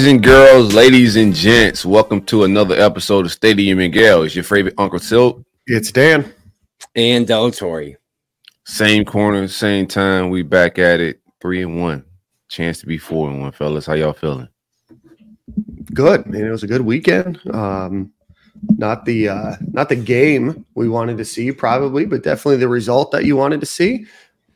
Boys and girls, ladies and gents, welcome to another episode of Stadium and Gale. It's your favorite Uncle Silk. It's Dan. and Delatorre. Same corner, same time. We back at it. Three and one. Chance to be four and one, fellas. How y'all feeling? Good. I mean, it was a good weekend. Um, not the uh, not the game we wanted to see, probably, but definitely the result that you wanted to see.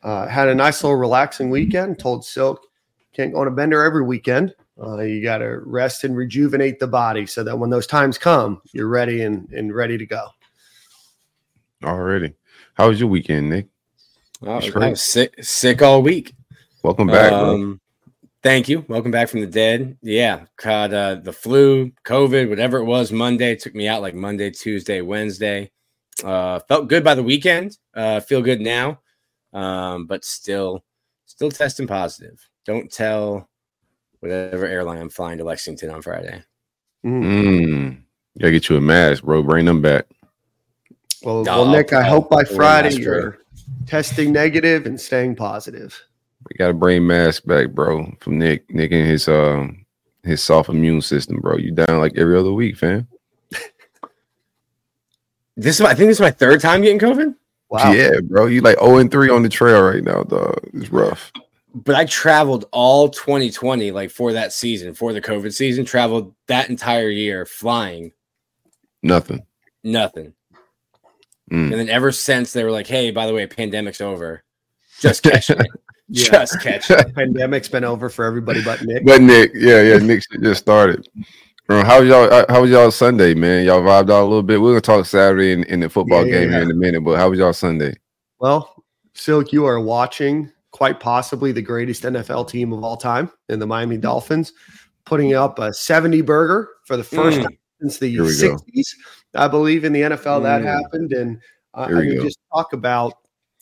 Uh, had a nice little relaxing weekend. Told Silk can't go on a bender every weekend. Uh, you got to rest and rejuvenate the body so that when those times come, you're ready and, and ready to go. Already. How was your weekend, Nick? Oh, I was sick, sick all week. Welcome back. Um, thank you. Welcome back from the dead. Yeah, caught uh, the flu, COVID, whatever it was. Monday It took me out like Monday, Tuesday, Wednesday. Uh, felt good by the weekend. Uh, feel good now, um, but still, still testing positive. Don't tell whatever airline I'm flying to Lexington on Friday. Mm. Mm. Gotta get you a mask, bro. Bring them back. Well, No, well, Nick, I I'll- hope by I'll wear Friday mask, you're testing negative and staying positive. We gotta bring mask back, bro. From Nick, Nick and his um his soft immune system, bro. You down like every other week, fam. This is, my- I think this is my third time getting COVID. Wow. Yeah, bro. You like 0 and 3 on the trail right now, dog. It's rough. But I traveled all 2020, like for that season, for the COVID season, traveled that entire year flying, Nothing. nothing. Mm. And then ever since they were like, hey, by the way, pandemic's over. Just catch it. Yeah. Just catch it. Pandemic's been over for everybody but Nick. But Nick, yeah, yeah, Nick just started. How was y'all? uh, How was y'all Sunday, man? Y'all vibed out a little bit. We're gonna talk Saturday in, in the football Yeah, game yeah. here in a minute. But how was y'all Sunday? Well, Silk, you are watching quite possibly the greatest NFL team of all time in the Miami Dolphins, putting up a 70 burger for the first Mm. time since the Here we go. 60s, I believe, in the NFL that Mm. happened. And uh, I we mean, go. just talk about,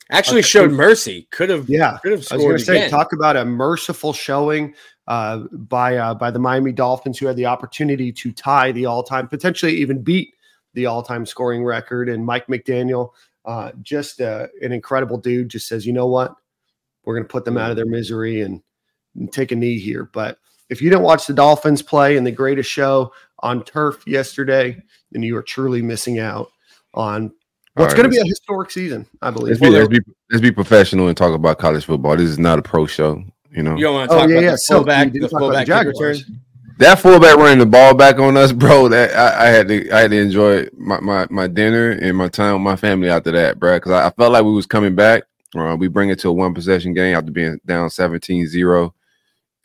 Actually Okay. showed mercy. Could have yeah, could have I was going scored to say, again. talk about a merciful showing uh, by uh, by the Miami Dolphins, who had the opportunity to tie the all time, potentially even beat the all time scoring record. And Mike McDaniel, uh, just uh, an incredible dude, just says, you know what, we're going to put them out of their misery and, and take a knee here. But if you didn't watch the Dolphins play in the greatest show on turf yesterday, then you are truly missing out on what's All going to be a historic season, I believe. Let's be, let's be let's be professional and talk about college football. This is not a pro show, you know. You don't want to Oh talk yeah, about yeah. the So fullback, the talk about the fullback return. Jaguars. that fullback running the ball back on us, bro. That I, I had to I had to enjoy my, my my dinner and my time with my family after that, bro. Because I, I felt like we was coming back. Uh, we bring it to a one possession game after being down 17-0.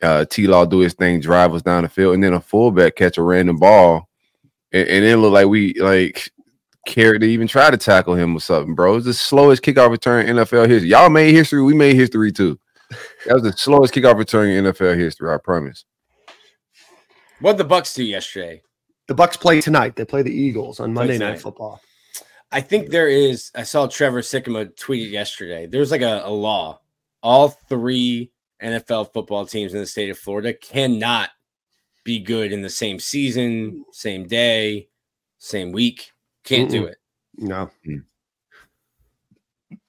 Uh, T Law do his thing, drive us down the field, and then a fullback catch a random ball, and, and it looked like we like cared to even try to tackle him or something, bro. It's the slowest kickoff return in NFL history. Y'all made history, we made history too. That was the slowest kickoff return in NFL history, I promise. What the Bucks do yesterday? The Bucks play tonight. They play the Eagles on Monday Night tonight. Football. I think there is. I saw Trevor Sikkema tweet it yesterday. There's like a, a law. All three NFL football teams in the state of Florida cannot be good in the same season, same day, same week. Can't do it. No. Mm.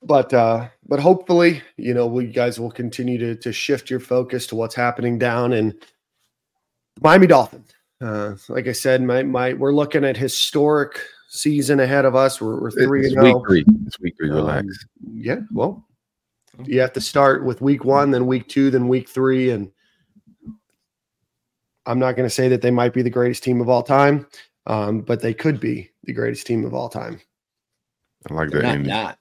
But uh, but hopefully, you know, we guys will continue to to shift your focus to what's happening down in Miami Dolphins. Uh, like I said, my my we're looking at historic season ahead of us. We're, we're three It's and week oh. three. It's week three. Um, Relax. Yeah, well, you have to start with week one, then week two, then week three, and I'm not going to say that they might be the greatest team of all time, um, but they could be the greatest team of all time. I like They're that. not, not.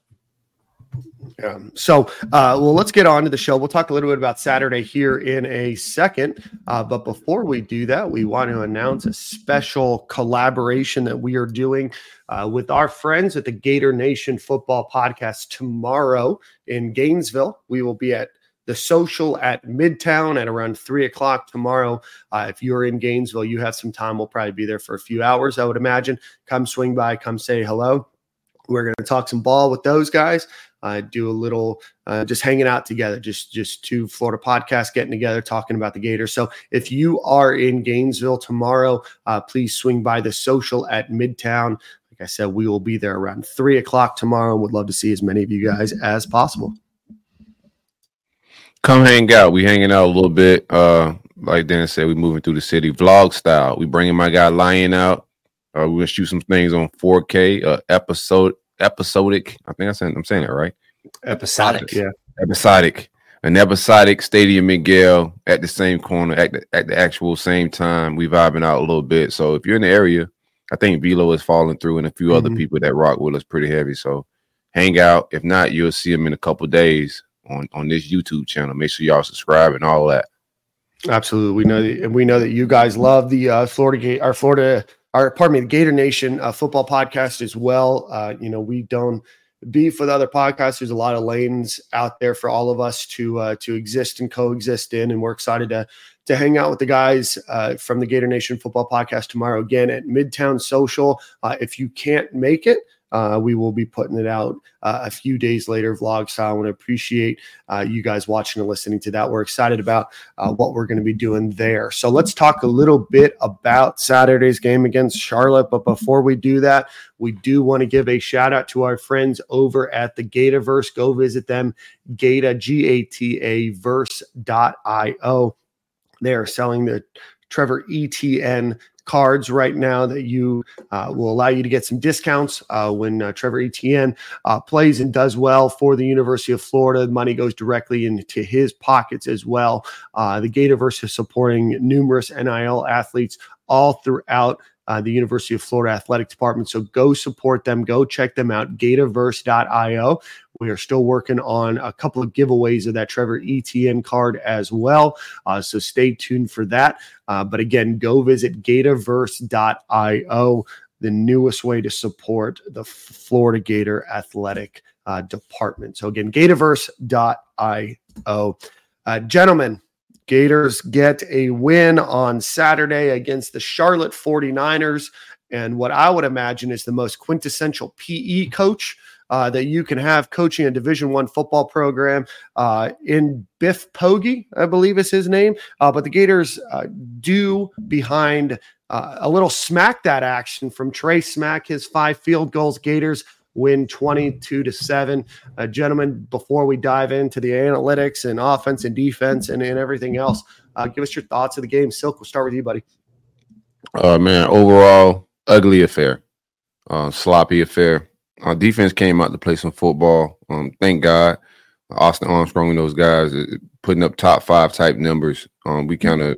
Um, so, uh, well, let's get on to the show. We'll talk a little bit about Saturday here in a second. Uh, but before we do that, we want to announce a special collaboration that we are doing uh, with our friends at the Gator Nation Football Podcast tomorrow in Gainesville. We will be at the social at Midtown at around three o'clock tomorrow. Uh, if you're in Gainesville, you have some time. We'll probably be there for a few hours, I would imagine. Come swing by, come say hello. We're going to talk some ball with those guys. Uh, do a little uh, just hanging out together, just just two Florida podcasts getting together, talking about the Gators. So if you are in Gainesville tomorrow, uh, please swing by the social at Midtown. Like I said, we will be there around three o'clock tomorrow. and Would love to see as many of you guys as possible. Come hang out. We hanging out a little bit. Uh, like Dan said, we moving through the city vlog style. We bringing my guy Lion out. Uh, we're gonna shoot some things on 4K uh, episode episodic. I think I said I'm saying it right. Episodic, yeah. Episodic, an episodic Stadium Miguel at the same corner at the, at the actual same time. We vibing out a little bit. So if you're in the area, I think Velo is falling through, and a few mm-hmm. other people that rock with us pretty heavy. So hang out. If not, you'll see them in a couple days on on this YouTube channel. Make sure y'all subscribe and all that. Absolutely, we know that, and we know that you guys love the uh, Florida Gate, our Florida, our pardon me, the Gator Nation uh, football podcast as well. Uh, you know, we don't beef with other podcasts. There's a lot of lanes out there for all of us to uh, to exist and coexist in, and we're excited to to hang out with the guys uh, from the Gator Nation Football Podcast tomorrow again at Midtown Social. Uh, if you can't make it, uh, we will be putting it out uh, a few days later, vlog style. I want to appreciate uh, you guys watching and listening to that. We're excited about uh, what we're going to be doing there. So let's talk a little bit about Saturday's game against Charlotte. But before we do that, we do want to give a shout out to our friends over at the Gataverse. Go visit them, Gata, G A T A verse.io. They are selling the Trevor Etienne cards right now that you uh, will allow you to get some discounts uh, when uh, Trevor Etienne uh, plays and does well for the University of Florida. Money goes directly into his pockets as well. Uh, the Gatorverse is supporting numerous NIL athletes all throughout uh, the University of Florida Athletic Department. So go support them. Go check them out, gataverse.io. We are still working on a couple of giveaways of that Trevor Etienne card as well. Uh, so stay tuned for that. Uh, but again, go visit gataverse.io, the newest way to support the Florida Gator Athletic uh, Department. So again, gataverse.io. Uh, gentlemen, Gators get a win on Saturday against the Charlotte 49ers. And what I would imagine is the most quintessential PE coach uh, that you can have coaching a Division One football program uh, in Biff Poggi, I believe is his name. Uh, but the Gators uh, do behind uh, a little smack that action from Trey Smack, his five field goals. Gators win 22 to 7. Uh, gentlemen, before we dive into the analytics and offense and defense and, and everything else, uh, give us your thoughts of the game. Silk, we'll start with you, buddy. Uh, man, overall, ugly affair, uh, sloppy affair. Our defense came out to play some football. Um, thank God. Austin Armstrong and those guys uh, putting up top five type numbers. Um, we kind of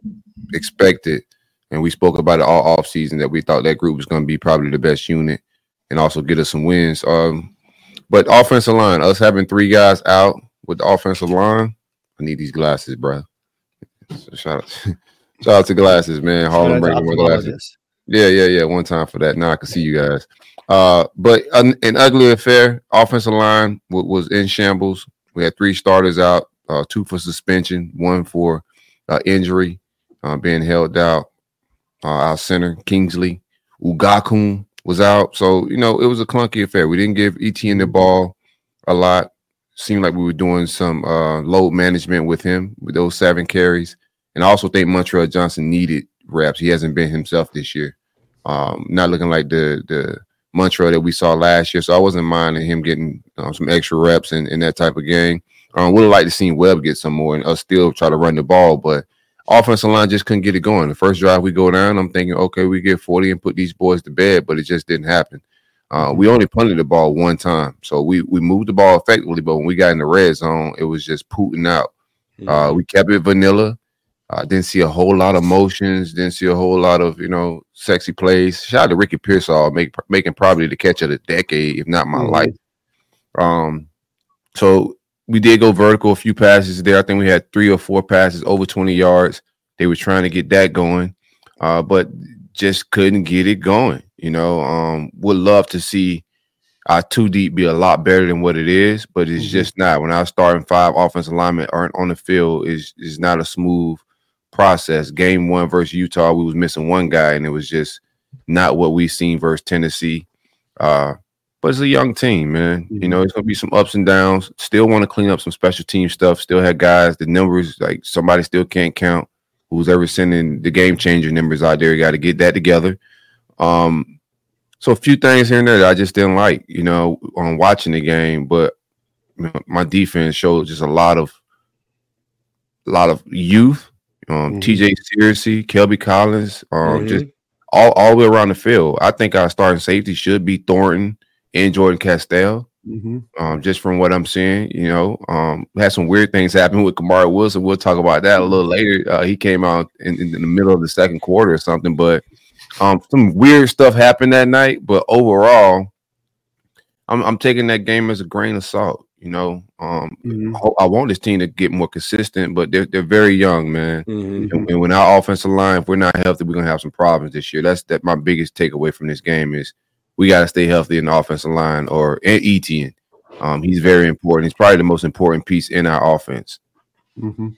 expected, and we spoke about it all off season that we thought that group was going to be probably the best unit and also get us some wins. Um, but offensive line, us having three guys out with the offensive line, I need these glasses, bro. So shout out, shout out to glasses, man. Harlem bringing my glasses. Yeah, yeah, yeah. One time for that. Now I can see you guys. Uh, but an, an ugly affair. Offensive line w- was in shambles. We had three starters out, uh, two for suspension, one for uh, injury, uh, being held out. Uh, our center Kingsley Eguakun was out. So, you know, it was a clunky affair. We didn't give Etienne the ball a lot. Seemed like we were doing some uh, load management with him with those seven carries. And I also think Montrell Johnson needed reps. He hasn't been himself this year. Um, not looking like the the Montrell that we saw last year. So I wasn't minding him getting um, some extra reps in, in that type of game. Um, would have liked to see Webb get some more and us still try to run the ball, but offensive line just couldn't get it going. The first drive we go down, I'm thinking, okay, we get 40 and put these boys to bed, but it just didn't happen. Uh, we only punted the ball one time, so we we moved the ball effectively, but when we got in the red zone, it was just pooting out. Uh, mm-hmm. Uh, we kept it vanilla. Uh, didn't see a whole lot of motions. Didn't see a whole lot of you know sexy plays. Shout out to Ricky Pearsall, make, making probably the catch of the decade, if not my mm-hmm. life. Um, so we did go vertical a few passes there. I think we had three or four passes over 20 yards. They were trying to get that going, uh, but just couldn't get it going. You know, um, would love to see our two deep be a lot better than what it is, but it's Mhm. just not. When our starting five offensive linemen aren't on the field, is is not a smooth process. Game one versus Utah, we was missing one guy, and it was just not what we seen versus Tennessee. Uh, but it's a young team, man. You know, it's gonna be some ups and downs. Still want to clean up some special team stuff. Still have guys. The numbers, like somebody still can't count. Who's ever sending the game changer numbers out there? Got to get that together. Um, so a few things here and there that I just didn't like, you know, on watching the game. But you know, my defense showed just a lot of, a lot of youth. Um, Mhm. T.J. Searcy, Kelby Collins, um, Mhm. just all all the way around the field. I think our starting safety should be Thornton and Jordan Castell. Mhm. Um, just from what I'm seeing, you know, um, had some weird things happen with Kamari Wilson. We'll talk about that a little later. Uh, he came out in, in the middle of the second quarter or something, but um, some weird stuff happened that night. But overall, I'm, I'm taking that game as a grain of salt. You know, um, Mhm. I I want this team to get more consistent, but they're they're very young, man. Mhm. And, and when our offensive line, if we're not healthy, we're gonna have some problems this year. That's that my biggest takeaway from this game is we gotta stay healthy in the offensive line or and Etienne. Um, he's very important. He's probably the most important piece in our offense. Mhm.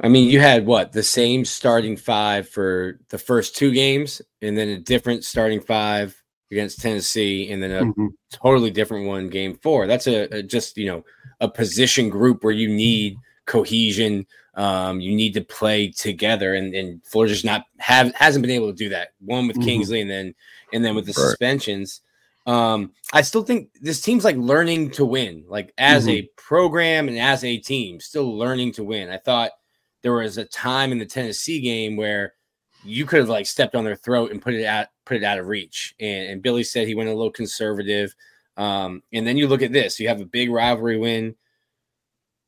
I mean, you had what the same starting five for the first two games, and then a different starting five against Tennessee, and then a Mhm. totally different one game four. That's a, a just you know a position group where you need cohesion. Um, you need to play together, and and Florida just not have hasn't been able to do that. One with Mhm. Kingsley, and then and then with the Right. suspensions. Um, I still think this team's like learning to win, like as a program and as a team, still learning to win. I thought there was a time in the Tennessee game where you could have like stepped on their throat and put it out put it out of reach. And, and Billy said he went a little conservative. Um, and then you look at this, you have a big rivalry win.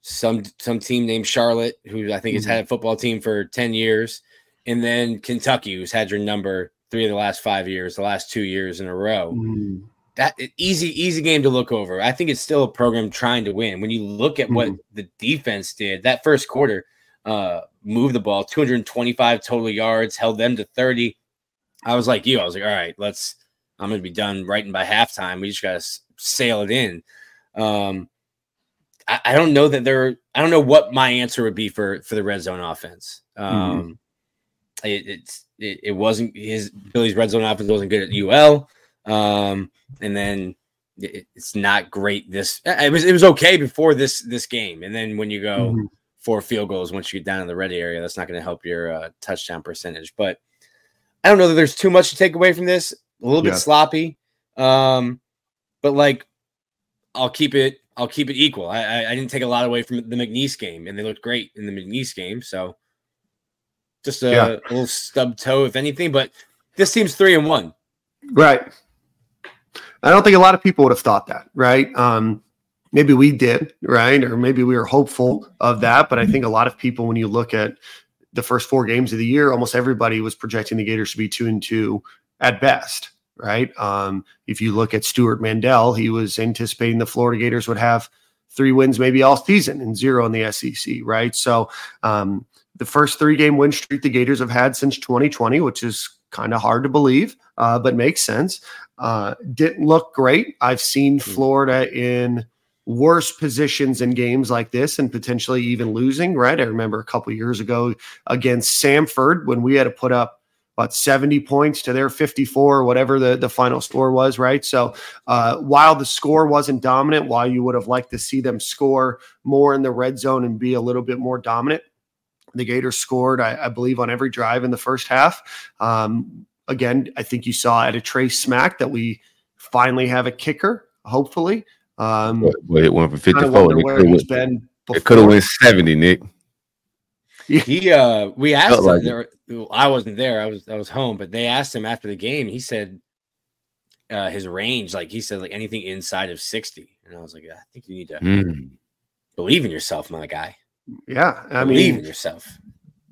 Some some team named Charlotte, who I think has had a football team for 10 years, and then Kentucky, who's had your number three of the last five years, the last two years in a row Mhm. that easy easy game to look over. I think it's still a program trying to win. When you look at what Mhm. the defense did that first quarter, uh, moved the ball 225 total yards, held them to 30. I was like you. I was like, all right, let's. I'm gonna be done writing by halftime. We just gotta s- sail it in. Um, I, I don't know that there. I don't know what my answer would be for for the red zone offense. Um, it, it's it, it wasn't his Billy's red zone offense wasn't good at UL. Um, and then it, it's not great. This it was it was okay before this this game, and then when you go Mhm. four field goals once you get down in the red area, that's not going to help your uh, touchdown percentage. But I don't know that there's too much to take away from this. A little Yeah. bit sloppy, um, but like I'll keep it. I'll keep it equal. I, I I didn't take a lot away from the McNeese game, and they looked great in the McNeese game. So just a, Yeah. a little stub toe, if anything. But this team's three and one. Right. I don't think a lot of people would have thought that, right? Um, maybe we did, right? Or maybe we were hopeful of that. But I think a lot of people, when you look at the first four games of the year, almost everybody was projecting the Gators to be two and two at best, right? Um, if you look at Stewart Mandel, he was anticipating the Florida Gators would have three wins maybe all season and zero in the SEC, right? So um, the first three game win streak the Gators have had since 2020, which is kind of hard to believe, uh, but makes sense. Uh, didn't look great. I've seen Florida in worse positions in games like this and potentially even losing, right? I remember a couple years ago against Samford when we had to put up about 70 points to their 54, whatever the, the final score was, right? So uh, while the score wasn't dominant, while you would have liked to see them score more in the red zone and be a little bit more dominant, the Gators scored, I, I believe, on every drive in the first half. Um, again, I think you saw at a trace smack that we finally have a kicker, hopefully. Um, But, but it went for 54. wonder It could have been went, it could have before. 70, Nick. He uh we asked Felt him like it. There, I wasn't there, I was I was home, but they asked him after the game, he said uh his range, like he said, like anything inside of 60. And I was like, I think you need to Mm. believe in yourself, my guy. Yeah, I believe mean, in yourself.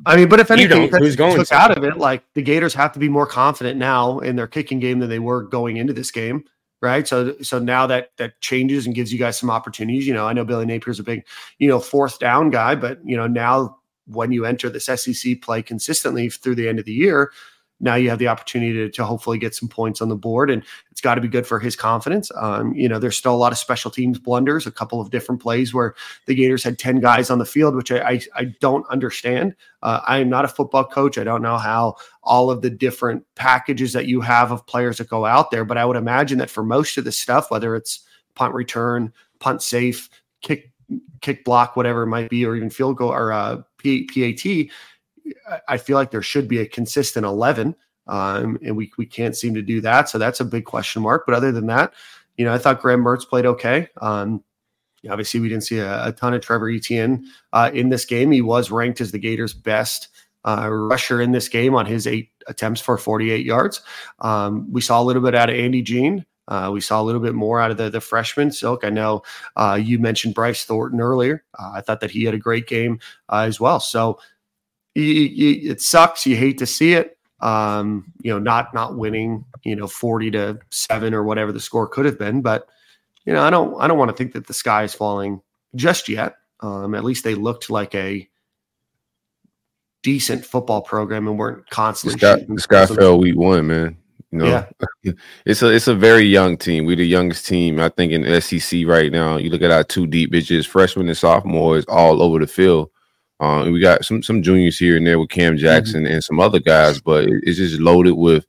I mean, but if You anything, Who's going took to? out of it, like the Gators have to be more confident now in their kicking game than they were going into this game, right? So, so now that that changes and gives you guys some opportunities. You know, I know Billy Napier's a big, you know, fourth down guy, but you know now when you enter this SEC play consistently through the end of the year, now you have the opportunity to, to hopefully get some points on the board, and it's got to be good for his confidence. Um, you know, there's still a lot of special teams blunders, a couple of different plays where the Gators had 10 guys on the field, which I, I, I don't understand. Uh, I am not a football coach. I don't know how all of the different packages that you have of players that go out there, but I would imagine that for most of the stuff, whether it's punt return, punt safe, kick kick block, whatever it might be, or even field goal or uh, PAT, I feel like there should be a consistent 11. Um, and we, we can't seem to do that. So that's a big question mark. But other than that, you know, I thought Graham Mertz played okay. Um, obviously, we didn't see a, a ton of Trevor Etienne uh, in this game. He was ranked as the Gators' best uh, rusher in this game on his eight attempts for 48 yards. Um, we saw a little bit out of Andy Jean. Uh, we saw a little bit more out of the the freshman Silk. I know uh, you mentioned Bryce Thornton earlier. Uh, I thought that he had a great game uh, as well. So it sucks. You hate to see it. Um, you know, not not winning. You know, forty to seven or whatever the score could have been. But you know, I don't I don't want to think that the sky is falling just yet. Um, at least they looked like a decent football program and weren't constantly. The sky fell week one, man. You know, yeah. it's a it's a very young team. We're the youngest team, I think, in SEC right now. You look at our two deep bitches, freshmen and sophomores, all over the field. Uh, and we got some some juniors here and there with Cam mm-hmm. Jackson mm-hmm. and some other guys, but it's just loaded with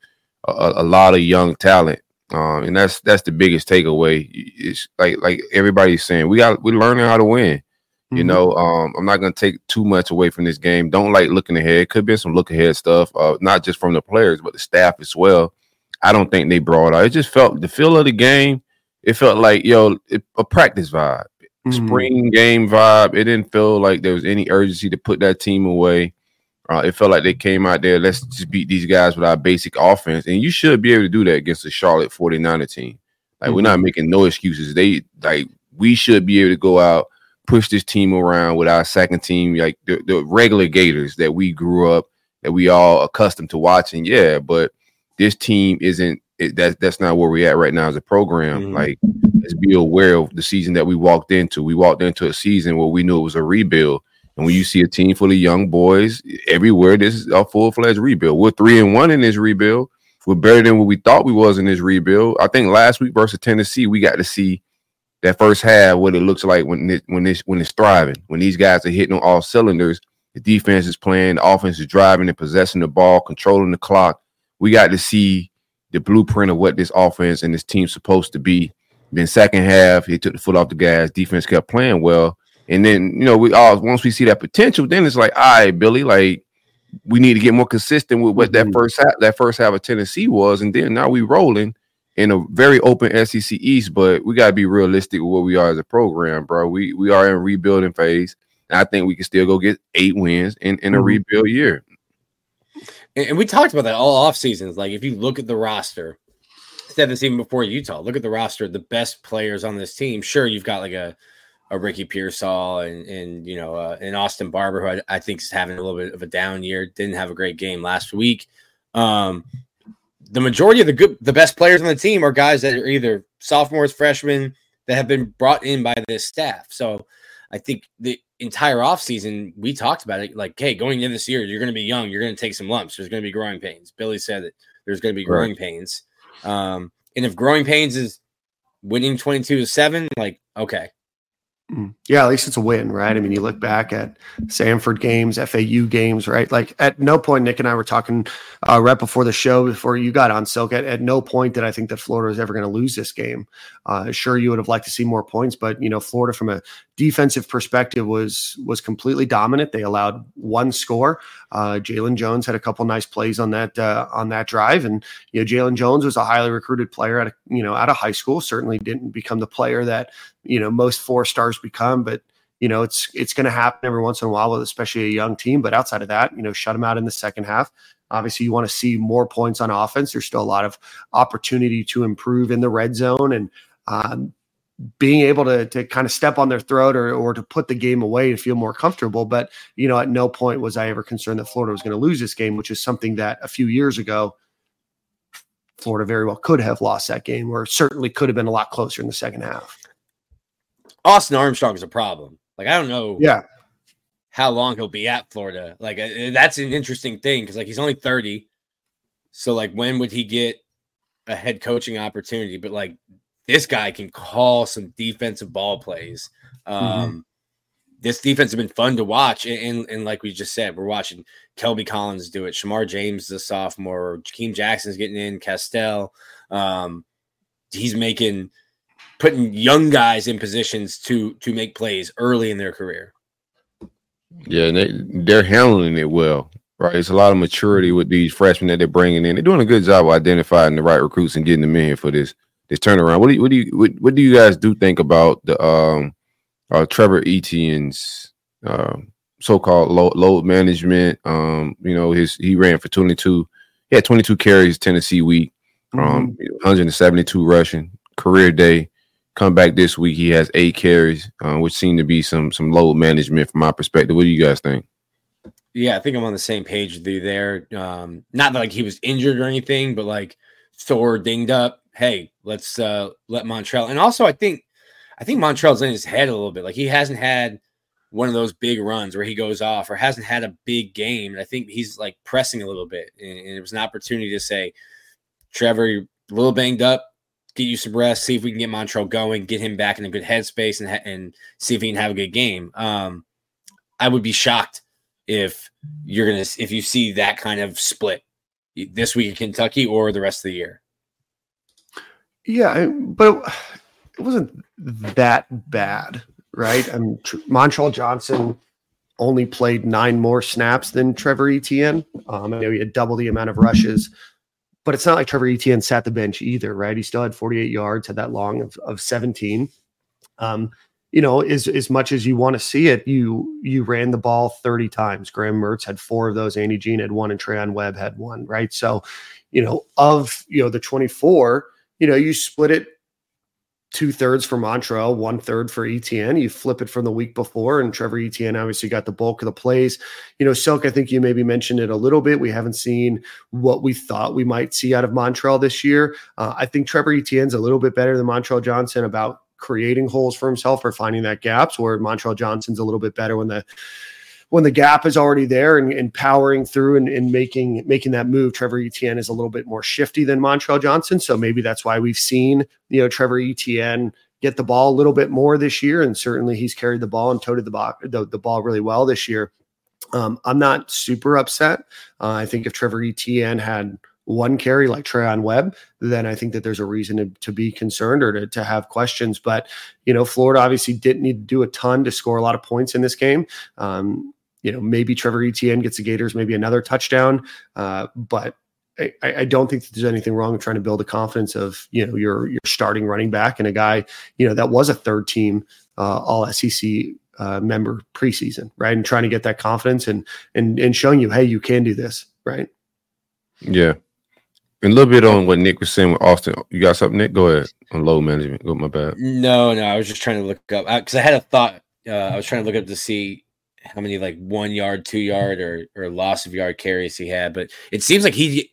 a, a lot of young talent. Um, and that's that's the biggest takeaway. It's like like everybody's saying, we got we're learning how to win. You mm-hmm. know, um, I'm not gonna take too much away from this game. Don't like looking ahead. Could be some look ahead stuff, uh, not just from the players, but the staff as well. I don't think they brought out. It just felt the feel of the game. It felt like yo it, a practice vibe, mm-hmm. spring game vibe. It didn't feel like there was any urgency to put that team away. Uh, it felt like they came out there. Let's just beat these guys with our basic offense, and you should be able to do that against the Charlotte 49er team. Like mm-hmm. we're not making no excuses. They like we should be able to go out, push this team around with our second team, like the, the regular Gators that we grew up, that we all accustomed to watching. Yeah, but this team isn't it, that that's not where we're at right now as a program. Mm-hmm. Like, let's be aware of the season that we walked into. We walked into a season where we knew it was a rebuild. And when you see a team full of young boys everywhere, this is a full fledged rebuild. We're three and one in this rebuild. We're better than what we thought we was in this rebuild. I think last week versus Tennessee, we got to see that first half what it looks like when it, when this when it's thriving. When these guys are hitting on all cylinders, the defense is playing, the offense is driving and possessing the ball, controlling the clock we got to see the blueprint of what this offense and this team's supposed to be. Then second half, he took the foot off the gas. Defense kept playing well, and then you know we all once we see that potential, then it's like, all right, Billy, like we need to get more consistent with what mm-hmm. that first half, that first half of Tennessee was, and then now we rolling in a very open SEC East, but we got to be realistic with what we are as a program, bro. We we are in rebuilding phase. I think we can still go get eight wins in, in a mm-hmm. rebuild year and we talked about that all off seasons. Like if you look at the roster, said this even before Utah. Look at the roster, the best players on this team. Sure, you've got like a a Ricky Pearsall and and you know uh, and Austin Barber, who I, I, think is having a little bit of a down year. Didn't have a great game last week. Um, the majority of the good, the best players on the team are guys that are either sophomores, freshmen that have been brought in by this staff. So I think the entire offseason, we talked about it like, hey, going into this year, you're going to be young, you're going to take some lumps, there's going to be growing pains. Billy said that there's going to be growing right. pains. Um, and if growing pains is winning 22 to 7, like, okay. Yeah, at least it's a win, right? I mean, you look back at Samford games, FAU games, right? Like at no point, Nick and I were talking uh, right before the show, before you got on Silk. At, at no point did I think that Florida was ever going to lose this game. Uh, sure, you would have liked to see more points, but you know, Florida from a defensive perspective was was completely dominant. They allowed one score. Uh, Jalen Jones had a couple nice plays on that uh, on that drive, and you know, Jalen Jones was a highly recruited player at you know out of high school. Certainly didn't become the player that you know most four stars become, but you know it's it's going to happen every once in a while with especially a young team. But outside of that, you know, shut them out in the second half. Obviously, you want to see more points on offense. There's still a lot of opportunity to improve in the red zone and. Um, being able to to kind of step on their throat or or to put the game away to feel more comfortable. But you know, at no point was I ever concerned that Florida was going to lose this game, which is something that a few years ago Florida very well could have lost that game, or certainly could have been a lot closer in the second half. Austin Armstrong is a problem. Like I don't know. Yeah. How long he'll be at Florida? Like uh, that's an interesting thing because like he's only thirty. So like when would he get a head coaching opportunity? But like this guy can call some defensive ball plays. Um, mm-hmm. This defense has been fun to watch, and, and, and, like we just said, we're watching Kelby Collins do it. Shamar James, the sophomore, Jakeem Jackson's getting in, Castell. Um, he's making putting young guys in positions to to make plays early in their career. Yeah, they they're handling it well, right? It's a lot of maturity with these freshmen that they're bringing in. They're doing a good job of identifying the right recruits and getting them in here for this this turnaround. What do you what do you what, what do you guys do think about the um uh Trevor Etienne's um so-called load, load management? Um, you know, his he ran for 22, he had 22 carries Tennessee week, um, mm-hmm. 172 rushing career day. Come back this week, he has eight carries, uh, which seemed to be some some load management from my perspective. What do you guys think? Yeah, I think I'm on the same page with you there. Um, not like he was injured or anything, but like sore, dinged up. Hey, let's uh let Montrell. And also, I think I think Montrell's in his head a little bit. Like he hasn't had one of those big runs where he goes off or hasn't had a big game. And I think he's like pressing a little bit. And, and it was an opportunity to say, Trevor, a little banged up get you some rest, see if we can get Montrell going, get him back in a good headspace, and and see if he can have a good game. Um, I would be shocked if you're gonna if you see that kind of split this week in Kentucky or the rest of the year. Yeah, but it wasn't that bad, right? I mean, Montrell Johnson only played nine more snaps than Trevor Etienne. Um, I know he had double the amount of rushes. But it's not like Trevor Etienne sat the bench either, right? He still had 48 yards, had that long of, of 17. Um, you know, as as much as you want to see it, you you ran the ball 30 times. Graham Mertz had four of those. Andy Jean had one, and Treyaun Webb had one, right? So, you know, of you know the 24, you know, you split it two thirds for Montrell, one third for Etienne. You flip it from the week before, and Trevor Etienne obviously got the bulk of the plays. You know, Silk, I think you maybe mentioned it a little bit. We haven't seen what we thought we might see out of Montrell this year. Uh, I think Trevor Etienne's a little bit better than Montrell Johnson about creating holes for himself or finding that gaps, where Montrell Johnson's a little bit better when the when the gap is already there and, and powering through and, and, making making that move, Trevor Etienne is a little bit more shifty than Montrell Johnson. So maybe that's why we've seen you know Trevor Etienne get the ball a little bit more this year, and certainly he's carried the ball and toted the ball the, the ball really well this year. Um, I'm not super upset. Uh, I think if Trevor Etienne had one carry like Treyaun Webb, then I think that there's a reason to, to be concerned or to, to have questions. But, you know, Florida obviously didn't need to do a ton to score a lot of points in this game. Um, you know, maybe Trevor Etienne gets the Gators maybe another touchdown, uh, but I, I, don't think that there's anything wrong with trying to build the confidence of you know your your starting running back and a guy you know that was a third team uh, All SEC uh, member preseason, right? And trying to get that confidence and and and showing you, hey, you can do this, right? Yeah. And a little bit on what Nick was saying with Austin. You got something, Nick? Go ahead on low management. Go, my bad. No, no, I was just trying to look up because I, I, had a thought. Uh, I was trying to look up to see how many like one yard, two yard, or or loss of yard carries he had, but it seems like he.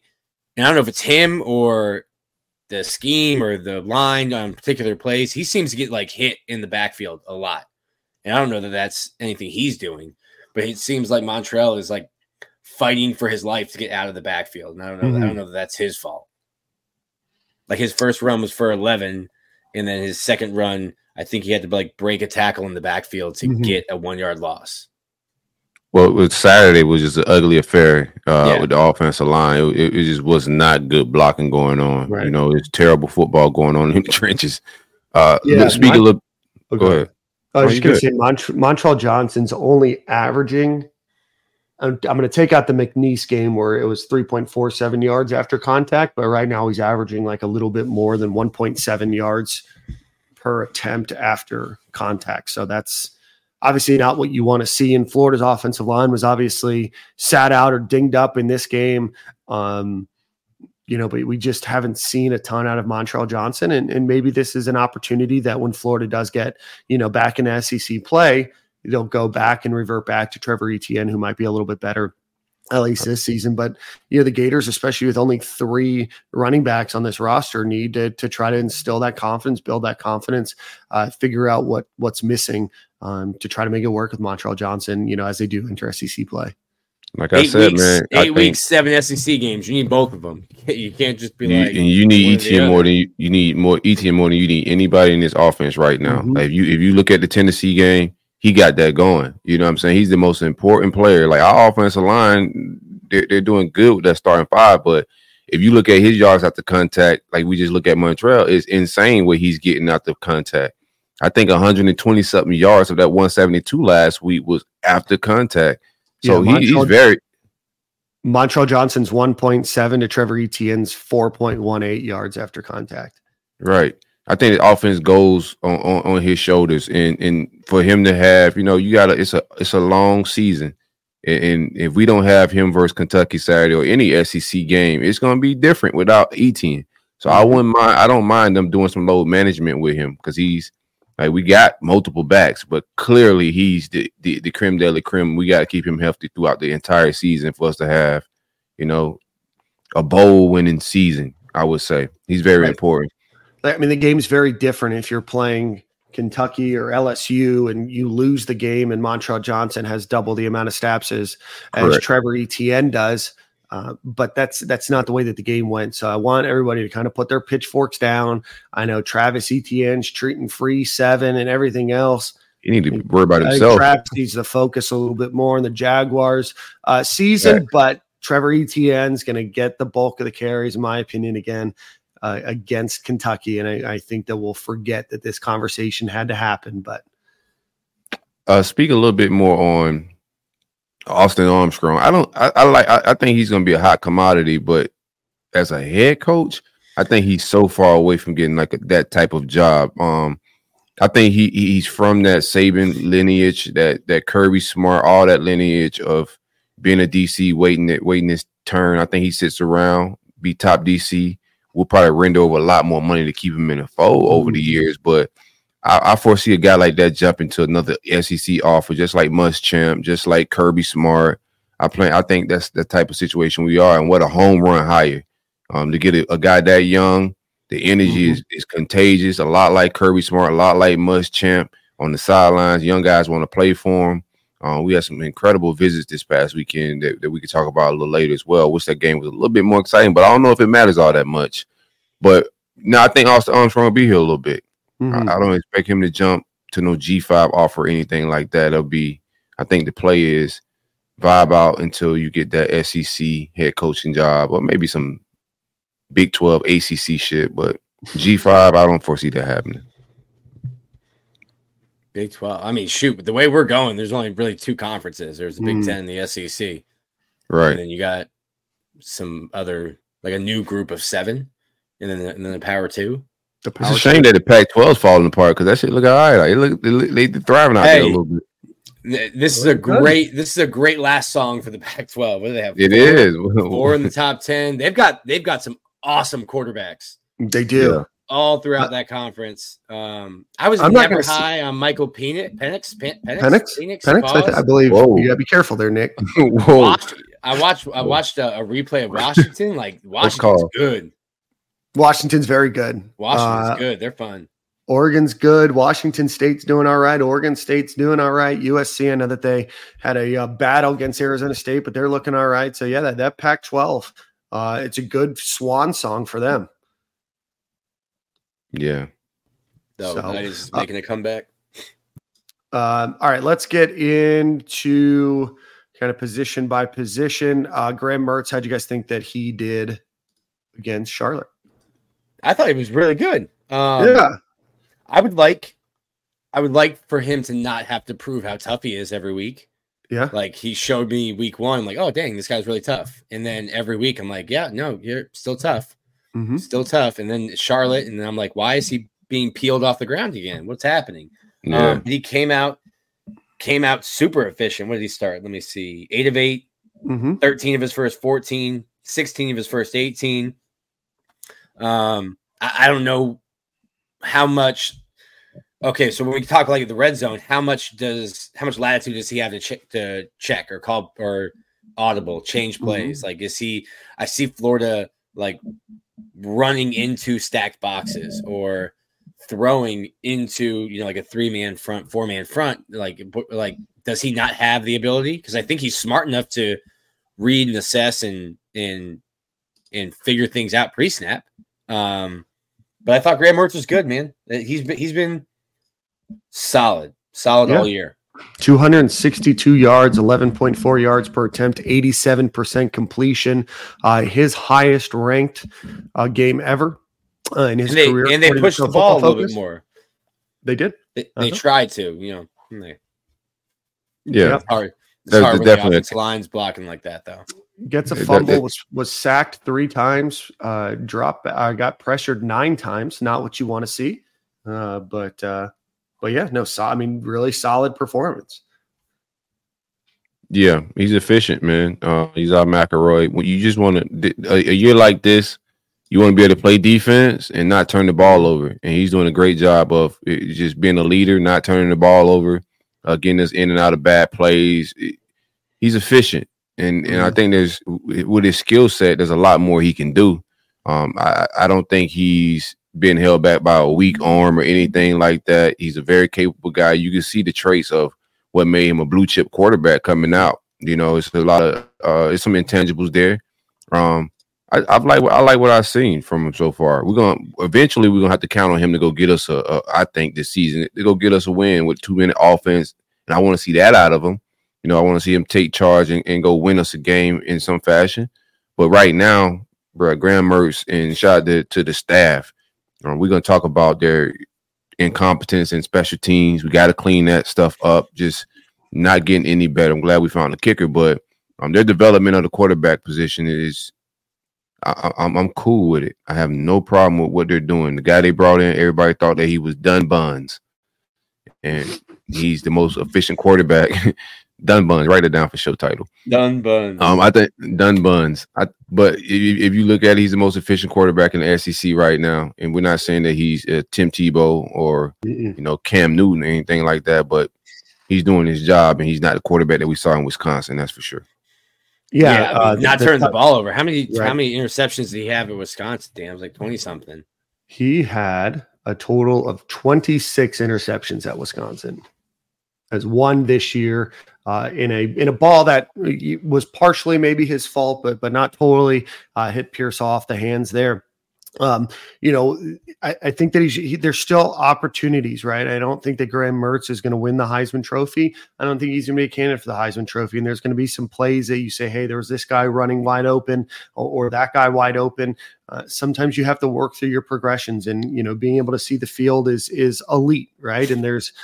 I don't know if it's him or the scheme or the line on particular plays. He seems to get like hit in the backfield a lot, and I don't know that that's anything he's doing, but it seems like Montrell is like fighting for his life to get out of the backfield, and I don't know. Mm-hmm. I don't mm-hmm. know that that's his fault. Like his first run was for eleven, and then his second run, I think he had to like break a tackle in the backfield to mm-hmm. get a one yard loss. Well, with Saturday was just an ugly affair uh, yeah. with the offensive line. It, it, just was not good blocking going on. Right. You know, it's terrible football going on in the trenches. Uh, yeah, speaking of, oh, go ahead. I was just going to say Mont- Montrell Johnson's only averaging. I'm, I'm going to take out the McNeese game where it was 3.47 yards after contact, but right now he's averaging like a little bit more than 1.7 yards per attempt after contact. So that's obviously not what you want to see. And Florida's offensive line was obviously sat out or dinged up in this game. Um, you know, but we just haven't seen a ton out of Montrell Johnson. And, and maybe this is an opportunity that when Florida does get, you know, back in SEC play, they'll go back and revert back to Trevor Etienne, who might be a little bit better at least this season. But you know, the Gators, especially with only three running backs on this roster, need to to try to instill that confidence, build that confidence, uh, figure out what what's missing um, to try to make it work with Montrell Johnson. You know, as they do enter SEC play. Like I said, weeks, man, eight think weeks, seven SEC games. You need both of them. You can't, just be you, like, and you need one or the Etienne more than you, you need more Etienne more than you need anybody in this offense right now. Mhm. Like if you if you look at the Tennessee game, he got that going. You know what I'm saying? He's the most important player. Like our offensive line, they're, they're doing good with that starting five, but if you look at his yards after contact, like we just look at Montrell, it's insane what he's getting out of contact. I think 120 something yards of that 172 last week was after contact. So Yeah, he, he's very Montrell Johnson's 1.7 to Trevor Etienne's 4.18 yards after contact. Right. I think the offense goes on, on, on his shoulders, and and for him to have, you know, you got to it's a it's a long season, and, and if we don't have him versus Kentucky Saturday or any SEC game, it's going to be different without Etienne. So I wouldn't mind. I don't mind them doing some load management with him because he's like we got multiple backs, but clearly he's the the, the creme de la creme. We got to keep him healthy throughout the entire season for us to have, you know, a bowl winning season. I would say he's very Right. important. I mean, the game's very different if you're playing Kentucky or LSU and you lose the game and Montrell Johnson has double the amount of snaps as, as Trevor Etienne does. Uh, but that's that's not the way that the game went. So I want everybody to kind of put their pitchforks down. I know Travis Etienne's treating free seven and everything else. You need to worry about himself. Travis needs to focus a little bit more on the Jaguars uh, season, but Trevor Etienne's going to get the bulk of the carries, in my opinion, again uh, against Kentucky, and I, I think that we'll forget that this conversation had to happen. But uh, speak a little bit more on Austin Armstrong. I don't. I, I like. I, I think he's going to be a hot commodity, but as a head coach, I think he's so far away from getting like a, that type of job. Um, I think he he's from that Saban lineage, that that Kirby Smart, all that lineage of being a DC, waiting it, waiting his turn. I think he sits around, be top DC. We'll probably render over a lot more money to keep him in the fold over the years, but I, I foresee a guy like that jumping to another SEC offer, just like Muschamp, just like Kirby Smart. I plan. I think that's the type of situation we are, and what a home run hire. Um, to get a, a guy that young, the energy is, is contagious. A lot like Kirby Smart, a lot like Muschamp on the sidelines. Young guys want to play for him. Um, we had some incredible visits this past weekend that, that we could talk about a little later as well. Wish that game was a little bit more exciting, but I don't know if it matters all that much. But no, I think Austin Armstrong will be here a little bit. mhm. I, I don't expect him to jump to no G five offer or anything like that. It'll be, I think the play is vibe out until you get that SEC head coaching job or maybe some Big Twelve ACC shit. But G five, I don't foresee that happening. Big 12. I mean, shoot, but the way we're going, there's only really two conferences. There's the Big Mm. Ten and the SEC. Right. And then you got some other, like a new group of seven. And then, and then the Power Two. the It's a shame that the Pac 12 is falling apart because that shit look all right. Like, it look, they, look- they thriving out there a little bit. This is a great. This is a great last song for the Pac-12. What do they have? It Four- is. four in the top ten. They've got they've got some awesome quarterbacks they do. Yeah. all throughout that conference. Um, I was I'm never gonna high on Michael Penix. Penix, Pen- Penix, Penix? Penix, Penix, I, th- I believe. Whoa. You gotta be careful there, Nick. Whoa. Wash- I watched. I watched a, a replay of Washington. Like Washington's good. Washington's very good. Washington's Uh, good. They're fun. Oregon's good. Washington State's doing all right. Oregon State's doing all right. USC, I know that they had a uh, battle against Arizona State, but they're looking all right. So yeah, that, that Pac-12, uh, it's a good swan song for them. Yeah. Though so, that is uh, making a comeback. Um, all right, let's get into kind of position by position. Uh, Graham Mertz, how'd you guys think that he did against Charlotte? I thought he was really good. Um, yeah, I would like. I would like for him to not have to prove how tough he is every week. yeah, Like he showed me week one, like, oh dang, this guy's really tough. And then every week I'm like, yeah, no, you're still tough, hmm still tough. And then Charlotte, and then I'm like, why is he being peeled off the ground again? What's happening? Yeah. Um, he came out, came out super efficient. What did he start? Let me see, eight of eight, hmm 13 of his first 14, 16 of his first 18. Um, I, I don't know how much. Okay, so when we talk like the red zone, how much does how much latitude does he have to check to check or call or audible change plays? Like, is he? I see Florida like running into stacked boxes or throwing into you know like a three man front, four man front. Like, like does he not have the ability? Because I think he's smart enough to read and assess and and and figure things out pre-snap. Um, but I thought Graham Mertz was good, man. He's been he's been solid, solid Yeah. all year. 262 yards, 11.4 yards per attempt, 87% completion. Uh, his highest ranked uh, game ever uh, in his And they career. and they pushed the ball a Football little bit more. They did. They, they Uh-huh. tried to, you know. They, Yeah, it's hard. It's hard when definitely the lines blocking like that, though. Gets a That- fumble, was, was sacked three times, uh, drop, uh, got pressured nine times. Not what you want to see. Uh, but, uh, but yeah, no, so, I mean, really solid performance. yeah, he's efficient, man. Uh, he's our McElroy. When you just want to a, a year like this, you want to be able to play defense and not turn the ball over. And he's doing a great job of just being a leader, not turning the ball over, uh, getting us in and out of bad plays. He's efficient, and and I think there's with his skill set, there's a lot more he can do. Um, I I don't think he's been held back by a weak arm or anything like that. He's a very capable guy. You can see the traits of what made him a blue chip quarterback coming out. You know, it's a lot of uh, it's some intangibles there. Um, I, I've like I like what I've seen from him so far. We're gonna eventually we're gonna have to count on him to go get us a, a I think this season to go get us a win with two minute offense, and I want to see that out of him. You know, I want to see him take charge and, and go win us a game in some fashion. But right now, bro, Graham Mertz and shout out to, to the staff. Um, we're gonna talk about their incompetence in special teams. We got to clean that stuff up. Just not getting any better. I'm glad we found a kicker, but um, their development of the quarterback position is. I- I'm I'm cool with it. I have no problem with what they're doing. The guy they brought in, everybody thought that he was done buns, and he's the most efficient quarterback. done buns. Write it down for show title. Done, bun. Um, I think done buns. I but if, you- if you look at it, he's the most efficient quarterback in the SEC right now, and we're not saying that he's uh, Tim Tebow or Mm-mm. you know Cam Newton or anything like that, but he's doing his job, and he's not the quarterback that we saw in Wisconsin. That's for sure. Yeah, I mean, uh, not the- turning the ball over. How many Right. how many interceptions did he have at Wisconsin? Damn, it was like twenty something. He had a total of 26 interceptions at Wisconsin. Has one this year uh, in a in a ball that was partially maybe his fault, but but not totally. Uh, hit Pierce off the hands there. Um, you know, I, I think that he's he, there's still opportunities, right? I don't think that Graham Mertz is going to win the Heisman Trophy. I don't think he's going to be a candidate for the Heisman Trophy. And there's going to be some plays that you say, hey, there was this guy running wide open or, or that guy wide open. Uh, sometimes you have to work through your progressions, and you know, being able to see the field is is elite, right? And there's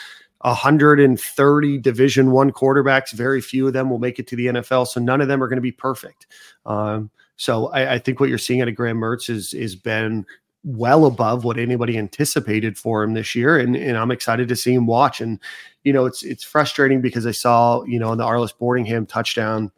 130 division one quarterbacks. Very few of them will make it to the nfl so none of them are going to be perfect. Um, so I, I think what you're seeing out of graham mertz is is been well above what anybody anticipated for him this year and, and i'm excited to see him watch. And you know it's it's frustrating because i saw you know in the arlis boardingham touchdown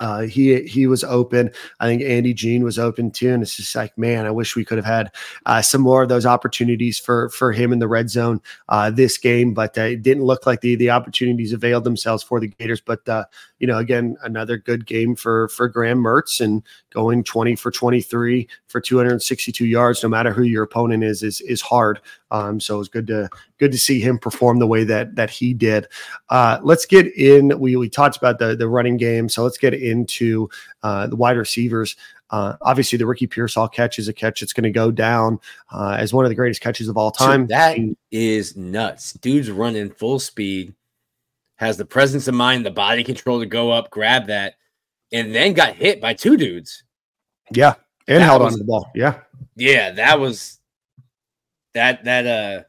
uh, he he was open. I think Andy Jean was open too, and it's just like, man, I wish we could have had uh, some more of those opportunities for for him in the red zone uh, this game. But uh, it didn't look like the the opportunities availed themselves for the Gators. But uh, you know, again, another good game for for Graham Mertz and going twenty for twenty three for two hundred and sixty two yards. No matter who your opponent is, is is hard. Um, so it was good to good to see him perform the way that that he did. Uh, let's get in. We we talked about the the running game, so let's get into uh, the wide receivers. Uh, obviously, the Ricky Pearsall catch is a catch that's going to go down uh, as one of the greatest catches of all time. Dude, that is nuts. Dude's running full speed, has the presence of mind, the body control to go up, grab that, and then got hit by two dudes. yeah, and That held was- on to the ball. Yeah, Yeah, that was that that uh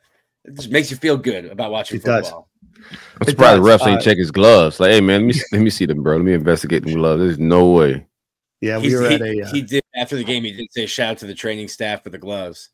it just makes you feel good about watching It does. football. I'm It surprised the does, refs ain't uh, check his gloves. Like, hey man, let me let me see them, bro. Let me investigate them gloves. There's no way. yeah, we He's- were he, at a. Uh, he did after the game. He did say shout out to the training staff for the gloves.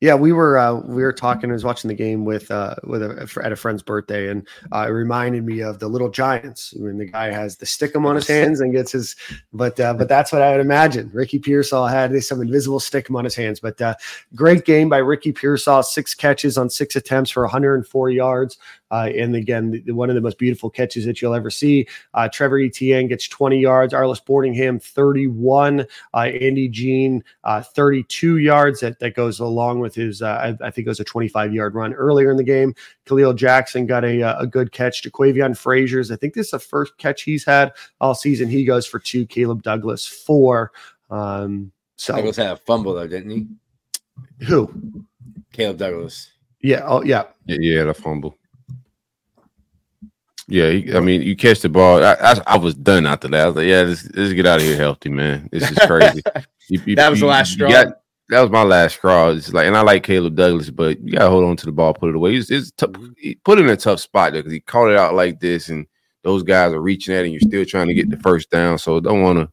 Yeah, we were uh, we were talking. I was watching the game with uh, with a, at a friend's birthday, and uh, it reminded me of the Little Giants when the guy has the stickum on his hands and gets his. But uh, but that's what I would imagine. Ricky Pearsall had some invisible stickum on his hands. But uh, great game by Ricky Pearsall. Six catches on six attempts for 104 yards. Uh, and again, the, one of the most beautiful catches that you'll ever see. Uh, Trevor Etienne gets 20 yards. Arlis Boardingham 31. Uh, Andy Jean uh, 32 yards. That that goes along with his. Uh, I, I, think it was a 25 yard run earlier in the game. Kahleil Jackson got a a good catch. Jaquavion Fraziars. I think this is the first catch he's had all season. He goes for two. Caleb Douglas four. Um, so Douglas had a fumble though, didn't he? Who? Caleb Douglas. Yeah. Oh, yeah. Yeah, yeah the fumble. Yeah, I mean, you catch the ball. I, I, I, was done after that. I was like, yeah, let's, let's get out of here healthy, man. This is crazy. you, you, that was the last straw. Got, that was my last straw. It's like, and I like Caleb Douglas, but you gotta hold on to the ball, put it away. It's, it's tough. Mm-hmm. He put in a tough spot there because he caught it out like this, and those guys are reaching at, it and you're still trying to get the first down. So don't want to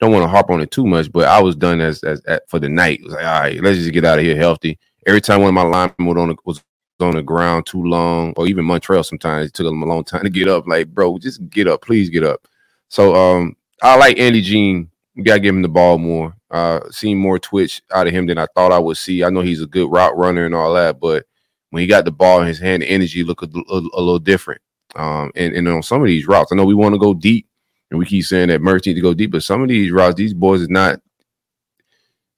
don't want to harp on it too much, but I was done as, as, as for the night. It was like, all right, let's just get out of here healthy. Every time one of my linemen was on the, was on the ground too long, or even Montrell sometimes it took them a long time to get up. Like, bro, just get up, please get up. So um, I like Andy Jean. You gotta give him the ball more. Uh, seen more twitch out of him than I thought I would see. I know he's a good route runner and all that, but when he got the ball in his hand, the energy looked a, a, a little different. Um, and, and on some of these routes, I know we want to go deep and we keep saying that Mertz need to go deep, but some of these routes, these boys is not.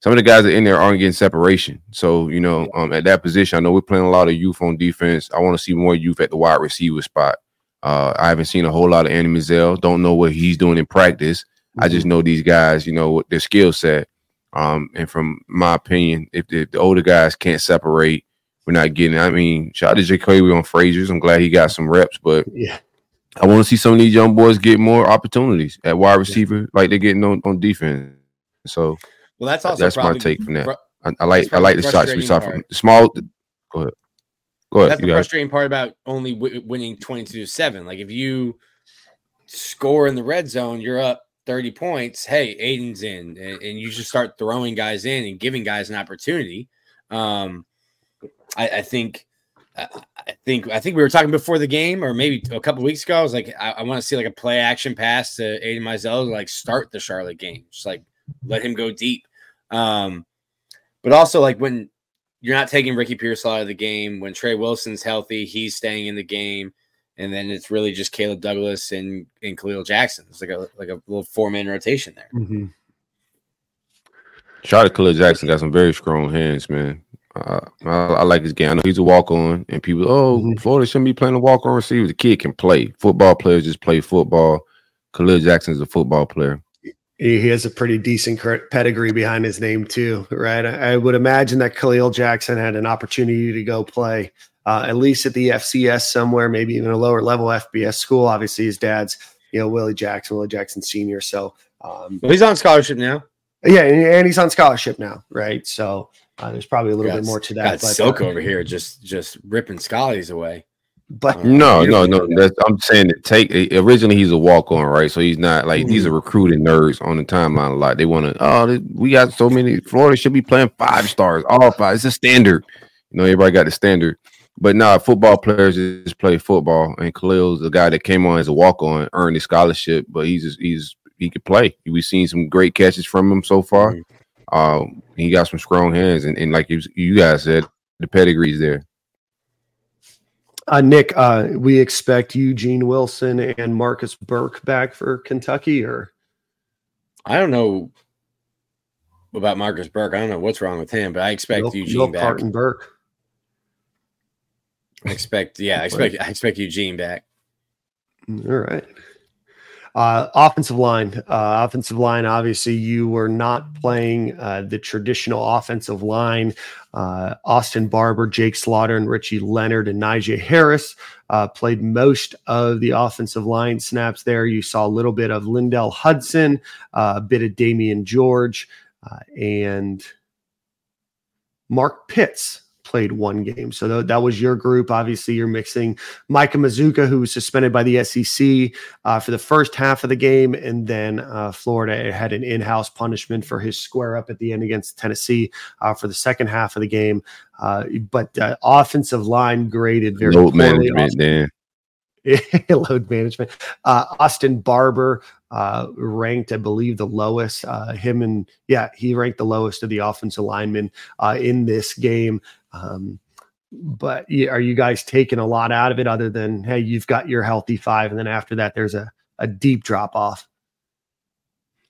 Some of the guys that in there aren't getting separation. So you know, um, at that position, I know we're playing a lot of youth on defense. I want to see more youth at the wide receiver spot. Uh, I haven't seen a whole lot of Andy Mizell. Don't know what he's doing in practice. Mm-hmm. I just mm-hmm. know these guys, you know, their skill set. Um, and from my opinion, if the, the, older guys can't separate, we're not getting. I mean, shout out to Jaquavion Fraziars. I'm glad he got some reps, but yeah, I want to see some of these young boys get more opportunities at wide receiver, like they're getting on, on defense. So, well, that's also that's my take from that. Fr- I, I, like I like the shots we saw from small. Go ahead. Go ahead. That's the frustrating part about only w- winning twenty two to seven. Like if you score in the red zone, you're up thirty points. Hey, Aidan's in, and, and you just start throwing guys in and giving guys an opportunity. Um, I, I think I think I think we were talking before the game, or maybe a couple weeks ago. I was like, I, I want to see like a play action pass to Aidan Mizell to like start the Charlotte game, just like let him go deep. Um, but also like when you're not taking Ricky Pearsall out of the game, when Trey Wilson's healthy, he's staying in the game, and then it's really just Caleb Douglas and and Kahleil Jackson. It's like a like a little four man rotation there. Mm-hmm. Shout out Kahleil Jackson, got some very strong hands, man. Uh, I, I, like his game. I know he's a walk on, and people, oh, mm-hmm. Florida shouldn't be playing a walk on receiver. The kid can play. Football players just play football. Kahleil Jackson's a football player. He has a pretty decent pedigree behind his name too, right? I, would imagine that Kahleil Jackson had an opportunity to go play uh, at least at the FCS somewhere, maybe even a lower level FBS school. Obviously, his dad's you know Willie Jackson, Willie Jackson Senior. So um, well, he's on scholarship now. Yeah, and he's on scholarship now, right? So uh, there's probably a little bit more to that. Got but, Silk uh, over here just just ripping Scotties away. But uh, no, no, no. That's, I'm saying that take originally he's a walk on, right? So he's not like mm-hmm. these are recruiting nerds on the timeline a lot. They want to. Oh, we got so many. Florida should be playing five stars, all five. It's a standard. You know, everybody got the standard. But now nah, football players just play football, and Kahleil's the guy that came on as a walk on, earned his scholarship, but he's just, he's he could play. We've seen some great catches from him so far. Mm-hmm. Um, he got some strong hands, and, and like you, you guys said, the pedigree's there. Uh, Nick, uh, we expect Eugene Wilson and Marcus Burke back for Kentucky, or I don't know about Marcus Burke. I don't know what's wrong with him, but I expect Milk, Eugene back. And Burke. I expect, yeah, I expect, I expect Eugene back. All right. Uh, offensive line, uh, offensive line. Obviously, you were not playing uh, the traditional offensive line. Uh, Austin Barber, Jake Slaughter, and Richie Leonard and Knijeah Harris uh, played most of the offensive line snaps. There, you saw a little bit of Lyndell Hudson, uh, a bit of Damieon George, and Mark Pitts played one game. So th- that was your group. Obviously, you're mixing Micah Mazzccua, who was suspended by the SEC uh, for the first half of the game, and then uh, Florida had an in-house punishment for his square up at the end against Tennessee uh, for the second half of the game. Uh, but uh, offensive line graded very load management, Dan. load management. Uh, Austin Barber uh, ranked, I believe, the lowest. Uh, him and yeah, he ranked the lowest of the offensive linemen uh, in this game. Um, but are you guys taking a lot out of it other than hey, you've got your healthy five, and then after that, there's a a deep drop off?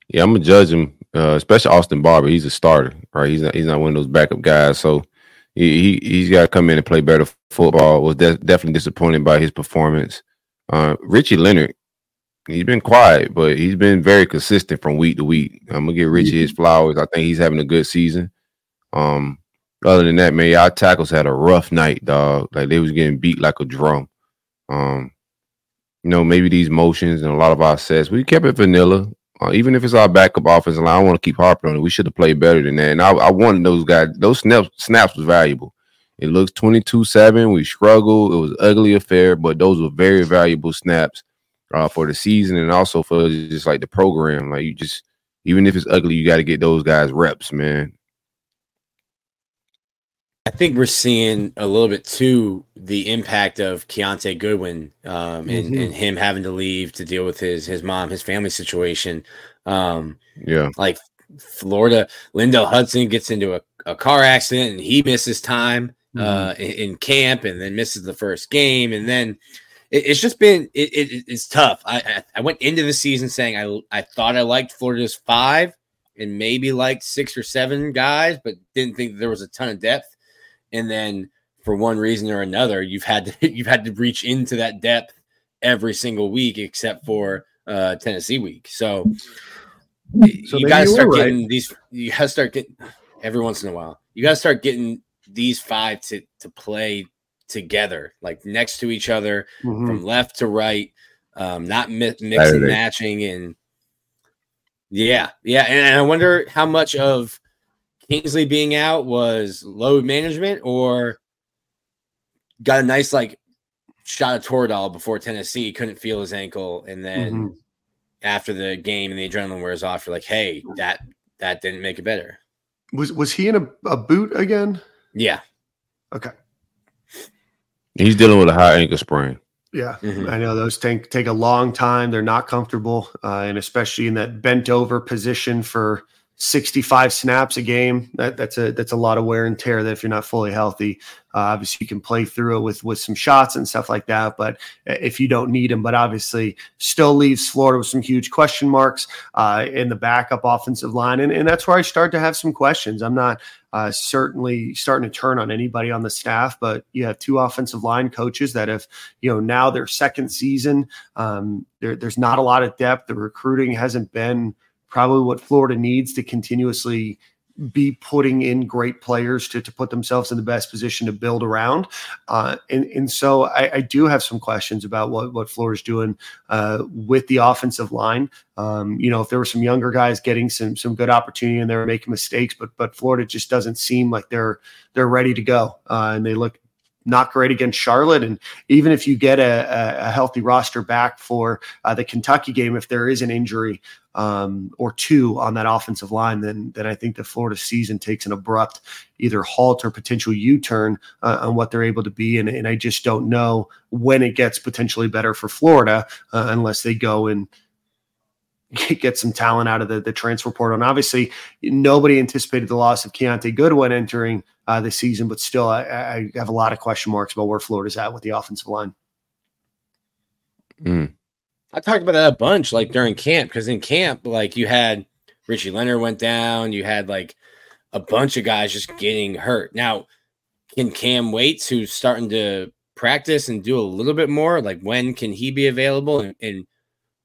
Yeah, I'm gonna judge him, uh, especially Austin Barber. He's a starter, right? He's not he's not one of those backup guys. So he, he has got to come in and play better football. Was de- definitely disappointed by his performance. Uh, Richie Leonard, he's been quiet, but he's been very consistent from week to week. I'm gonna give Richie his flowers. I think he's having a good season. Um, other than that, man, our tackles had a rough night, dog. Like they was getting beat like a drum. Um, you know, maybe these motions and a lot of our sets, we kept it vanilla. Uh, even if it's our backup offensive line, I want to keep harping on it. We should have played better than that. And I, I wanted those guys. Those snaps snaps was valuable. It looks 22-7. We struggled. It was ugly affair, but those were very valuable snaps uh, for the season and also for just like the program. Like you just, even if it's ugly, you got to get those guys reps, man. I think we're seeing a little bit too the impact of Kiyaunta Goodwin um, mm-hmm. and, and, him having to leave to deal with his his mom, his family situation. Um, yeah, like Florida, Lyndell Hudson gets into a, a car accident and he misses time mm-hmm. uh, in, in, camp and then misses the first game, and then it, it's just been it, it, it's tough. I, I I went into the season saying I I thought I liked Florida's five and maybe liked six or seven guys, but didn't think there was a ton of depth and then for one reason or another, you've had to you've had to reach into that depth every single week except for uh, Tennessee week. So, so you got to start getting right. these. You got to start getting every once in a while. You got to start getting these five to to play together, like next to each other, mm-hmm. from left to right, um, not mi- mixing, matching, and yeah, yeah. And I wonder how much of Kingsley being out was load management or got a nice like shot of Toradol before Tennessee, couldn't feel his ankle, and then mm-hmm. after the game and the adrenaline wears off, you're like, hey, that that didn't make it better. Was was he in a, a boot again? Yeah. Okay. He's dealing with a high ankle sprain. Yeah, mm-hmm. I know those take take a long time. They're not comfortable, uh, and especially in that bent over position for 65 snaps a game. That, that's a that's a lot of wear and tear. That if you're not fully healthy, uh, obviously you can play through it with with some shots and stuff like that. But if you don't need him, but obviously still leaves Florida with some huge question marks uh, in the backup offensive line, and and that's where I start to have some questions. I'm not uh, certainly starting to turn on anybody on the staff, but you have two offensive line coaches that have, you know, now their second season. Um, there, there's not a lot of depth. The recruiting hasn't been probably what Florida needs to continuously be putting in great players to, to put themselves in the best position to build around. Uh, and, and so I, I, do have some questions about what, what Florida's doing uh, with the offensive line. Um, you know, if there were some younger guys getting some some good opportunity and they're making mistakes, but but Florida just doesn't seem like they're they're ready to go. Uh, and they look not great against Charlotte. And even if you get a, a healthy roster back for uh, the Kentucky game, if there is an injury um, or two on that offensive line, then then I think the Florida season takes an abrupt either halt or potential U turn uh, on what they're able to be. And, and I just don't know when it gets potentially better for Florida uh, unless they go and get some talent out of the, the transfer portal. And obviously, nobody anticipated the loss of Kiyaunta Goodwin entering uh, this season, but still, I, I, have a lot of question marks about where Florida's at with the offensive line. Mm. I talked about that a bunch, like during camp, because in camp, like you had Richie Leonard went down, you had like a bunch of guys just getting hurt. Now, can Cam Waites, who's starting to practice and do a little bit more, like when can he be available and, and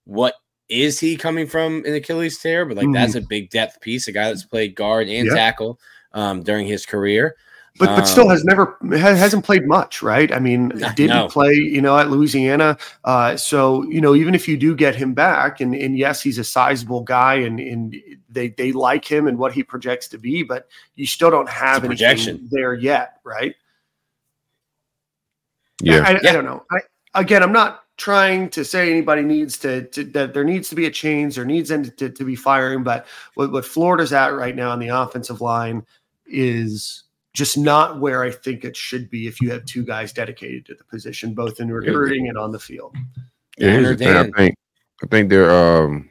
what is he coming from an Achilles tear? But like mm. that's a big depth piece, a guy that's played guard and yep. tackle um, during his career. But but still has um, never hasn't played much, right? I mean, didn't no. play, you know, at Louisiana. Uh, so you know, even if you do get him back, and and yes, he's a sizable guy, and and they they like him and what he projects to be, but you still don't have any projection there yet, right? Yeah, I, yeah. I don't know. I, again, I'm not trying to say anybody needs to, to, that there needs to be a change or needs to, to, to be firing but what, what, florida's at right now on the offensive line is just not where i think it should be if you have two guys dedicated to the position both in recruiting and on the field yeah, I think I think they're um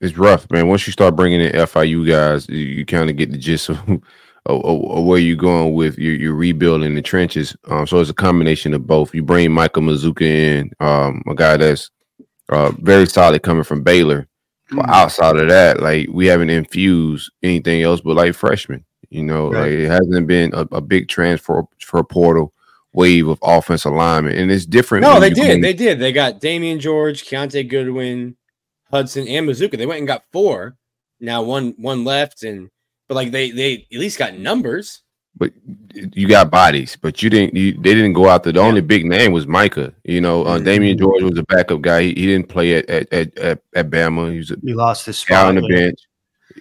it's rough, man. Once you start bringing in FIU guys, you, you kind of get the gist of or, or, where you're going with your, your rebuilding the trenches. Um, so it's a combination of both. You bring Micah Mazzccua in, um, a guy that's uh, very solid coming from Baylor. Mm-hmm. outside of that, like we haven't infused anything else but like freshmen. You know, right. like it hasn't been a, a big transfer for a portal wave of offensive alignment, and it's different. No, they did. Can... They did. They got Damieon George, Kiyaunta Goodwin, Hudson, and Mazzccua. They went and got four. Now one one left, and but like they they at least got numbers. But you got bodies, but you didn't. You, they didn't go out there. The yeah. only big name was Micah. You know, uh, mm-hmm. Damieon George was a backup guy. He, he didn't play at at, at at, at Bama. He was a, he lost his spot on the bench.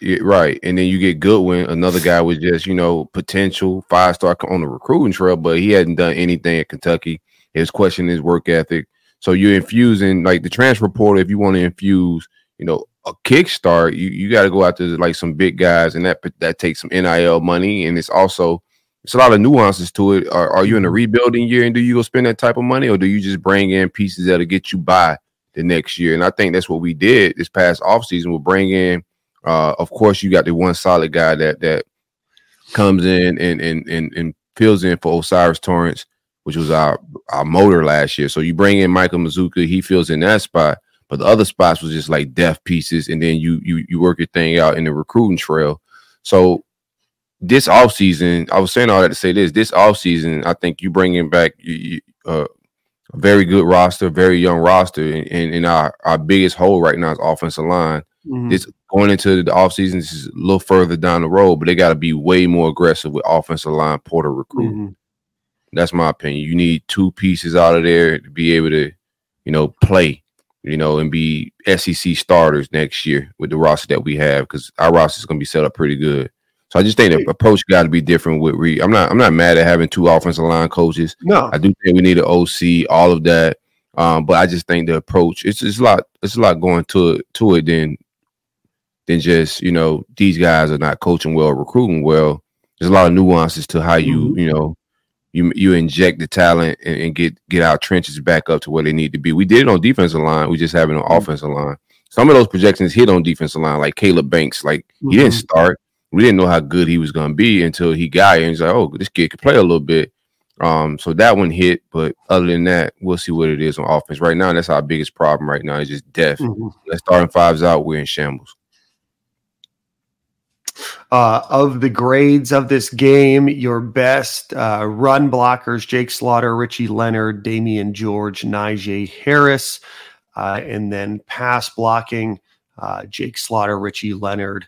Yeah, right, and then you get Goodwin, another guy with just you know potential five star on the recruiting trail, but he hadn't done anything at Kentucky. His question is work ethic. So you're infusing like the transfer portal. If you want to infuse, you know, a kickstart, you you got to go out to like some big guys, and that that takes some nil money, and it's also it's a lot of nuances to it. Are, are you in a mm-hmm. rebuilding year, and do you go spend that type of money, or do you just bring in pieces that'll get you by the next year? And I think that's what we did this past offseason. We'll bring in uh, of course, you got the one solid guy that that comes in and and and, and fills in for O'Cyrus Torrence, which was our our motor last year. So you bring in Micah Mazzccua, he fills in that spot, but the other spots was just like deaf pieces, and then you you you work your thing out in the recruiting trail. So this off season, I was saying all that to say this. This off season, I think you bring in back you, uh, a very good roster, very young roster, and, and, and our our biggest hole right now is offensive line. Mm-hmm. This going into the offseason, this is a little further down the road, but they got to be way more aggressive with offensive line portal recruit. Mm-hmm. That's my opinion. You need two pieces out of there to be able to, you know, play, you know, and be SEC starters next year with the roster that we have because our roster is going to be set up pretty good. So I just think the approach got to be different with Reed. I'm not I'm not mad at having two offensive line coaches. No, I do think we need an OC, all of that. Um, but I just think the approach it's it's a lot it's a lot going to it to it than than just you know these guys are not coaching well, recruiting well. There's a lot of nuances to how you mm-hmm. you know you you inject the talent and, and, get get our trenches back up to where they need to be. We did it on defensive line. We just have it on mm-hmm. offensive line. Some of those projections hit on defensive line, like Caleb Banks. Like mm-hmm. he didn't start. We didn't know how good he was going to be until he got here. And he's like, oh, this kid could play a little bit. Um, so that one hit, but other than that, we'll see what it is on offense. Right now, that's our biggest problem right now is just depth. Mm-hmm. Let's starting fives out, we're in shambles. Uh, of the grades of this game, your best uh, run blockers: Jake Slaughter, Richie Leonard, Damieon George, Knijeah Harris, uh, and then pass blocking: uh, Jake Slaughter, Richie Leonard.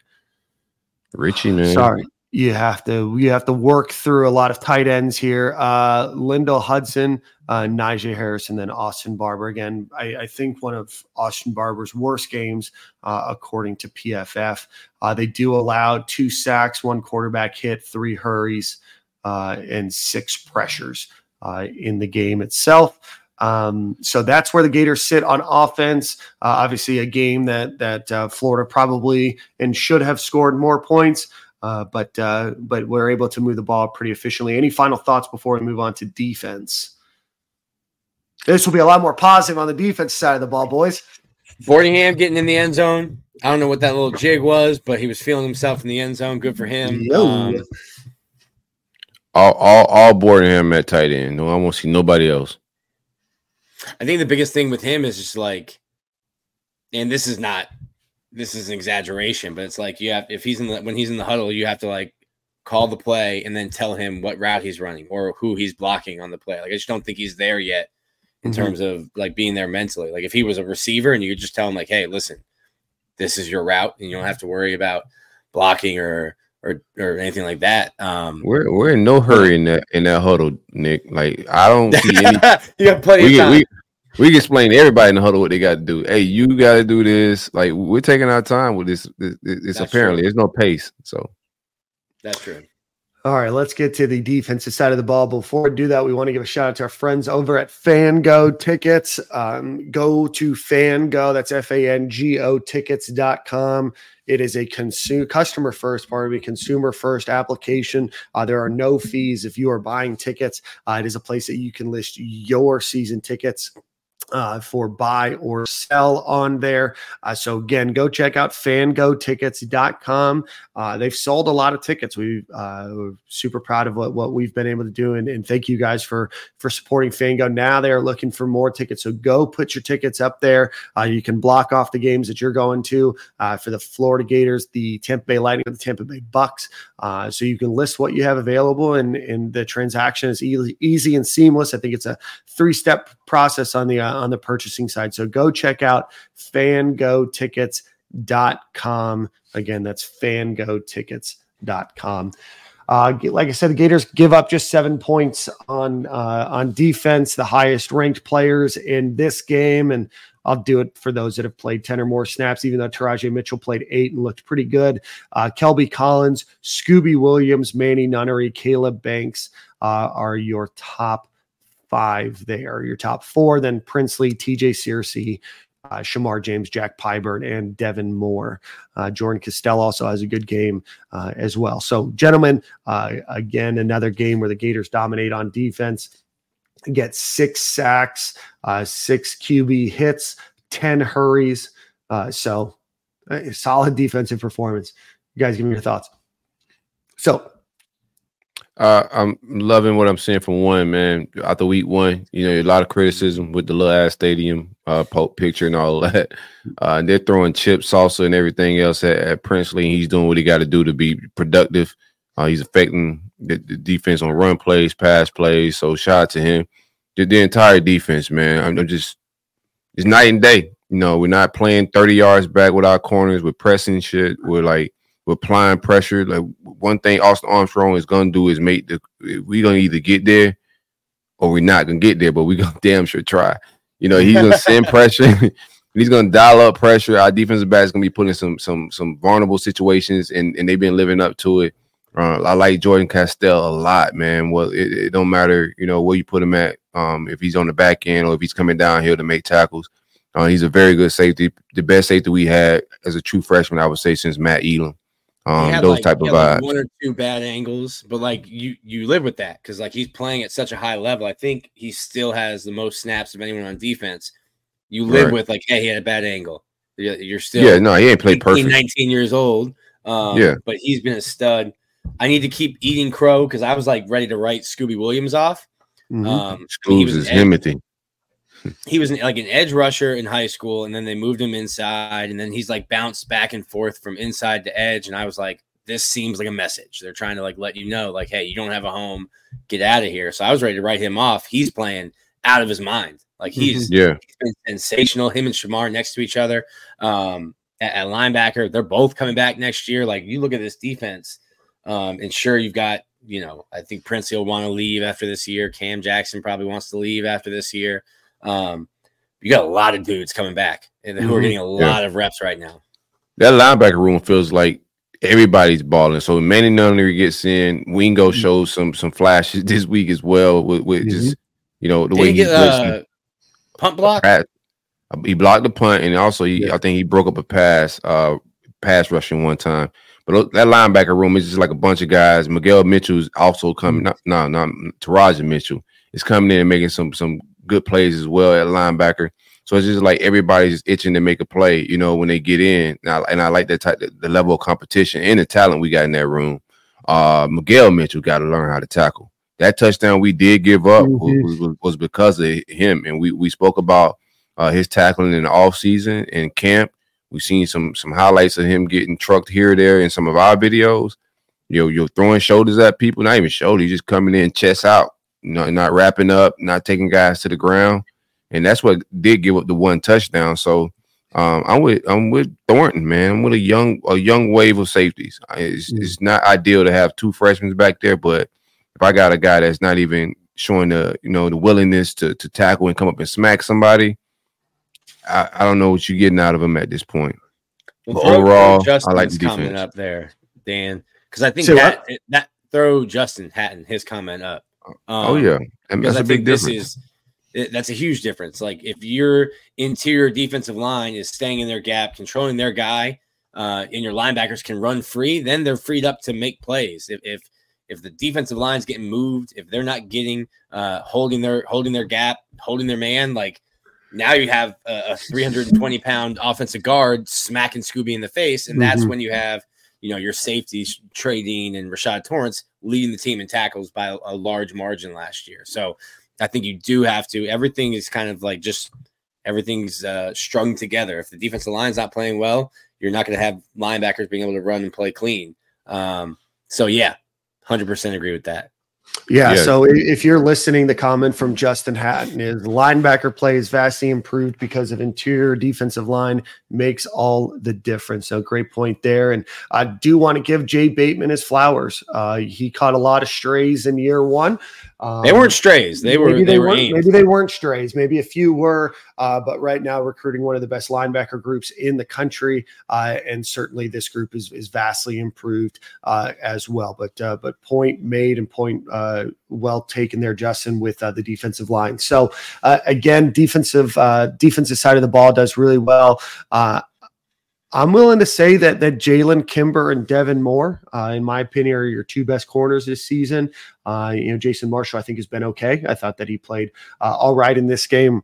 Richie, man. sorry, you have to you have to work through a lot of tight ends here. Uh, Hudson, uh, Knijeah Harris, and then Austin Barber. Again, I, I think one of Austin Barber's worst games, uh, according to PFF. Uh, they do allow two sacks, one quarterback hit, three hurries, uh, and six pressures uh, in the game itself. Um, so that's where the Gators sit on offense. Uh, obviously, a game that that Florida probably and should have scored more points. Uh, but uh, but we're able to move the ball pretty efficiently. Any final thoughts before we move on to defense? This will be a lot more positive on the defense side of the ball, boys. Boardingham getting in the end zone. I don't know what that little jig was, but he was feeling himself in the end zone. Good for him. Um, all, all, all Boardingham at tight end. No, I won't see nobody else. I think the biggest thing with him is just like, and this is not this is an exaggeration, but it's like you have if he's in the when he's in the huddle, you have to like call the play and then tell him what route he's running or who he's blocking on the play. Like I just don't think he's there yet in mm-hmm. terms of like being there mentally. Like if he was a receiver and you could just tell him like, hey, listen, this is your route, and you don't have to worry about blocking or or or anything like that. Um, we're we're in no hurry in that in that huddle, Nick. Like I don't see any. you got plenty we, of time. We, we can explain to everybody in the huddle what they got to do. Hey, you got to do this. Like we're taking our time with this. It's apparently true. there's no pace. So that's true. All right, let's get to the defensive side of the ball. Before we do that, we want to give a shout out to our friends over at Fango Tickets. Um, go to Fango, that's F A N G O tickets.com. It is a consumer customer first, part of a consumer first application. Uh, there are no fees if you are buying tickets. Uh, it is a place that you can list your season tickets uh, for buy or sell on there. Uh, so again, go check out fangotickets.com. Uh, they've sold a lot of tickets. We, uh, we're super proud of what, what we've been able to do. And, and thank you guys for, for supporting Fango. Now they're looking for more tickets. So go put your tickets up there. Uh, you can block off the games that you're going to uh, for the Florida Gators, the Tampa Bay Lightning, the Tampa Bay Bucks. Uh, so you can list what you have available and, and the transaction is easy, easy and seamless. I think it's a three step process on the, uh, on the purchasing side. So go check out fangotickets.com. Again, that's fangotickets.com. Uh, like I said, the Gators give up just seven points on uh, on defense, the highest ranked players in this game, and I'll do it for those that have played ten or more snaps. Even though Teradja Mitchell played eight and looked pretty good, uh, Kelby Collins, Scooby Williams, Manny Nunnery, Caleb Banks uh, are your top five there. Your top four, then Princely, TJ Searcy, uh, Shemar James, Jack Pyburn, and Devin Moore. Uh, Jordan Castell also has a good game uh, as well. So, gentlemen, uh, again, another game where the Gators dominate on defense, get six sacks, uh, six QB hits, 10 hurries. Uh, so, solid defensive performance. You guys give me your thoughts. So, uh, I'm loving what I'm seeing from one man after week one. You know, a lot of criticism with the little ass stadium uh, picture and all that. Uh, and they're throwing chips, salsa, and everything else at, at Princely. he's doing what he got to do to be productive. Uh, he's affecting the, the, defense on run plays, pass plays. So shout out to him. The, the entire defense, man. I'm, I'm just it's night and day. You know, we're not playing 30 yards back with our corners. We're pressing shit. We're like applying pressure. Like one thing Austin Armstrong is gonna do is make the we gonna either get there or we're not gonna get there, but we gonna damn sure try. You know, he's gonna send pressure. he's gonna dial up pressure. Our defensive backs gonna be put in some some some vulnerable situations, and and they've been living up to it. Uh, I like Jordan Castell a lot, man. Well, it, it, don't matter, you know, where you put him at. Um, if he's on the back end or if he's coming downhill to make tackles, uh, he's a very good safety. The best safety we had as a true freshman, I would say, since Matt Elam. Um, those like, type of vibes. Like one or two bad angles, but like you you live with that because like he's playing at such a high level. I think he still has the most snaps of anyone on defense. You live right. with like, hey, he had a bad angle. You're, you're still yeah, no, he ain't played 18, perfect. 19 years old. Um, yeah, but he's been a stud. I need to keep eating crow because I was like ready to write Scooby Williams off. Mm-hmm. Um, Scoobs is Timothy he was like an edge rusher in high school, and then they moved him inside, and then he's like bounced back and forth from inside to edge. And I was like, this seems like a message. They're trying to like let you know, like, hey, you don't have a home, get out of here. So I was ready to write him off. He's playing out of his mind. Like he's yeah, he's sensational. Him and Shemar next to each other. Um, at, at linebacker, they're both coming back next year. Like you look at this defense, um, and sure you've got you know, I think Prince will want to leave after this year. Cam Jackson probably wants to leave after this year. Um, you got a lot of dudes coming back and who are mm-hmm. getting a lot yeah. of reps right now. That linebacker room feels like everybody's balling. So Manny Nunnery gets in. Wingo mm-hmm. shows some some flashes this week as well with, with mm-hmm. just you know the Did way he uh, punt block. He blocked the punt and also he, yeah. I think he broke up a pass, uh, pass rushing one time. But that linebacker room is just like a bunch of guys. Miguel Mitchell's also coming. No, no, no Teradja Mitchell is coming in and making some some good plays as well at linebacker. So it's just like everybody's itching to make a play, you know, when they get in. And I, and I like that type, the level of competition and the talent we got in that room. Uh, Miguel Mitchell got to learn how to tackle. That touchdown we did give up mm-hmm. was, was, because of him, and we we spoke about uh, his tackling in the off season in camp. We've seen some some highlights of him getting trucked here or there in some of our videos. You know, you're throwing shoulders at people, not even shoulders, just coming in chest out you know, not wrapping up, not taking guys to the ground, and that's what did give up the one touchdown. So um, I'm with I'm with Thornton, man. I'm with a young a young wave of safeties. It's, mm-hmm. it's not ideal to have two freshmen back there, but if I got a guy that's not even showing the you know the willingness to to tackle and come up and smack somebody, I, I don't know what you're getting out of him at this point. Well, but overall, I like the defense. up there, Dan, because I think that, that throw Justin Hatton his comment up um, oh yeah, and that's I a big difference. Is, that's a huge difference. Like if your interior defensive line is staying in their gap, controlling their guy, uh, and your linebackers can run free, then they're freed up to make plays. If if, if the defensive line's getting moved, if they're not getting uh, holding their holding their gap, holding their man, like now you have a, a 320 pound offensive guard smacking Scooby in the face, and that's Mhm. when you have you know your safeties Trey Dean and Rashad Torrence leading the team in tackles by a, large margin last year. So I think you do have to. Everything is kind of like just everything's uh, strung together. If the defensive line's not playing well, you're not going to have linebackers being able to run and play clean. Um, so yeah, hundred percent agree with that. Yeah, Yeah. So if you're listening, the comment from Justin Hatton is linebacker play is vastly improved because of interior defensive line makes all the difference. So great point there. And I do want to give Jay Bateman his flowers. Uh, he caught a lot of strays in year one. Um, They weren't strays. They were maybe they, were weren't, aimed. maybe they weren't strays. Maybe a few were, uh, but right now recruiting one of the best linebacker groups in the country, uh, and certainly this group is is vastly improved uh, as well. But uh, but point made and point uh, well taken there, Justin, with uh, the defensive line. So uh, again, defensive uh, defensive side of the ball does really well. I'm willing to say that that Jalen Kimber and Devin Moore, uh, in my opinion, are your two best corners this season. Uh, you know, Jason Marshall, I think, has been okay. I thought that he played uh, all right in this game.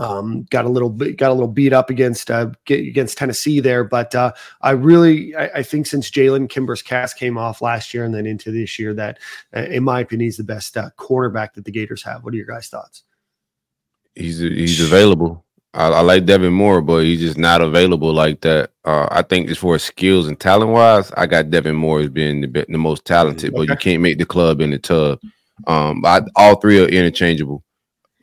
Um, got a little bit, got a little beat up against uh, get- against Tennessee there, but uh, I really, I, I think since Jalen Kimber's cast came off last year and then into this year, that uh, in my opinion, he's the best uh, cornerback that the Gators have. What are your guys' thoughts? He's he's available. I, I like Devin Moore, but he's just not available like that. Uh, I think as far as skills and talent wise, I got Devin Moore as being the, the most talented, but you can't make the club in the tub. Um, I, all three are interchangeable.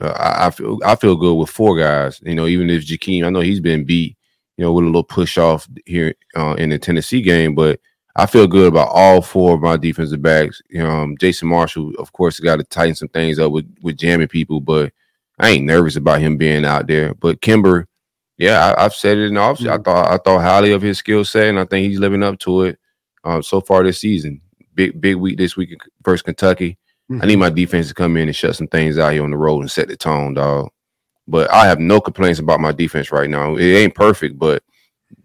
Uh, I, I feel I feel good with four guys. You know, even if Jakeem, I know he's been beat. You know, with a little push off here uh, in the Tennessee game, but I feel good about all four of my defensive backs. You know, um, Jason Marshall, of course, got to tighten some things up with with jamming people, but I ain't nervous about him being out there. But Kimber, yeah, I, I've said it in the offseason. I Mhm. thought I thought highly of his skill set, and I think he's living up to it um, so far this season. Big big week this week versus Kentucky. I need my defense to come in and shut some things out here on the road and set the tone, dog. But I have no complaints about my defense right now. It ain't perfect, but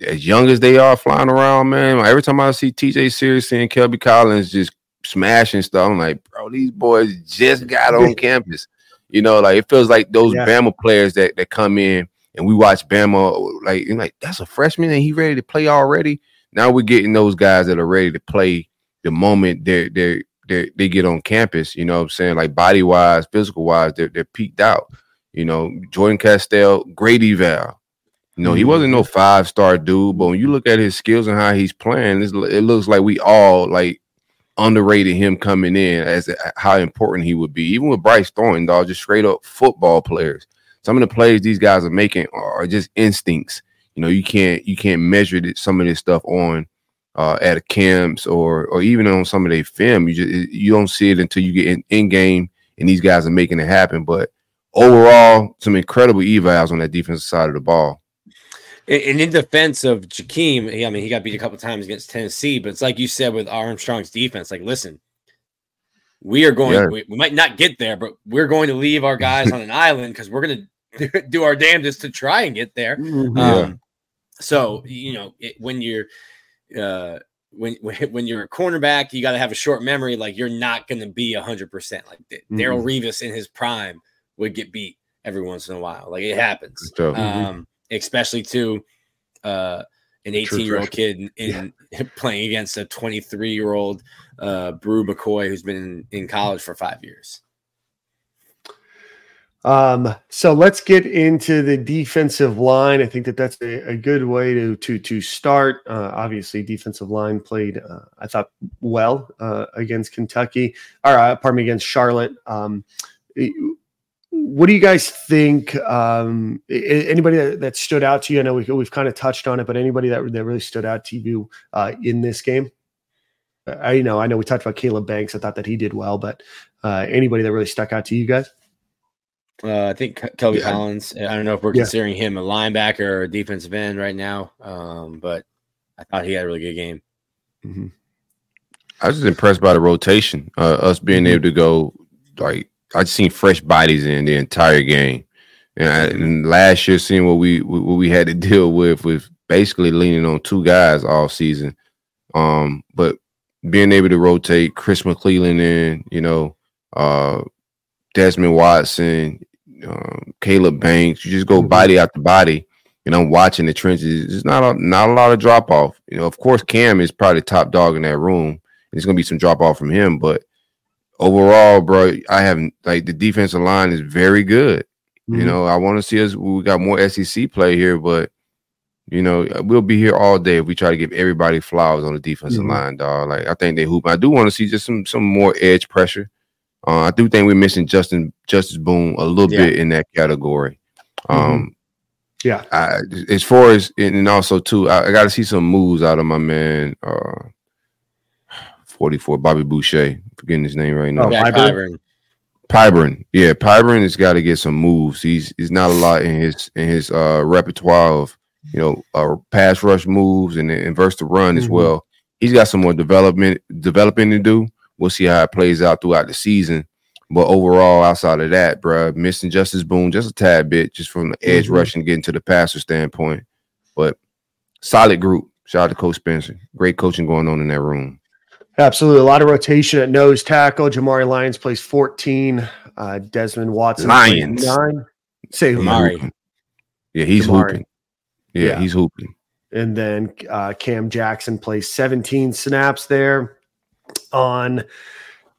as young as they are flying around, man, every time I see TJ Searcy and Kelby Collins just smashing stuff, I'm like, bro, these boys just got on campus. You know, like it feels like those Yeah. Bama players that, that come in and we watch Bama, like, like that's a freshman and he ready to play already. Now we're getting those guys that are ready to play the moment they're they're they they get on campus, you know what I'm saying? Like body wise, physical wise, they're they're peaked out. You know, Jordan Castell, great eval. You know, he mm-hmm. wasn't no five star dude, but when you look at his skills and how he's playing, it's, it looks like we all like underrated him coming in as how important he would be. Even with Bryce Thornton, dog, just straight up football players. Some of the plays these guys are making are just instincts. You know, you can't you can't measure some of this stuff on uh, at camps or or even on some of their film. You just you don't see it until you get in, in game and these guys are making it happen. But overall, some incredible evals on that defensive side of the ball. And in defense of Jakeem, I mean, he got beat a couple times against Tennessee, but it's like you said with Armstrong's defense. Like, listen, we are going. Yeah. We, we might not get there, but we're going to leave our guys on an island because we're going to do our damnedest to try and get there. Mhm. Yeah. Um, so you know, it, when you're uh, when when when you're a cornerback, you got to have a short memory. Like you're not going to be hundred percent. Like D- Darrelle Revis in his prime would get beat every once in a while. Like it happens. So Um, especially to uh, an 18 year old kid in, in playing against a 23 year old uh, Bru McCoy who's been in, in college for five years. Um, so let's get into the defensive line. I think that that's a, a good way to to to start. Uh, obviously, defensive line played, uh, I thought, well uh, against Kentucky, or uh, pardon me, against Charlotte. Um, what do you guys think? Um, a- a- anybody that, that stood out to you? I know we've, we've kind of touched on it, but anybody that that really stood out to you uh, in this game? I you know I know we talked about Caleb Banks. I thought that he did well, but uh, anybody that really stuck out to you guys? Uh, I think Ke- Kelby Yeah. Collins. I don't know if we're Yeah. considering him a linebacker or a defensive end right now, um, but I thought he had a really good game. I was just impressed by the rotation. Uh, us being able to go like I just seen fresh bodies in the entire game. And, I, and last year, seeing what we what we had to deal with with basically leaning on two guys all season. Um, but being able to rotate Chris McClellan in, you know, uh, Desmond Watson, um, Caleb Banks. You just go Mhm. body after body, and I'm watching the trenches. There's not a, not a lot of drop off. You know, of course, Cam is probably top dog in that room. There's gonna be some drop off from him, but overall, bro, I haven't like the defensive line is very good. Mm-hmm. You know, I want to see us. We got more SEC play here, but you know, we'll be here all day if we try to give everybody flowers on the defensive Mhm. line, dog. Like I think they hoop. I do want to see just some some more edge pressure. Uh, I do think we're missing Justin Justus Boone a little Yeah. bit in that category. Um, Yeah. I, as far as and also too, I, I got to see some moves out of my man. Uh, Forty four Bobby Boucher, forgetting his name right now. Oh, Pyburn? Pyburn. Pyburn, yeah, Pyburn has got to get some moves. He's he's not a lot in his in his uh repertoire of you know uh, pass rush moves and inverse to run as Mhm. well. He's got some more development developing to do. We'll see how it plays out throughout the season. But overall, outside of that, bruh, missing Justus Boone just a tad bit, just from the edge Mhm. rushing, getting to the passer standpoint. But solid group. Shout out to Coach Spencer. Great coaching going on in that room. Absolutely. A lot of rotation at nose tackle. Jamari Lyons plays 14. Uh, Desmond Watson plays Lions. nine. Say who? He's Amari. hooping. Yeah, he's Amari. hooping. Yeah, Yeah. he's hooping. And then uh, Cam Jackson plays 17 snaps there on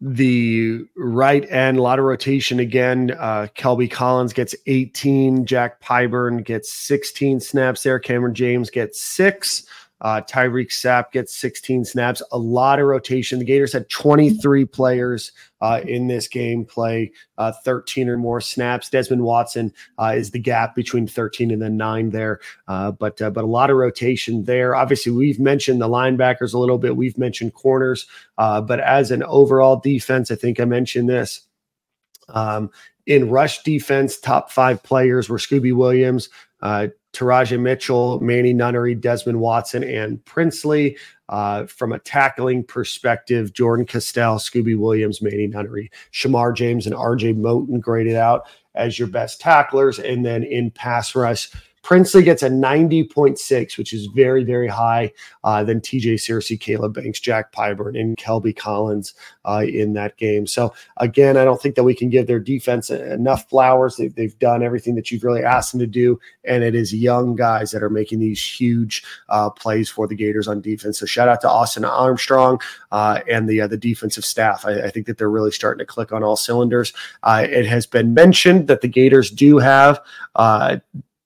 the right end. A lot of rotation again. Uh, Kelby Collins gets 18. Jack Pyburn gets 16 snaps there. Cameron James gets six. Uh, Tyreak Sapp gets 16 snaps. A lot of rotation. The Gators had 23 players uh, in this game play uh, 13 or more snaps. Desmond Watson uh, is the gap between 13 and then nine there. Uh, but uh, but a lot of rotation there. Obviously, we've mentioned the linebackers a little bit. We've mentioned corners. But as an overall defense, I think I mentioned this. Um, in rush defense, top five players were Scooby Williams, uh, Teradja Mitchell, Manny Nunnery, Desmond Watson, and Princely. Uh, from a tackling perspective, Jordan Castell, Scooby Williams, Manny Nunnery, Shemar James, and RJ Moten graded out as your best tacklers. And then in pass rush, Princely gets a 90.6, which is very, very high. Uh, then TJ Searcy, Caleb Banks, Jack Pyburn, and Kelby Collins uh, in that game. So, again, I don't think that we can give their defense enough flowers. They've, they've done everything that you've really asked them to do. And it is young guys that are making these huge uh, plays for the Gators on defense. So, shout out to Austin Armstrong uh, and the, uh, the defensive staff. I, I think that they're really starting to click on all cylinders. Uh, it has been mentioned that the Gators do have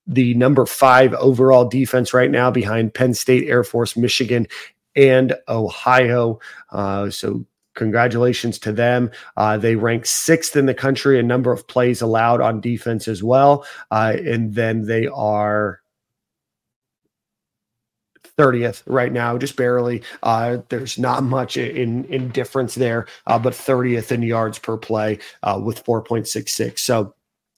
the number five overall defense right now behind Penn State, Air Force, Michigan, and Ohio. Uh, so congratulations to them. Uh, they rank sixth in the country in number of plays allowed on defense as well. Uh, and then they are 30th right now, just barely. Uh, there's not much in in difference there, uh, but 30th in yards per play uh, with 4.66. So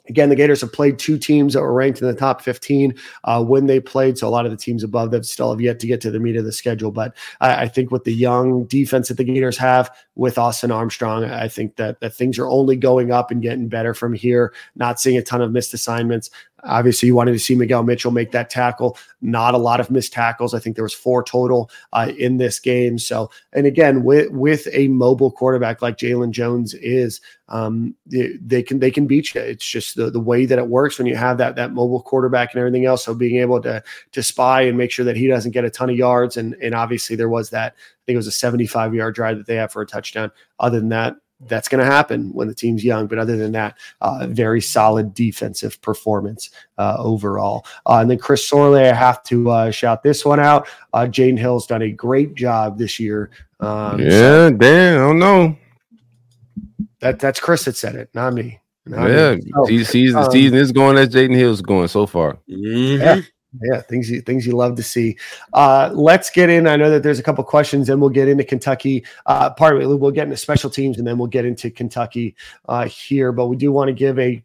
Again, the Gators have played two teams that were ranked in the top 15 uh, when they played. So a lot of the teams above them still have yet to get to the meat of the schedule. But I, I think with the young defense that the Gators have with Austin Armstrong, I think that, that things are only going up and getting better from here. Not seeing a ton of missed assignments. Obviously, you wanted to see Miguel Mitchell make that tackle. Not a lot of missed tackles. I think there was four total uh, in this game. So, and again, with with a mobile quarterback like Jalon Jones is, um, they, they can they can beat you. It's just the, the way that it works when you have that that mobile quarterback and everything else. So being able to to spy and make sure that he doesn't get a ton of yards, and and obviously there was that. I think it was a 75 yard drive that they had for a touchdown. Other than that, that's going to happen when the team's young. But other than that, uh, very solid defensive performance uh, overall. Uh, and then Chris Sorley, I have to uh, shout this one out. Uh, Jaden Hill's done a great job this year. Um, so yeah, damn, I don't know. that that's Chris that said it, not me. Not yeah, me. So, see, season um, season is going as Jaden Hill's going so far. Mhm. Yeah. Yeah, things you things you love to see. Uh, let's get in. I know that there's a couple questions, and we'll get into Kentucky. Uh, part of it, we'll get into special teams, and then we'll get into Kentucky uh, here. But we do want to give a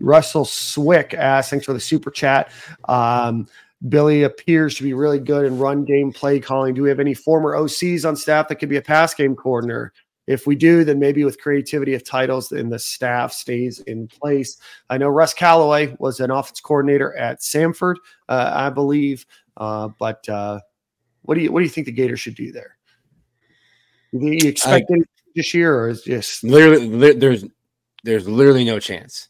Russell Swick asks, thanks for the super chat. Um, Billy appears to be really good in run game play calling. Do we have any former OCs on staff that could be a pass game coordinator? If we do, then maybe with creativity of titles, then the staff stays in place. I know Russ Callaway was an offense coordinator at Samford, uh, I believe. Uh, but uh, what do you what do you think the Gators should do there? Do you expect anything this year, or is just Literally, li- there's there's literally no chance.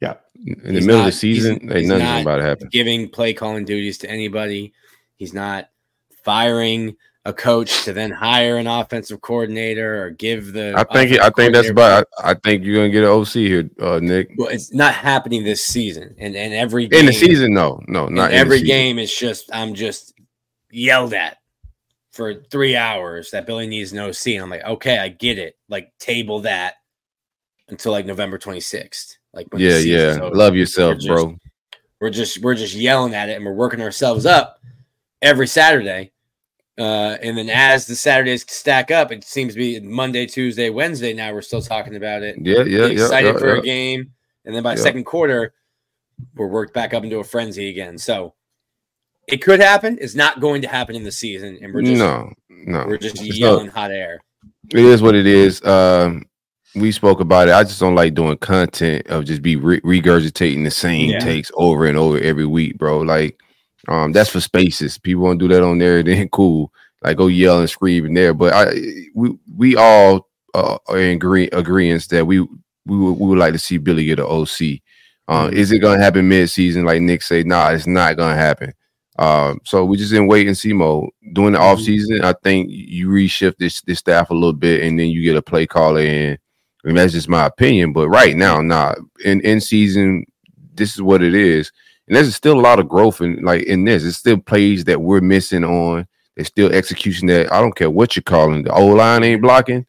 Yeah. In the He's middle of the season, he's- ain't he's nothing not about to happen. giving play calling duties to anybody. He's not firing a coach to then hire an offensive coordinator or give the. I think I think that's about. I, I think you're gonna get an OC here, uh, Nick. Well, it's not happening this season, and and every game, In the season, no, no, not in every game is just I'm just yelled at for three hours that Billy needs no C. And I'm like, okay, I get it. Like table that until like November 26th. Like when Yeah, yeah. over. Love yourself, just- bro. we're just we're just yelling at it and we're working ourselves up every Saturday. Uh, and then as the Saturdays stack up, it seems to be Monday, Tuesday, Wednesday. Now we're still talking about it. Yeah, yeah, Get excited yeah, for yeah. a game, and then by Yeah. second quarter, we're worked back up into a frenzy again. So it could happen. It's not going to happen in the season, and we're just no, no. we're just It's yelling not- hot air. It is what it is. Um, we spoke about it. I just don't like doing content of just be re- regurgitating the same Yeah. takes over and over every week, bro. Like, um, that's for spaces. People want to do that on there, then cool. Like, go yell and scream in there. But I, we, we all uh, are in agree agreements that we we would, we would like to see Billy get an OC. Uh, Mhm. Is it gonna happen mid season? Like Nick said, nah, it's not gonna happen. Um, so we just in wait and see mode. During the Mhm. off season, I think you reshift this this staff a little bit, and then you get a play caller in. I mean, that's just my opinion. But right now, nah, in in season, this is what it is, and there's still a lot of growth in like in this. It's still plays that we're missing on. There's still execution that I don't care what you're calling. The O line ain't blocking.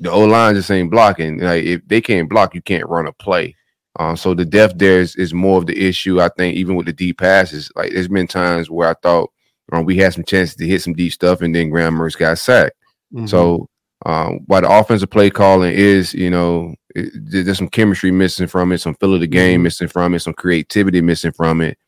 The O line just ain't blocking. Like if they can't block, you can't run a play. Um, so the depth there is, is more of the issue. I think even with the deep passes, like there's been times where I thought um, we had some chances to hit some deep stuff, and then Graham Mertz got sacked. Mhm. So um, while the offensive play calling is, you know, there's some chemistry missing from it, some feel of the game Mhm. missing from it, some creativity missing from it.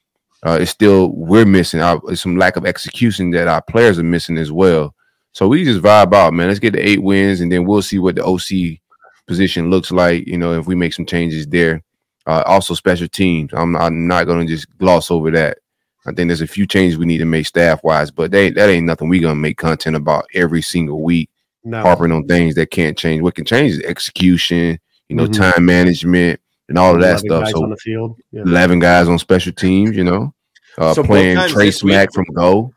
Uh, it's still we're missing out some lack of execution that our players are missing as well. So we just vibe out, man. Let's get the eight wins, and then we'll see what the OC position looks like. You know, if we make some changes there. Uh, also, special teams. I'm, I'm not going to just gloss over that. I think there's a few changes we need to make staff wise, but they, that ain't nothing We're gonna make content about every single week no. harping on things that can't change. What can change is execution, you know, Mhm. time management, and all of that stuff. So on the field. Yeah. eleven guys on special teams, you know, uh, So playing Trey Smack week- from go.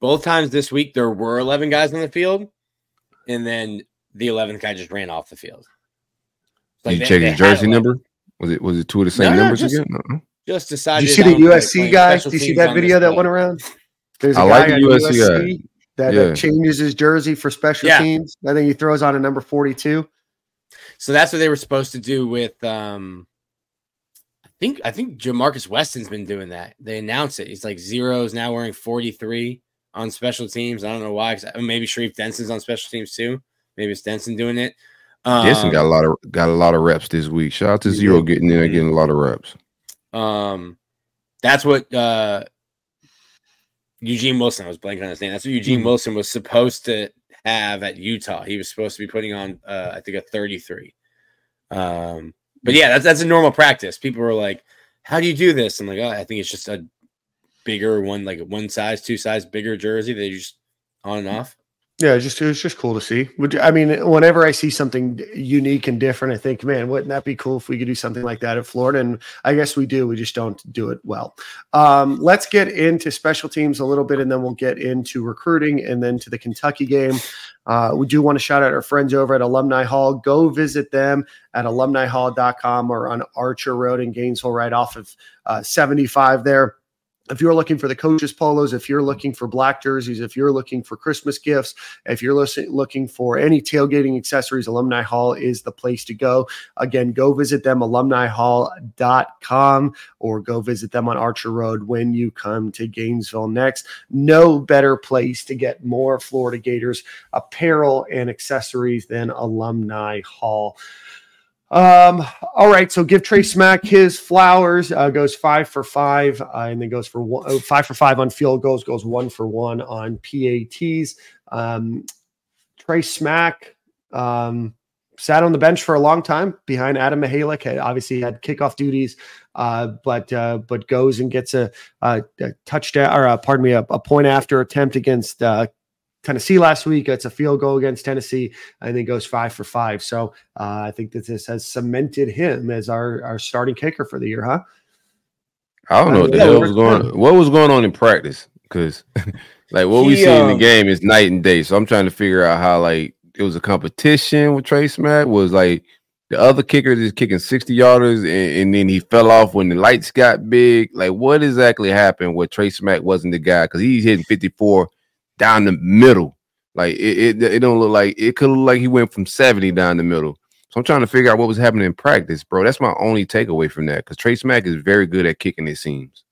Both times this week, there were 11 guys on the field, and then the 11th guy just ran off the field. Did you they- check they his jersey number? Was it was it two of the same No, no, numbers just- again? Uh-uh. Just Did decided. you see the USC playing guy? Did you see that video that went around? There's a I guy like the on USC guy. USC that Yeah. uh, changes his jersey for special Yeah. teams. I think he throws on a number 42. So that's what they were supposed to do with. um I think I think Jamarcus Weston's been doing that. They announced it. He's like zero is now wearing 43 on special teams. I don't know why. 'cause- maybe Sharif Denson's on special teams too. Maybe it's Denson doing it. Um, Denson got a lot of got a lot of reps this week. Shout out to Zero getting in and getting a lot of reps. Um, that's what uh, Eugene Wilson. I was blanking on his name. That's what Eugene Mhm. Wilson was supposed to have at Utah. He was supposed to be putting on, uh, I think, a 33. Um, but yeah, that's that's a normal practice. People were like, "How do you do this?" I'm like, "Oh, I think it's just a bigger one, like one size, two size bigger jersey. They just on and off." Yeah, just it was just cool to see. Would I mean, whenever I see something unique and different, I think, man, wouldn't that be cool if we could do something like that at Florida? And I guess we do. We just don't do it well. Um, let's get into special teams a little bit, and then we'll get into recruiting, and then to the Kentucky game. Uh, we do want to shout out our friends over at Alumni Hall. Go visit them at alumnihall.com or on Archer Road in Gainesville, right off of uh, 75 there if you're looking for the coaches polos if you're looking for black jerseys if you're looking for christmas gifts if you're looking for any tailgating accessories alumni hall is the place to go. Again go visit them alumnihall.com or go visit them on archer road when you come to gainesville next. No better place to get more florida gators apparel and accessories than alumni hall um, all right, so give Trey Smack his flowers. Uh, goes five for five, uh, and then goes for one, oh, five for five on field goals. Goes one for one on PATs. Um, Trey Smack um, sat on the bench for a long time behind Adam Mihalik. Had obviously had kickoff duties, uh, but uh, but goes and gets a, a, a touchdown or a, pardon me, a, a point after attempt against uh, Tennessee last week. It's a field goal against Tennessee, and then goes five for five. So uh, I think that this has cemented him as our our starting kicker for the year, huh? I don't know what the Yeah, hell was going. What was going on in practice? Because like what we He, see in the um, game is night and day. So I'm trying to figure out how like it was a competition with Trey Smack. Was like the other kicker is kicking 60 yarders and, and then he fell off when the lights got big. Like what exactly happened where Trey Smack wasn't the guy? Because he's hitting 54 down the middle. Like it, it, it don't look like it could look like he went from 70 down the middle. So I'm trying to figure out what was happening in practice, bro. That's my only takeaway from that. Because Trey Smack is very good at kicking, it seems.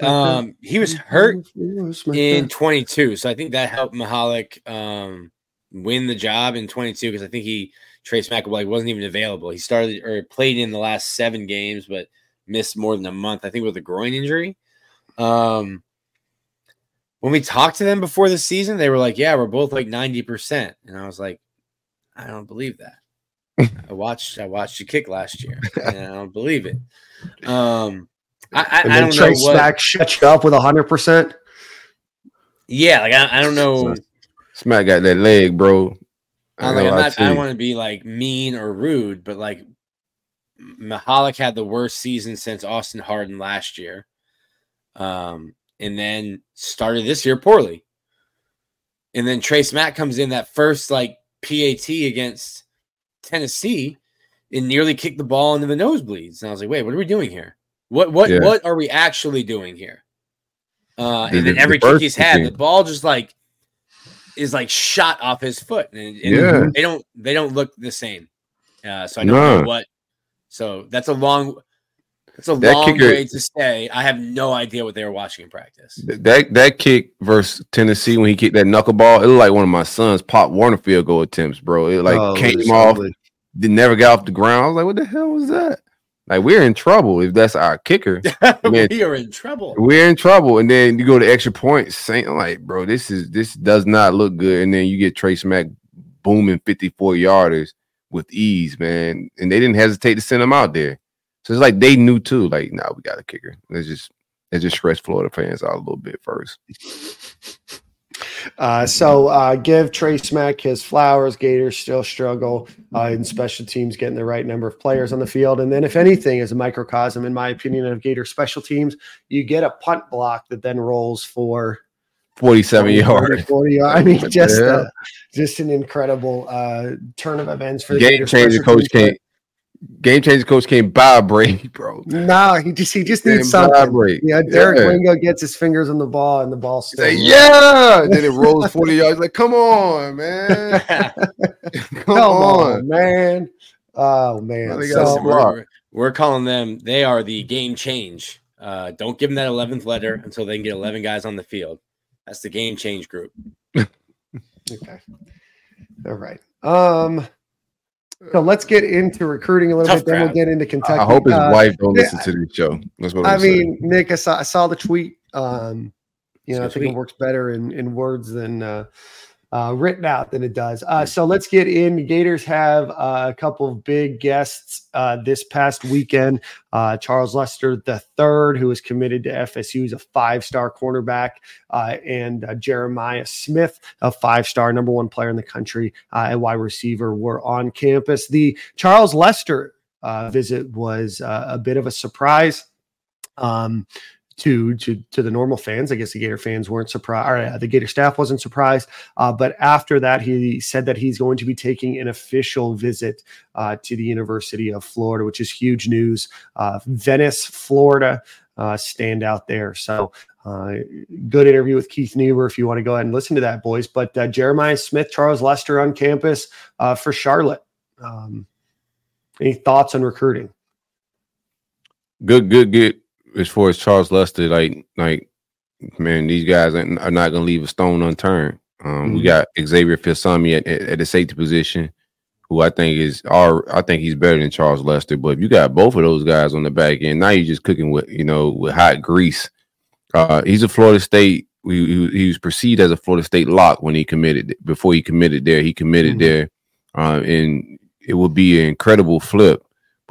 Um, he was hurt in 22, so I think that helped Mihalik um, win the job in 22 because I think he Trace McAvoy wasn't even available. He started or played in the last seven games, but missed more than a month. I think with a groin injury. Um, when we talked to them before the season, they were like, "Yeah, we're both like 90 percent," and I was like, "I don't believe that." I watched I watched you kick last year, and I don't believe it. Um, I, I, I don't know what. Smack shut you up with hundred percent. Yeah, like I, I don't know. Smack got that leg, bro. I I'm, ain't like, I'm gonna lie not, to I don't want to be like mean or rude, but like Mihalik had the worst season since Austin Harden last year. Um, and then started this year poorly. And then Trey Smack comes in that first like PAT against Tennessee and nearly kicked the ball into the nosebleeds. And I was like, wait, what are we doing here? What what Yeah. what are we actually doing here? Uh, The- and then every the kick he's had, the ball just like is like shot off his foot, and, and Yeah. they don't they don't look the same. Uh, so I don't No. know what. So that's a long, that's a That long kicker- way to say. I have no idea what they were watching in practice. That that kick versus Tennessee when he kicked that knuckleball, it looked like one of my son's Pop Warner field goal attempts, bro. It like Oh, came it's off, ugly. did never got off the ground. I was like, what the hell was that? Like we're in trouble if that's our kicker. Man. we are in trouble. we're in trouble. And then you go to extra points, saying like, bro, this is this does not look good. And then you get Trey Smack booming 54 yarders with ease, man. And they didn't hesitate to send him out there. So it's like they knew too, like, nah, we got a kicker. Let's just let's just stress Florida fans out a little bit first. Uh, so uh, give Trey Smack his flowers. Gators still struggle uh, in special teams getting the right number of players on the field. And then, if anything, is a microcosm, in my opinion, of Gator special teams, you get a punt block that then rolls for 47 yards. 40 yards. I mean, just uh, just an incredible uh, turn of events for the Game Gator changer special coach teams. can't game changer coach can't buy a break, bro. Nah, he just he just Can't needs something. break. Yeah, Derek Yeah. Wingo gets his fingers on the ball, and the ball He's still like, rolls. yeah. then it rolls 40 yards. Like, come on, man. Come, Come on. on, man. Oh man. Well, they got So- we're, we're- we're calling them. They are the game change. Uh, don't give them that eleventh letter until they can get eleven guys on the field. That's the game change group. Okay. All right. Um. So let's get into recruiting a little Tough bit. Then we'll get into Kentucky. I hope his Uh, wife don't yeah, listen to this show. That's what I I'm saying. mean, Nick, I saw I saw the tweet. Um, you know, I It's a think it works better in in words than uh, uh, written out than it does. Uh, so let's get in. Gators have uh, a couple of big guests uh, this past weekend. Uh, Charles Lester III, who is committed to FSU, is a five-star cornerback, uh, and uh, Jeremiah Smith, a five-star number one player in the country uh, at wide receiver, were on campus. The Charles Lester uh, visit was uh, a bit of a surprise. Um, to to to the normal fans. I guess the Gator fans weren't surprised, or uh, the Gator staff wasn't surprised. Uh, but after that, he said that he's going to be taking an official visit uh, to the University of Florida, which is huge news. Uh, Venice, Florida, uh, stand out there. So. Uh, good interview with Keith Niebuhr if you want to go ahead and listen to that, boys. But Jeremiah Smith, Charles Lester on campus for Charlotte. Um, any thoughts on recruiting? good, good, good. As far as Charles Lester, like, like, man, these guys are not gonna leave a stone unturned. Um, we Mhm. got Xavier Filsaime at, at, the safety position, who I think is our. I think he's better than Charles Lester. But if you got both of those guys on the back end, now you're just cooking with you know with hot grease. Uh, he's a Florida State. He, he, he was perceived as a Florida State lock when he committed. Before he committed there, he committed Mhm. there, uh, and it would be an incredible flip.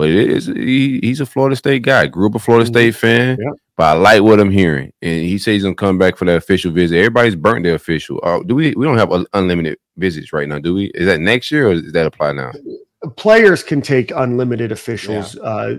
But it is he, he's a Florida State guy. Grew up a Florida Mhm. State fan. Yep. But I like what I'm hearing, and he says he's gonna come back for that official visit. Everybody's burnt their official. Uh, do we? We don't have unlimited visits right now, do we? Is that next year or does that apply now? Players can take unlimited officials. Yeah. Uh,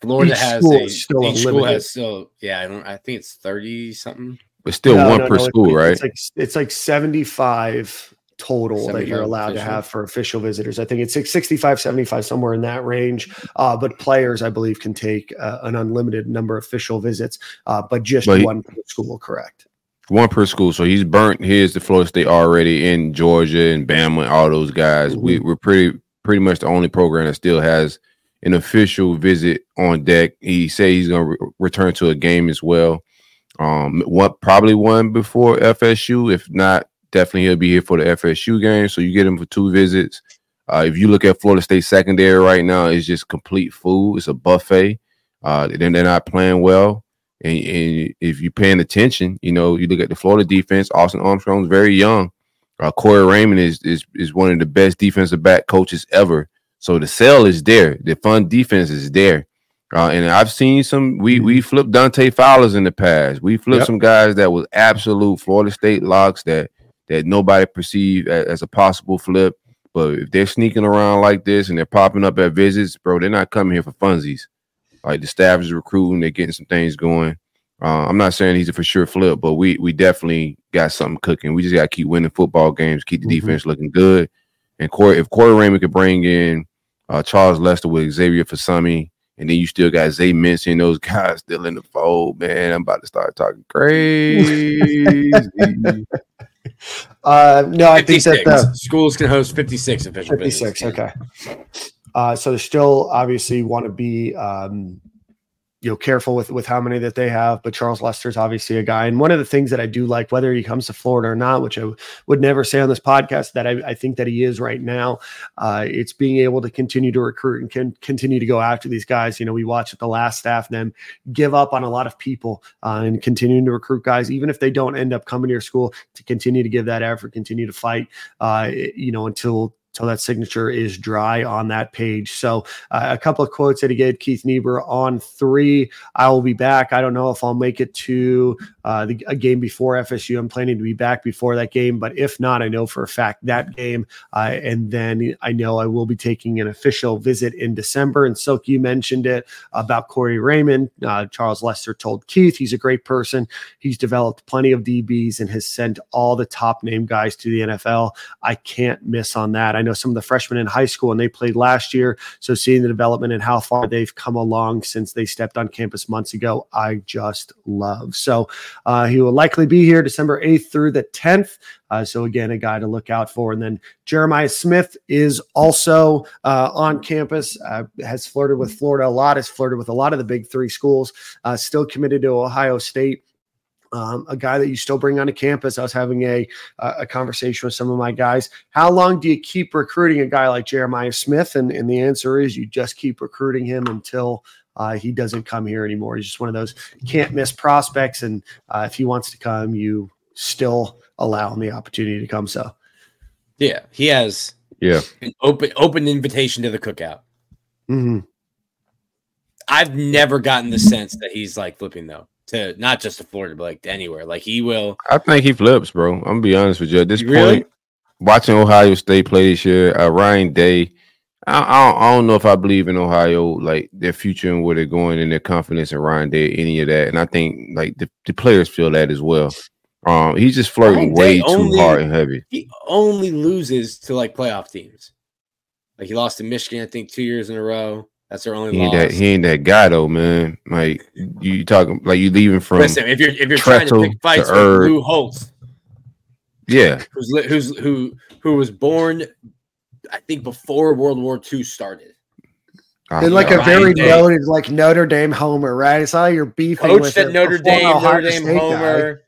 Florida has a still each school has still yeah. I don't. I think it's thirty something. But still no, one no, per no, school, it's, right? It's like it's like seventy five total that you're allowed official. to have for official visitors. I think it's 65, 75, somewhere in that range. Uh, but players, I believe, can take uh, an unlimited number of official visits, uh, but just but one he, per school, correct? One per school. So he's burnt his to Florida State already in Georgia and Bama, and all those guys. Mm-hmm. We, we're pretty pretty much the only program that still has an official visit on deck. He said he's going to re- return to a game as well. Um, what probably one before FSU, if not definitely he'll be here for the FSU game. So you get him for two visits. Uh, if you look at Florida State secondary right now, it's just complete food. It's a buffet. Uh, then they're not playing well. And, and, if you're paying attention, you know, you look at the Florida defense. Austin Armstrong's very young. Uh, Corey Raymond is, is is one of the best defensive back coaches ever. So the sell is there. The fun defense is there. Uh, and I've seen some. We we mm-hmm. flipped Dante Fowlers in the past. We flipped yep. some guys that was absolute Florida State locks that that nobody perceived as, a possible flip. But if they're sneaking around like this and they're popping up at visits, bro, they're not coming here for funsies. Like the staff is recruiting, they're getting some things going. Uh, I'm not saying he's a for sure flip, but we we definitely got something cooking. We just got to keep winning football games, keep the mm-hmm. defense looking good. And Corey, if Corey Raymond could bring in uh, Charles Lester with Xavier Filsaime, and then you still got Zay Mincy and those guys still in the fold, man. I'm about to start talking crazy. Uh, no, I think that the schools can host 56 official 56, visits. okay. Uh, so they still obviously want to be um, you know careful with with how many that they have but charles lester's obviously a guy. And one of the things that i do like whether he comes to florida or not which i w- would never say on this podcast that I, I think that he is right now uh, it's being able to continue to recruit and can continue to go after these guys. You know we watch the last staff them give up on a lot of people uh, and continuing to recruit guys even if they don't end up coming to your school to continue to give that effort continue to fight uh, you know until so that signature is dry on that page. So uh, a couple of quotes that he gave Keith Niebuhr on three. I will be back. I don't know if I'll make it to uh, the, a game before FSU. I'm planning to be back before that game, but if not, I know for a fact that game. Uh, and then I know I will be taking an official visit in December. And Silk, you mentioned it about Corey Raymond. Uh, Charles Lester told Keith he's a great person. He's developed plenty of DBs and has sent all the top name guys to the NFL. I can't miss on that. I know some of the freshmen in high school and they played last year. So seeing the development and how far they've come along since they stepped on campus months ago, I just love. So uh, he will likely be here December 8th through the 10th. Uh, so again, a guy to look out for. And then Jeremiah Smith is also uh, on campus. Uh, has flirted with Florida a lot. Has flirted with a lot of the big three schools. Uh, still committed to Ohio State um, a guy that you still bring onto campus. I was having a a conversation with some of my guys. How long do you keep recruiting a guy like Jeremiah Smith? And, and the answer is you just keep recruiting him until uh, he doesn't come here anymore. He's just one of those can't miss prospects. And uh, if he wants to come, you still allow him the opportunity to come. So, yeah, he has yeah an open open invitation to the cookout. Mm-hmm. I've never gotten the sense that he's like flipping though to not just to Florida, but like anywhere. Like he will. I think he flips, bro. I'm gonna be honest with you. At this point, really? watching Ohio State play this year, uh, Ryan Day. I, I, don't, I, don't, know if I believe in Ohio, like their future and where they're going and their confidence in Ryan Day, any of that. And I think like the, the players feel that as well. Um, he's just flirting Ryan way too hard and heavy. He only loses to like playoff teams. Like he lost to Michigan, I think, two years in a row. That's their only. He ain't, that, he ain't that guy though, man. Like you talking, like you leaving from. Listen, if you're if you're trying to pick fights, with Lou Holtz, yeah, who's who's who who was born, I think before World War II started. Oh, like a very noted, like Notre Dame homer, right? It's all your beefing Coach with at Notre Dame, Notre Dame State homer, guy.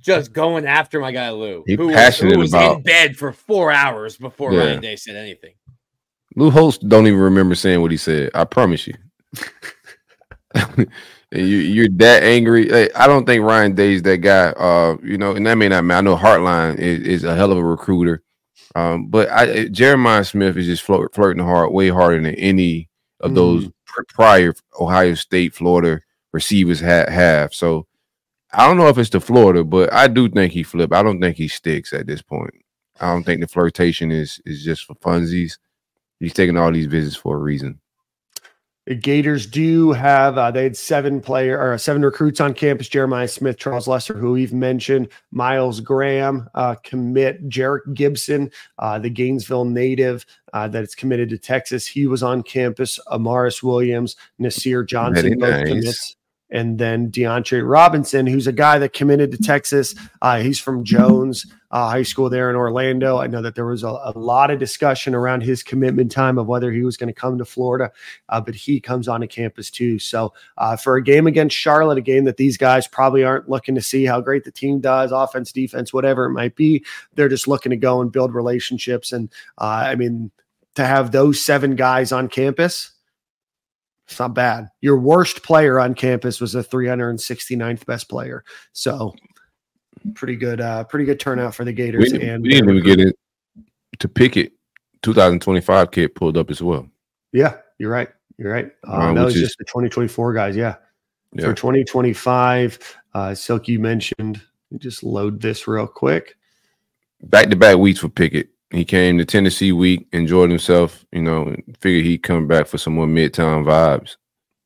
just going after my guy Lou, he who, passionate was, who was in bed for four hours before yeah. Ryan Day said anything. Lou Holtz don't even remember saying what he said. I promise you. you you're that angry. I don't think Ryan Day's that guy. Uh, you know, and that may not matter. I know Hartline is, is a hell of a recruiter. Um, but I, Jeremiah Smith is just flirt, flirting hard, way harder than any of mm. those prior Ohio State, Florida receivers ha- have. So I don't know if it's the Florida, but I do think he flipped. I don't think he sticks at this point. I don't think the flirtation is is just for funsies. He's taking all these visits for a reason. The Gators do have uh, they had seven player or seven recruits on campus. Jeremiah Smith, Charles Lester, who we've mentioned, Miles Graham, uh, commit Jerrick Gibson, uh, the Gainesville native uh, that is committed to Texas. He was on campus. Amaris Williams, Nasir Johnson, both nice. commits. And then DeAndre Robinson, who's a guy that committed to Texas. Uh, he's from Jones uh, High School there in Orlando. I know that there was a, a lot of discussion around his commitment time of whether he was going to come to Florida, uh, but he comes onto campus too. So uh, for a game against Charlotte, a game that these guys probably aren't looking to see how great the team does, offense, defense, whatever it might be, they're just looking to go and build relationships. And uh, I mean, to have those seven guys on campus, it's not bad. Your worst player on campus was the 369th best player. So pretty good, uh, pretty good turnout for the Gators. We, and we didn't even get it to Pickett. 2025 kid pulled up as well. yeah, you're right. You're right. Uh, Uh, that was is- just the 2024 guys. Yeah. Yeah. For 2025, uh, Silk, you mentioned, let me just load this real quick. Back to back weeks for Pickett. He came to Tennessee week, enjoyed himself, you know, figured he'd come back for some more midtown vibes.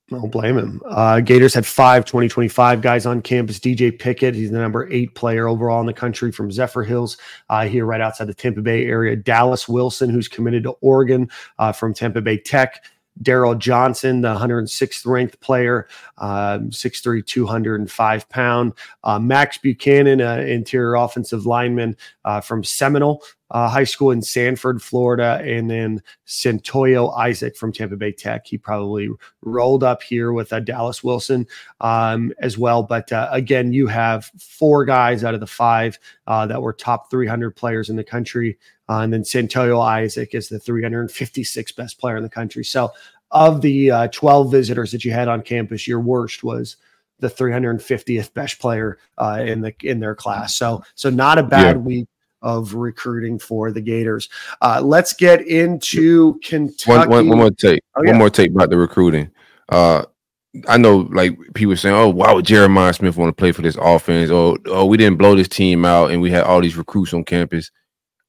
Don't blame him. Uh, Gators had five 2025 guys on campus. DJ Pickett, he's the number eight player overall in the country from Zephyrhills, uh, here right outside the Tampa Bay area. Dallas Wilson, who's committed to Oregon uh, from Tampa Bay Tech. Daryl Johnson, the 106th ranked player, um, 6'3, 205 pound. Uh, Max Buchanan, uh, interior offensive lineman uh, from Seminole uh, High School in Sanford, Florida. And then Centoyo Isaac from Tampa Bay Tech. He probably rolled up here with uh, Dallas Wilson um, as well. But uh, again, you have four guys out of the five uh, that were top 300 players in the country. Uh, and then Santoyo Isaac is the 356th best player in the country. So, of the uh, 12 visitors that you had on campus, your worst was the 350th best player uh, in the in their class. So, so not a bad Yeah. week of recruiting for the Gators. Uh, let's get into Kentucky. One, one, one more take. Oh, yeah. One more take about the recruiting. Uh, I know, like people saying, "Oh, why would Jeremiah Smith want to play for this offense?" Or, oh, we didn't blow this team out, and we had all these recruits on campus.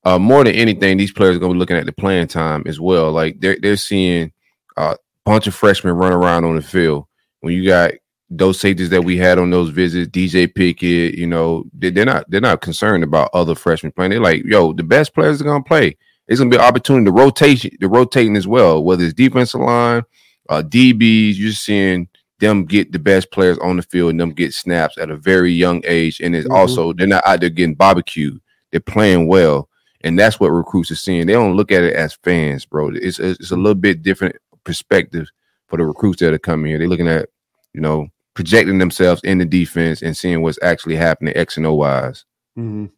Uh, more than anything, these players are going to be looking at the playing time as well. Like they're they're seeing a bunch of freshmen run around on the field. When you got those safeties that we had on those visits, DJ Pickett, you know, they, they're not they're not concerned about other freshmen playing. They're like, yo, the best players are going to play. It's going to be an opportunity to rotation, to rotating as well, whether it's defensive line, uh, DBs. You're seeing them get the best players on the field and them get snaps at a very young age. And it's Mhm. also they're not out there getting barbecued. They're playing well, and that's what recruits are seeing. They don't look at it as fans, bro. It's it's it's a little bit different perspective for the recruits that are coming here. They're looking at you know projecting themselves in the defense and seeing what's actually happening X and O wise. Mhm.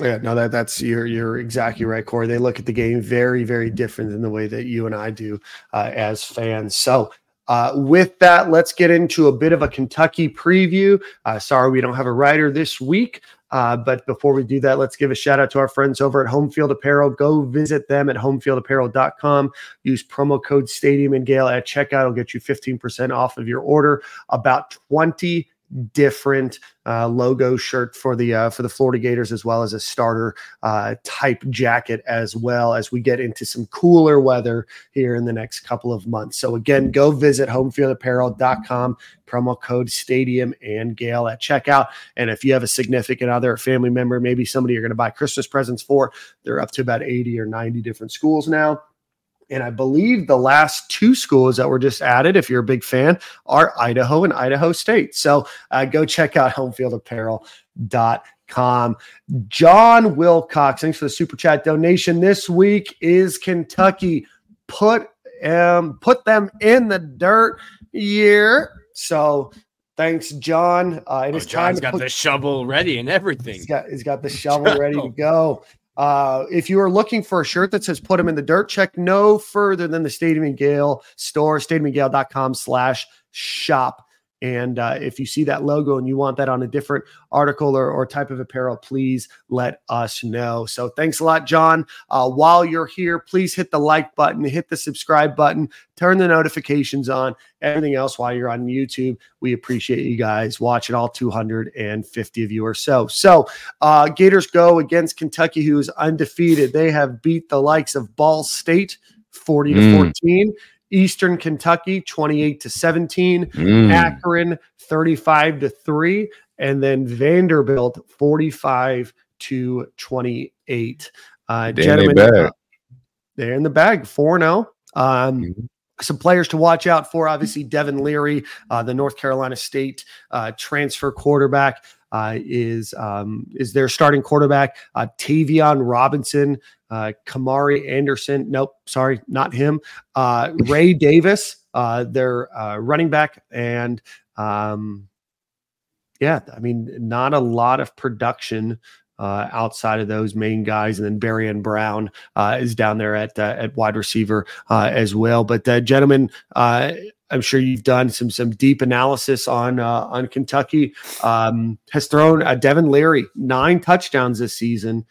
Yeah, no, that that's you're you're exactly right, Corey. They look at the game very, very different than the way that you and I do uh, as fans. So. Uh, with that, let's get into a bit of a Kentucky preview. Uh, sorry, we don't have a writer this week. Uh, but before we do that, let's give a shout out to our friends over at Homefield Apparel. Go visit them at homefieldapparel.com. Use promo code Stadium and Gale at checkout. It'll get you 15% off of your order. About 20 different uh, logo shirt for the uh, for the Florida Gators as well as a starter uh, type jacket as well as we get into some cooler weather here in the next couple of months. So again, go visit homefieldapparel.com promo code stadium and Gale at checkout. And if you have a significant other, family member, maybe somebody you're going to buy Christmas presents for, they're up to about 80 or 90 different schools now. And I believe the last two schools that were just added, if you're a big fan, are Idaho and Idaho State. So uh, go check out homefieldapparel.com. John Wilcox, thanks for the super chat donation. This week is Kentucky. Put um, put them in the dirt year. So thanks, John. Uh, it Oh, is time John's to got put the shovel ready and everything. He's got he's got the shovel ready to go. Uh, if you are looking for a shirt that says put them in the dirt, check no further than the Stadium and Gale store, stadiumandgale.com slash shop. And uh, if you see that logo and you want that on a different article or, or type of apparel, please let us know. So thanks a lot, John. Uh, while you're here, please hit the like button, hit the subscribe button, turn the notifications on, everything else while you're on YouTube. We appreciate you guys watching all 250 of you or so. So uh, Gators go against Kentucky, who is undefeated. They have beat the likes of Ball State 40 to Mm. 14. Eastern Kentucky 28 to 17, Mm. Akron 35 to 3, and then Vanderbilt 45 to 28. Uh, Damn, they gentlemen, bad. uh, they're in the bag 4 0. Um, Mhm. some players to watch out for. Obviously, Devin Leary, uh, the North Carolina State uh, transfer quarterback, uh, is um, is their starting quarterback. Uh, Tayvion Robinson, uh, Kamari Anderson. Nope, sorry, not him. Uh, Ray Davis, uh, their uh, running back, and um, yeah, I mean, not a lot of production. Uh, outside of those main guys, and then Barion Brown uh, is down there at uh, at wide receiver uh, as well. But uh, gentlemen, uh, I'm sure you've done some some deep analysis on uh, on Kentucky. Um, has thrown uh, Devin Leary nine touchdowns this season,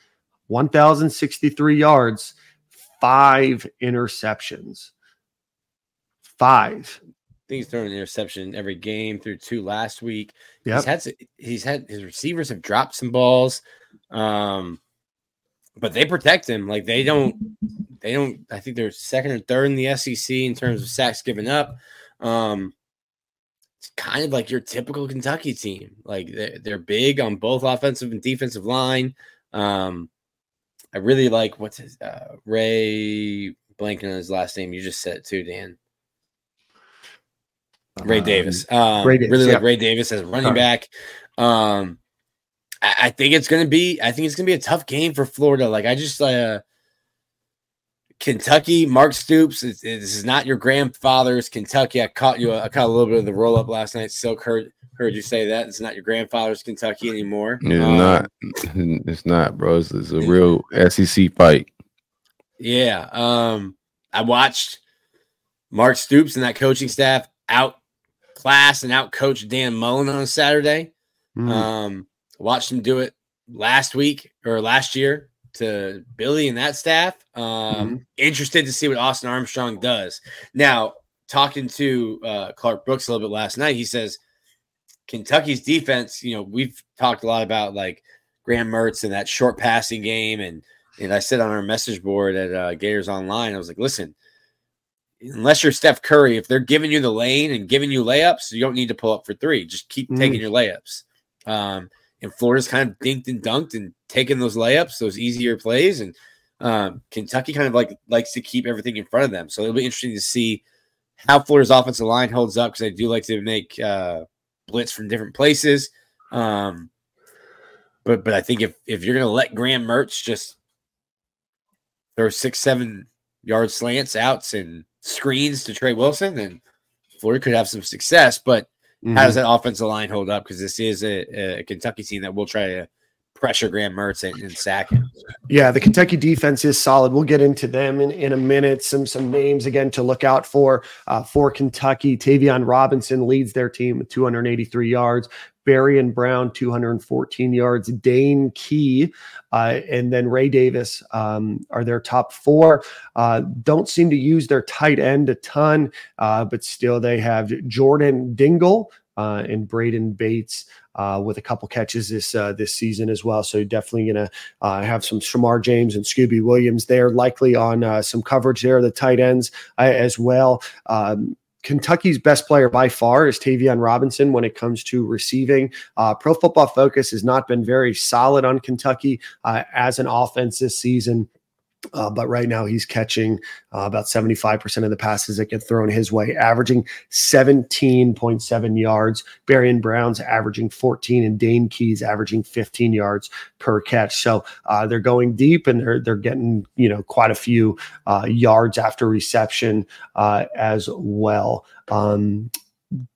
1,063 yards, five interceptions, five. I think he's throwing an interception every game through two last week. Yep. He's had he's had his receivers have dropped some balls, um, but they protect him. Like they don't they don't. I think they're second or third in the SEC in terms of sacks given up. Um, it's kind of like your typical Kentucky team. Like they're, they're big on both offensive and defensive line. Um, I really like what's his uh, Ray blanking on his last name. You just said it too, Dan. Ray Um, Davis. Um, Ray Davis, really like. Ray Davis as a running back. Um, I, I think it's gonna be. I think it's gonna be a tough game for Florida. Like I just uh, Kentucky. Mark Stoops. This this is not your grandfather's Kentucky. I caught you. I caught a little bit of the roll up last night. Silk heard heard you say that it's not your grandfather's Kentucky anymore. It's Um, not. It's not, bro. It's, it's a real SEC fight. Yeah. Um, I watched Mark Stoops and that coaching staff out class and out coach Dan Mullen on Saturday. Mm. Um, watched him do it last week or last year to Billy and that staff. Um, interested to see what Austin Armstrong does. Now, talking to uh, Clark Brooks a little bit last night, he says Kentucky's defense. You know, we've talked a lot about like Graham Mertz and that short passing game, and and I said on our message board at uh, Gators Online, I was like, listen. Unless you're Steph Curry, if they're giving you the lane and giving you layups, you don't need to pull up for three. Just keep Mm. taking your layups. Um, and Florida's kind of dinked and dunked and taking those layups, those easier plays, and um, Kentucky kind of like likes to keep everything in front of them. So it'll be interesting to see how Florida's offensive line holds up because they do like to make uh, blitz from different places. Um, but but I think if if you're gonna let Graham Mertz just throw six seven yard slants, outs, and screens to Trey Wilson, then Florida could have some success. But Mhm. how does that offensive line hold up? Because this is a, a Kentucky team that will try to pressure Graham Mertz and, sack him. Yeah, the Kentucky defense is solid. We'll get into them in, in a minute. Some some names again to look out for uh, for Kentucky. Tayvion Robinson leads their team with 283 yards. Barion Brown 214 yards. Dane Key uh, and then Ray Davis um, are their top four. Uh, don't seem to use their tight end a ton, uh, but still they have Jordan Dingle uh, and Brenden Bates uh, with a couple catches this uh, this season as well. So definitely gonna uh, have some Shemar James and Scooby Williams there, likely on uh, some coverage there, the tight ends uh, as well. Um, Kentucky's best player by far is Tayvion Robinson when it comes to receiving. Uh, Pro Football Focus has not been very solid on Kentucky uh, as an offense this season. Uh, but right now he's catching uh, about 75% of the passes that get thrown his way, averaging 17.7 yards. Barion Brown's averaging 14 and Dane Keys averaging 15 yards per catch. So uh, they're going deep and they're they're getting you know quite a few uh, yards after reception uh, as well. Um,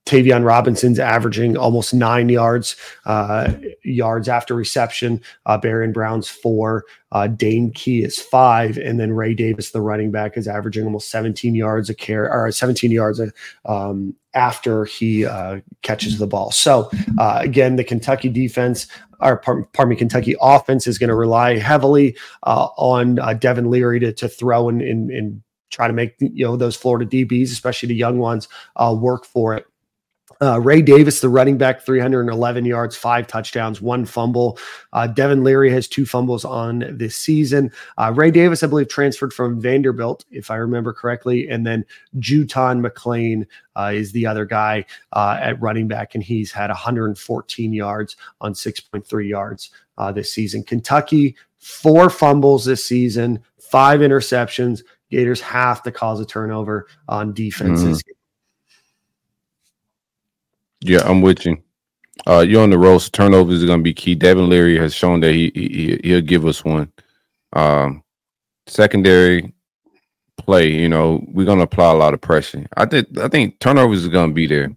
Tayvion Robinson's averaging almost nine yards uh, yards after reception. Uh, Barion Brown's four. Uh, Dane Key is five, and then Ray Davis, the running back, is averaging almost 17 yards a carry or 17 yards a, um, after he uh, catches the ball. So uh, again, the Kentucky defense, or pardon me, Kentucky offense is going to rely heavily uh, on uh, Devin Leary to, to throw and, and try to make you know those Florida DBs, especially the young ones, uh, work for it. Uh, Ray Davis, the running back, 311 yards, five touchdowns, one fumble. Uh, Devin Leary has two fumbles on this season. Uh, Ray Davis, I believe, transferred from Vanderbilt, if I remember correctly. And then JuTahn McClain uh, is the other guy uh, at running back, and he's had 114 yards on 6.3 yards uh, this season. Kentucky, four fumbles this season, five interceptions. Gators have to cause a turnover on defenses. Mm-hmm yeah, I'm with you. Uh, you're on the road. So turnovers are going to be key. Devin Leary has shown that he, he he'll give us one. Um, secondary play, you know, we're going to apply a lot of pressure. I think I think turnovers are going to be there.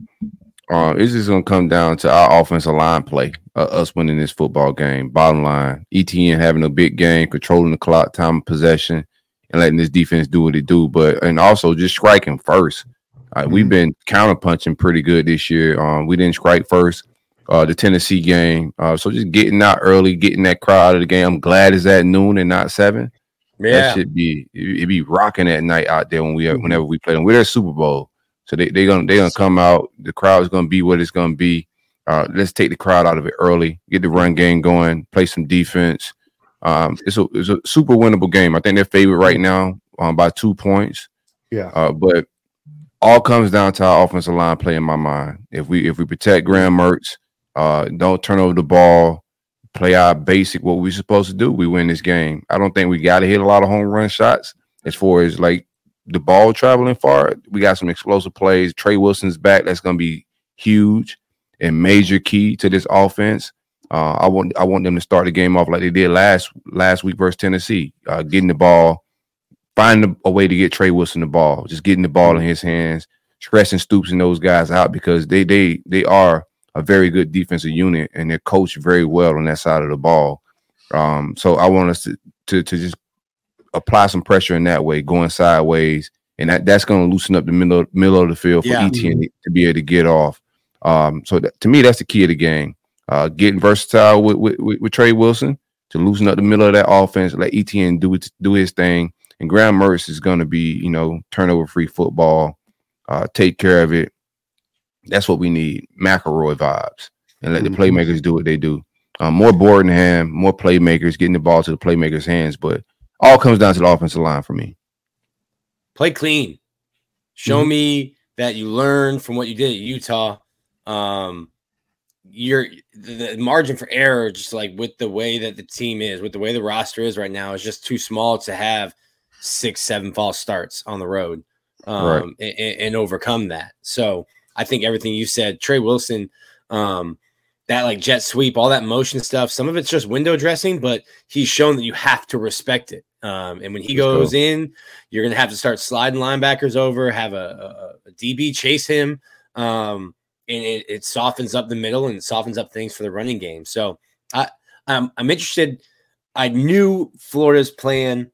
Uh, it's just going to come down to our offensive line play, uh, us winning this football game. Bottom line, Etienne having a big game, controlling the clock, time of possession, and letting this defense do what it do. But and also just striking first. Uh, mm-hmm. We've been counterpunching pretty good this year. Um, we didn't strike first. Uh, the Tennessee game. Uh, so just getting out early, getting that crowd out of the game. I'm glad it's at noon and not seven. Yeah, that should be it be rocking at night out there when we mm-hmm. whenever we play them. We're at Super Bowl, so they they gonna they gonna come out. The crowd's gonna be what it's gonna be. Uh, let's take the crowd out of it early, get the run game going, play some defense. Um, it's a it's a super winnable game. I think they're favored right now um, by two points. Yeah, uh, but all comes down to our offensive line play in my mind. If we if we protect Graham Mertz, uh, don't turn over the ball, play our basic what we're supposed to do, we win this game. I don't think we got to hit a lot of home run shots as far as like the ball traveling far. We got some explosive plays. Trey Wilson's back. That's going to be huge and major key to this offense. Uh, I want I want them to start the game off like they did last last week versus Tennessee, uh, getting the ball find a, way to get Trey Wilson the ball, just getting the ball in his hands, stressing Stoops and those guys out because they they they are a very good defensive unit and they're coached very well on that side of the ball. Um, so I want us to, to to just apply some pressure in that way, going sideways, and that, that's going to loosen up the middle middle of the field for yeah. Etienne to be able to get off. Um, so that, to me, that's the key of the game. Uh, getting versatile with, with, with, with Trey Wilson to loosen up the middle of that offense, let Etienne do it, do his thing, and Graham Mertz is going to be, you know, turnover free football, uh, take care of it. That's what we need. McElroy vibes, and let mm-hmm. the playmakers do what they do. Um, more Boardingham, more playmakers, getting the ball to the playmakers' hands, but all comes down to the offensive line for me. Play clean. Show mm-hmm. me that you learned from what you did at Utah. Um, your the margin for error, just like with the way that the team is, with the way the roster is right now, is just too small to have six, seven false starts on the road um, right. and, and, overcome that. So I think everything you said, Trey Wilson, um, that like jet sweep, all that motion stuff, some of it's just window dressing, but he's shown that you have to respect it. Um, and when he goes in, you're going to have to start sliding linebackers over, have a, a, a DB chase him. Um, and it, it, softens up the middle and softens up things for the running game. So I, I'm, I'm interested. I knew Florida's plan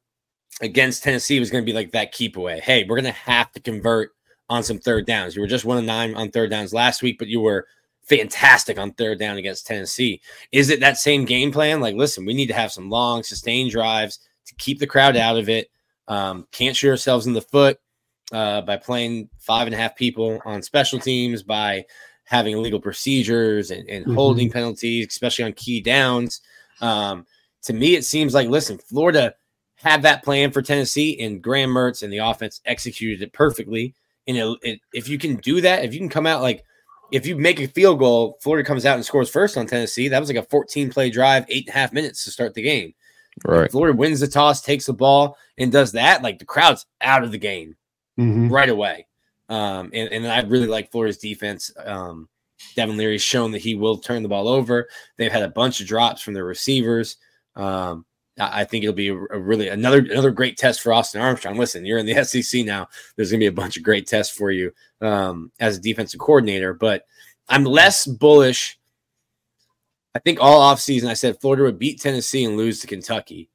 against Tennessee was going to be like that keep away. Hey, we're going to have to convert on some third downs. You were just one of nine on third downs last week, but you were fantastic on third down against Tennessee. Is it that same game plan? Like, listen, we need to have some long, sustained drives to keep the crowd out of it. Um, can't shoot ourselves in the foot uh, by playing five and a half people on special teams, by having illegal procedures and, and mm-hmm. holding penalties, especially on key downs. Um, to me, it seems like, listen, Florida had that plan for Tennessee, and Graham Mertz and the offense executed it perfectly. And it, it, if you can do that, if you can come out like if you make a field goal, Florida comes out and scores first on Tennessee. That was like a 14 play drive, eight and a half minutes to start the game. Right. If Florida wins the toss, takes the ball, and does that. Like the crowd's out of the game mm-hmm. right away. Um, and, and I really like Florida's defense. Um, Devin Leary's shown that he will turn the ball over. They've had a bunch of drops from their receivers. Um, I think it'll be a, really another another great test for Austin Armstrong. Listen, you're in the SEC now. There's going to be a bunch of great tests for you um, as a defensive coordinator, but I'm less bullish. I think all offseason I said Florida would beat Tennessee and lose to Kentucky,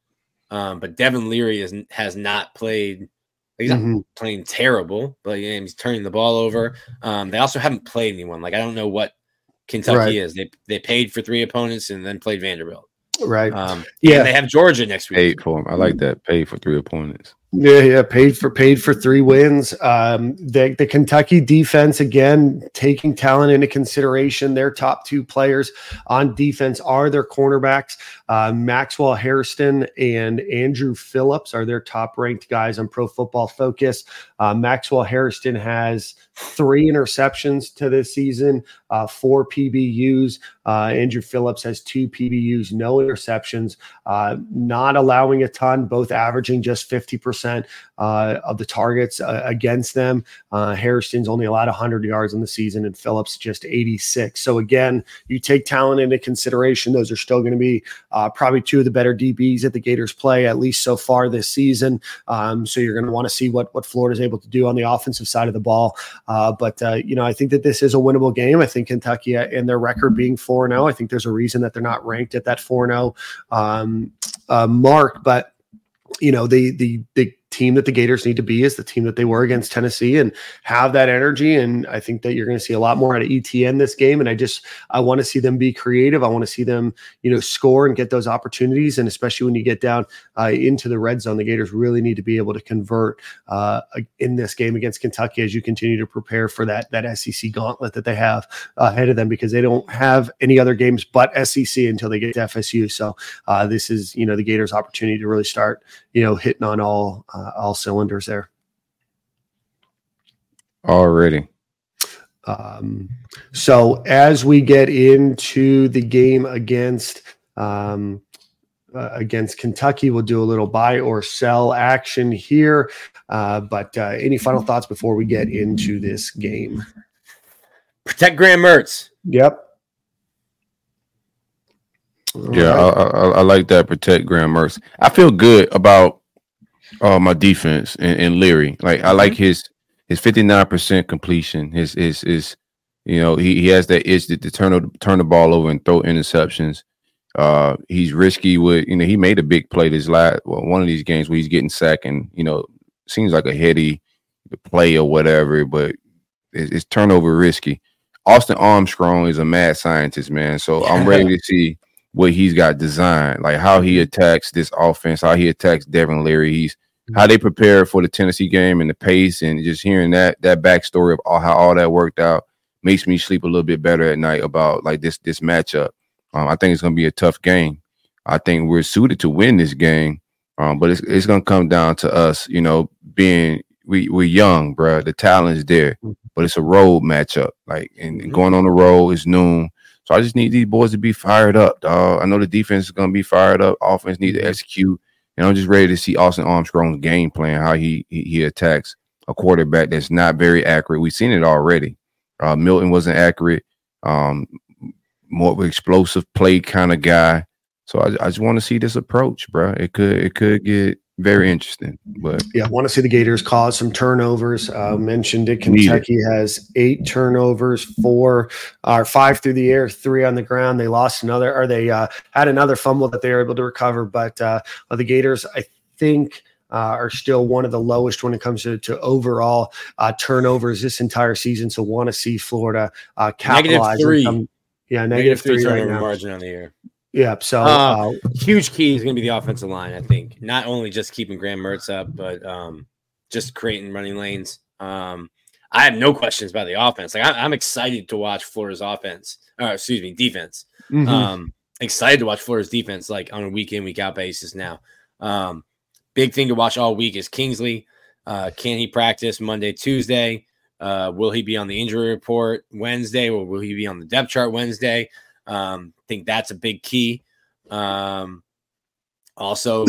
um, but Devin Leary is, has not played. He's not mm-hmm. playing terrible, but yeah, he's turning the ball over. Um, they also haven't played anyone. Like I don't know what Kentucky right. is. They they paid for three opponents and then played Vanderbilt. Right. Um, yeah. they have Georgia next week. Paid for them. I like that. Paid for three opponents. Yeah, yeah, paid for paid for three wins. Um, the the Kentucky defense again taking talent into consideration. Their top two players on defense are their cornerbacks. Uh, Maxwell Hairston and Andrew Phillips are their top ranked guys on Pro Football Focus. Uh, Maxwell Hairston has three interceptions to this season, uh, four PBUs. Uh, Andrew Phillips has two PBUs, no interceptions, uh, not allowing a ton, both averaging just 50% uh, of the targets uh, against them. Uh, Hairston's only allowed 100 yards in the season, and Phillips just 86. So, again, you take talent into consideration. Those are still going to be probably two of the better DBs that the Gators play, at least so far this season. Um, so, you're going to want to see what, what Florida's able to do on the offensive side of the ball. but, you know, I think that this is a winnable game. I think Kentucky and their record being 4 0, I think there's a reason that they're not ranked at that 4 0 um, uh, mark. But you know the the the team that the Gators need to be is the team that they were against Tennessee and have that energy. And I think that you're going to see a lot more out of Etienne this game. And I just I want to see them be creative. I want to see them you know score and get those opportunities. And especially when you get down uh, into the red zone, the Gators really need to be able to convert uh, in this game against Kentucky as you continue to prepare for that that SEC gauntlet that they have ahead of them because they don't have any other games but SEC until they get to FSU. So uh, this is you know the Gators' opportunity to really start you know hitting on all uh, all cylinders there. Already. Um, so as we get into the game against um, uh, against Kentucky, we'll do a little buy or sell action here. Uh, but uh, any final thoughts before we get into this game? Protect Graham Mertz. Yep. yeah, right. I, I, I, like that. Protect Graham Mertz. I feel good about uh, my defense and, and Leary. Like I like mm-hmm. his his fifty nine percent completion. His his his you know he, he has that itch to, to turn turn the ball over and throw interceptions. Uh, he's risky with you know he made a big play this last well, one of these games where he's getting sacked and you know seems like a heady play or whatever, but it's, it's turnover risky. Austin Armstrong is a mad scientist, man. So I'm ready to see what he's got designed, like how he attacks this offense, how he attacks Devin Leary. He's how they prepare for the Tennessee game and the pace, and just hearing that that backstory of all, how all that worked out makes me sleep a little bit better at night about like this this matchup. Um, I think it's going to be a tough game. I think we're suited to win this game, um, but it's it's going to come down to us, you know, being we we're young, bro. The talent's there, mm-hmm. but it's a road matchup. Like and, and going on the road is noon. So I just need these boys to be fired up, dog. I know the defense is going to be fired up. Offense need to mm-hmm. execute. And I'm just ready to see Austin Armstrong's game plan, how he he, he attacks a quarterback that's not very accurate. We've seen it already. Uh, Milton wasn't accurate. Um, more of an explosive play kind of guy. So I, I just want to see this approach, bro. It could it could get very interesting. But yeah, I want to see the Gators cause some turnovers. Uh, mentioned it. Kentucky it. has eight turnovers, four or uh, five through the air, three on the ground. They lost another, or they uh, had another fumble that they were able to recover. But uh, the Gators, I think. Uh, are still one of the lowest when it comes to, to overall uh, turnovers this entire season. So want to see Florida uh, capitalize. Negative three. Come, yeah, negative, negative three, three turnover right margin on the year. Yeah. So uh, uh, huge key is going to be the offensive line. I think not only just keeping Graham Mertz up, but um, just creating running lanes. Um, I have no questions about the offense. Like I, am excited to watch Florida's offense. Or excuse me, defense. Mm-hmm. Um, excited to watch Florida's defense like on a week in week out basis now. Um, big thing to watch all week is Kingsley. Uh, can he practice Monday, Tuesday? Uh, will he be on the injury report Wednesday, or will he be on the depth chart Wednesday? Um, think that's a big key. Um, also,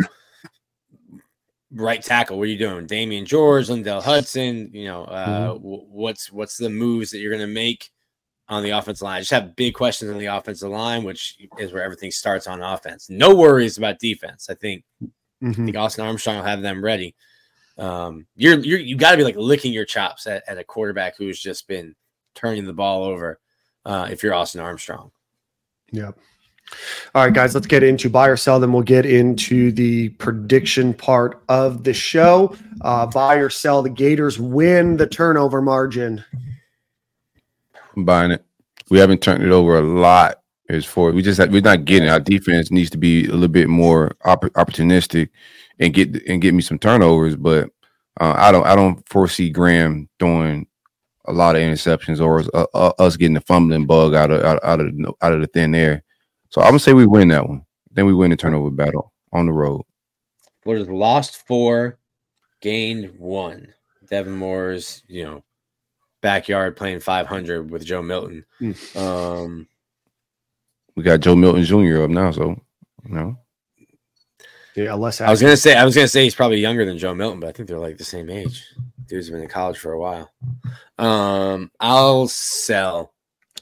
right tackle. What are you doing, Damieon George, Lyndell Hudson? You know, uh, mm-hmm. what's what's the moves that you're going to make on the offensive line. I just have big questions on the offensive line, which is where everything starts on offense. No worries about defense. I think I think Austin Armstrong will have them ready. Um, you're you're you got to be like licking your chops at, at a quarterback who's just been turning the ball over. Uh, if you're Austin Armstrong, Yep. All right, guys, let's get into buy or sell. Then we'll get into the prediction part of the show. Uh, buy or sell. The Gators win the turnover margin. I'm buying it. We haven't turned it over a lot as for we just we're not getting it. our defense needs to be a little bit more opp- opportunistic and get and get me some turnovers. But uh, I don't I don't foresee Graham throwing a lot of interceptions or uh, uh, us getting the fumbling bug out of out, out of the, out of the thin air. So I'm gonna say we win that one. Then we win the turnover battle on the road. Florida's lost four, gained one. Devin Moore's, you know, backyard playing 500 with Joe Milton. Um, We got Joe Milton Jr. up now, so you know. Yeah, less. I was gonna say I was gonna say he's probably younger than Joe Milton, but I think they're like the same age. Dude's been in college for a while. Um, I'll sell.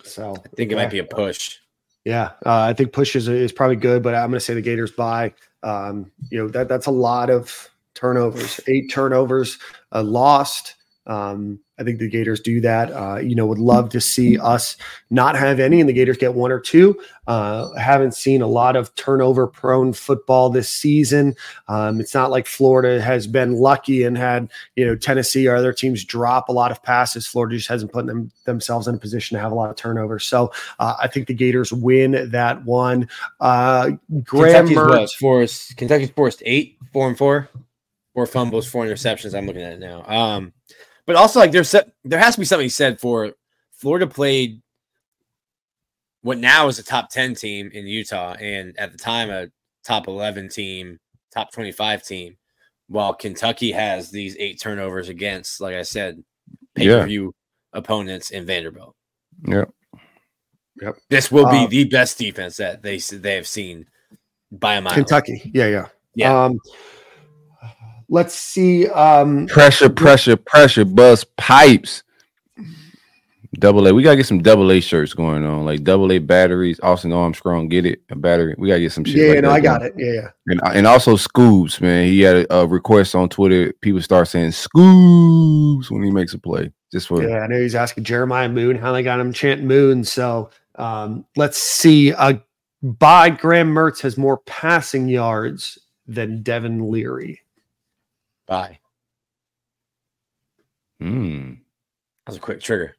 So I think it might be a push. Yeah, uh, I think push is, is probably good, but I'm going to say the Gators buy. Um, you know that that's a lot of turnovers. Eight turnovers uh, lost. Um, I think the Gators do that. Uh, you know, would love to see us not have any, and the Gators get one or two. Uh, haven't seen a lot of turnover-prone football this season. Um, it's not like Florida has been lucky and had you know Tennessee or other teams drop a lot of passes. Florida just hasn't put them themselves in a position to have a lot of turnovers. So uh, I think the Gators win that one. Uh, Graham Kentucky's Mertz. Forced Kentucky's forced eight, four and four, four fumbles, four interceptions. I'm looking at it now. Um, but also like there's there has to be something said for Florida played what now is a top 10 team in Utah and at the time a top 11 team, top 25 team, while Kentucky has these eight turnovers against, like I said, pay-per-view opponents in Vanderbilt. Yep. Yep. This will be Uh, the best defense that they s- they have seen by a mile. Kentucky. Yeah, yeah. Yeah. Um, let's see. Um, Pressure, pressure, pressure, bust pipes. Double A. We gotta get some double A shirts going on, like double A batteries. Austin Armstrong, get it? A battery. We gotta get some shit. yeah, like no, I got going. it. Yeah, yeah. And, and also Scoobs, man. He had a, a request on Twitter. People start saying Scoobs when he makes a play. Just for Yeah, I know he's asking Jeremiah Moon how they got him chanting Moon. So um, let's see. Uh, by Graham Mertz has more passing yards than Devin Leary. Bye. Hmm. That was a quick trigger.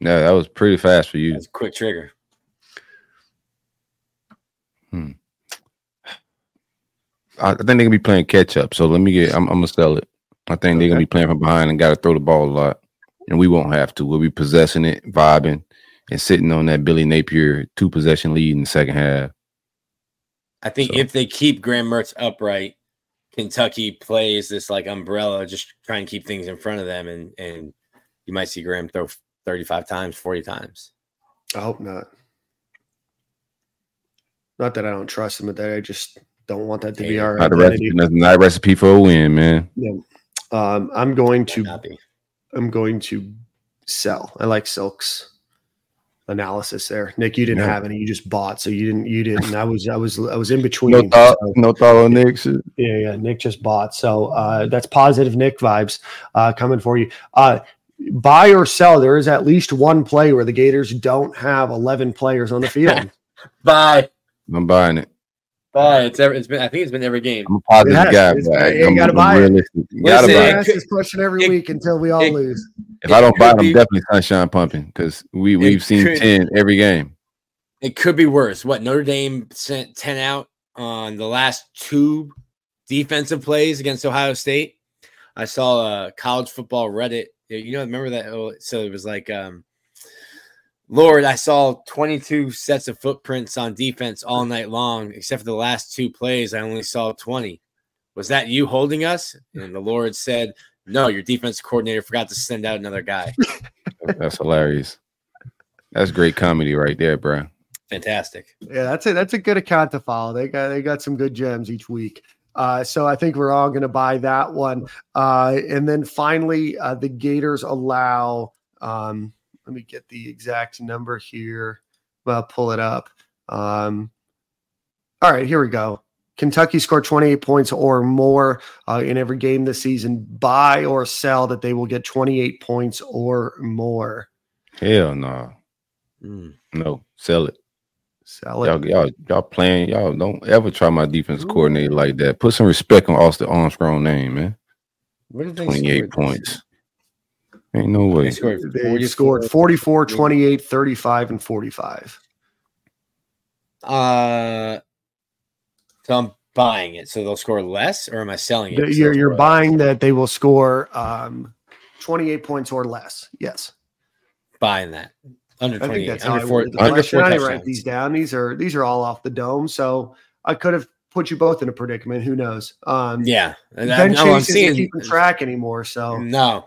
No, that was pretty fast for you. That's a quick trigger. I, I think they're gonna be playing catch up. So let me get. I'm, I'm gonna sell it. I think they're gonna be playing from behind and got to throw the ball a lot, and we won't have to. We'll be possessing it, vibing, and sitting on that Billy Napier two possession lead in the second half. I think So- if they keep Graham Mertz upright, Kentucky plays this like umbrella, just try and keep things in front of them, and and you might see Graham throw 35 times, 40 times. I hope not. Not that I don't trust him, but that I just don't want that to be our Not a identity. recipe. Not a recipe for a win, man. Um, I'm going to I'm going to sell. I like Silk's analysis there. Nick, you didn't Yeah. have any. You just bought, so you didn't. You didn't. I was. I was. I was in between. No thought. so- No thought on Nick. yeah, yeah. Nick just bought, so uh, that's positive Nick vibes uh, coming for you. Uh, buy or sell. There is at least one play where the Gators don't have 11 players on the field. Bye. I'm buying it. Bye. It's ever. It's been. I think it's been every game. I'm a positive Yes, guy. it's- you I'm, gotta I'm buy it. realistic. You gotta Listen, buy it. ask this question every it- week until we all it- lose. If I don't buy it, I'm be- definitely sunshine pumping because we we've seen could- ten every game. It could be worse. What Notre Dame sent 10 out on the last two defensive plays against Ohio State. I saw a college football Reddit. You know, remember that? Oh, So it was like, um, Lord, I saw 22 sets of footprints on defense all night long, except for the last two plays. I only saw 20. Was that you holding us? And the Lord said, No, your defense coordinator forgot to send out another guy. That's hilarious. That's great comedy right there, bro. Fantastic. Yeah, that's a that's a good account to follow. They got they got some good gems each week. Uh, so I think we're all going to buy that one. Uh, and then finally, uh, the Gators allow um, let me get the exact number here. Well, pull it up. Um, all right, here we go. Kentucky scored 28 points or more uh, in every game this season. Buy or sell that they will get 28 points or more. Hell no. Mm. No. Sell it. Sell it. Y'all, y'all, y'all playing. Y'all don't ever try my defense coordinator like that. Put some respect on Austin Armstrong name, man. What 28 score? points. Ain't no way. They scored They 44. scored 44, 28, 35, and 45. Uh, so I'm buying it. So they'll score less, or am I selling it? You're, you're, you're score buying that they will score um, 28 points or less. Yes. buying that under I think 28, that's how under I four, the under four I write these down. These are these are all off the dome. So I could have put you both in a predicament. Who knows? Um, Yeah, and I, Ben no, I'm Chase isn't seeing keeping track anymore. So no.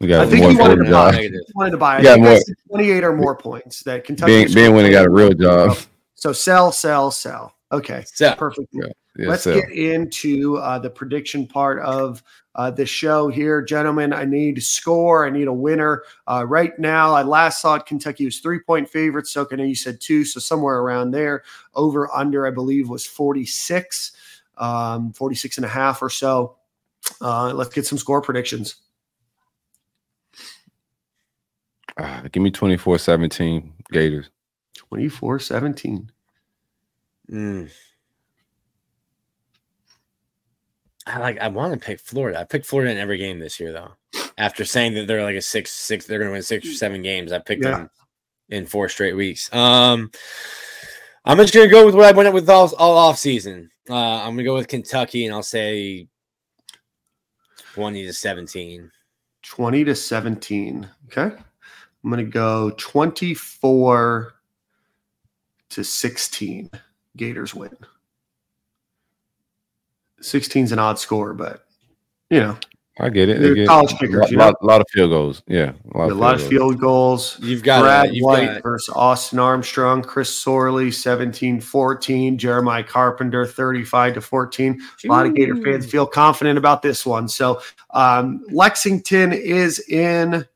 We got I think more he wanted to job. buy. Negative. wanted to buy. Yeah, more- 28 or more points that Kentucky. Being, scored being when they got a real job. So sell, sell, sell. Okay, So perfect. Yeah. Yeah, Let's so. get into uh, the prediction part of uh, the show here, gentlemen. I need score. I need a winner. Uh, right now, I last saw it. Kentucky was three point favorites. So, I know you said two, so somewhere around there. Over under, I believe, was 46, um, 46 and a half or so. Uh, let's get some score predictions. Ah, give me 24 17 Gators. 24 17. mm. I like. I want to pick Florida. I picked Florida in every game this year, though. After saying that they're like a six, six, they're going to win six or seven games. I picked Yeah. them in four straight weeks. Um, I'm just going to go with what I went with all all off season. Uh, I'm going to go with Kentucky, and I'll say twenty to seventeen. 20 to 17. Okay. I'm going to go 24 to 16. Gators win. 16 is an odd score, but you know, I get it. I They're get it. college kickers, lot, you know? lot, lot of field goals. Yeah. A lot, a lot of field goals. You've got Brad you've White got versus Austin Armstrong, Chris Sorley, 17 14, Jeremiah Carpenter, 35 to 14. A lot of Gator fans feel confident about this one. So, um, Lexington is in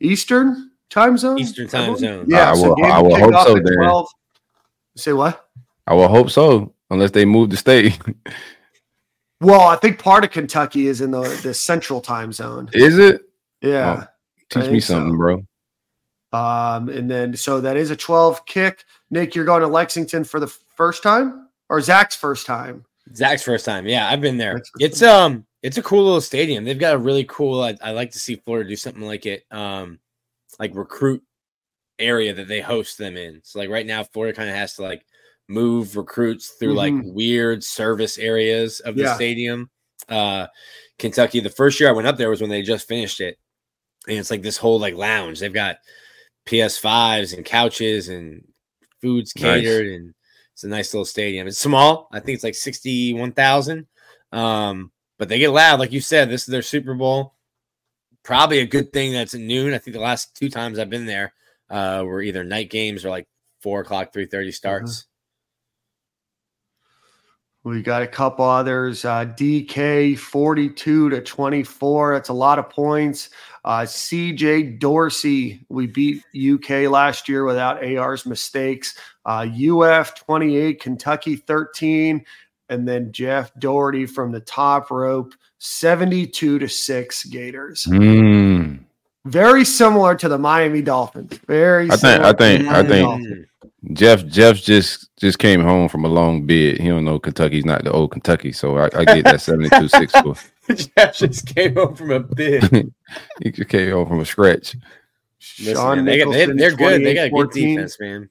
Eastern time zone. Eastern time zone. Yeah, I will- game I will hope so, at Dan. 12. Say what? I will hope so, unless they move the state. Well, I think part of Kentucky is in the, the central time zone. Is it? Yeah. Teach think me so. something, bro. Um, and then so that is a 12 kick. Nick, you're going to Lexington for the first time or Zach's first time? Zach's first time. Yeah, I've been there. Zach's first It's um it's a cool little stadium. They've got a really cool I, I like to see Florida do something like it um like recruit area that they host them in. So like right now Florida kind of has to like move recruits through like weird service areas of the Yeah. stadium. Uh Kentucky the first year I went up there was when they just finished it. And it's like this whole like lounge. They've got PS5s and couches and foods Nice. catered and it's a nice little stadium. It's small. I think it's like 61,000. Um, but they get loud. Like you said, this is their Super Bowl. Probably a good thing that's at noon. I think the last two times I've been there uh, were either night games or like four o'clock, 3.30 starts. We got a couple others. Uh, DK 42 to 24. That's a lot of points. Uh, CJ Dorsey, we beat UK last year without AR's mistakes. Uh, UF 28, Kentucky 13. And then Jeff Doherty from the top rope, 72 to 6 Gators. Mm. Very similar to the Miami Dolphins. Very I think- I think- I think- Dolphins. Jeff Jeff just just came home from a long bid. He don't know Kentucky's not the old Kentucky, so I, I get that 72-6 score. Jeff just came home from a bid. He just came home from a scratch. Listen, Sean man, they got, they, Nicholson, they're good. They got a good defense, man.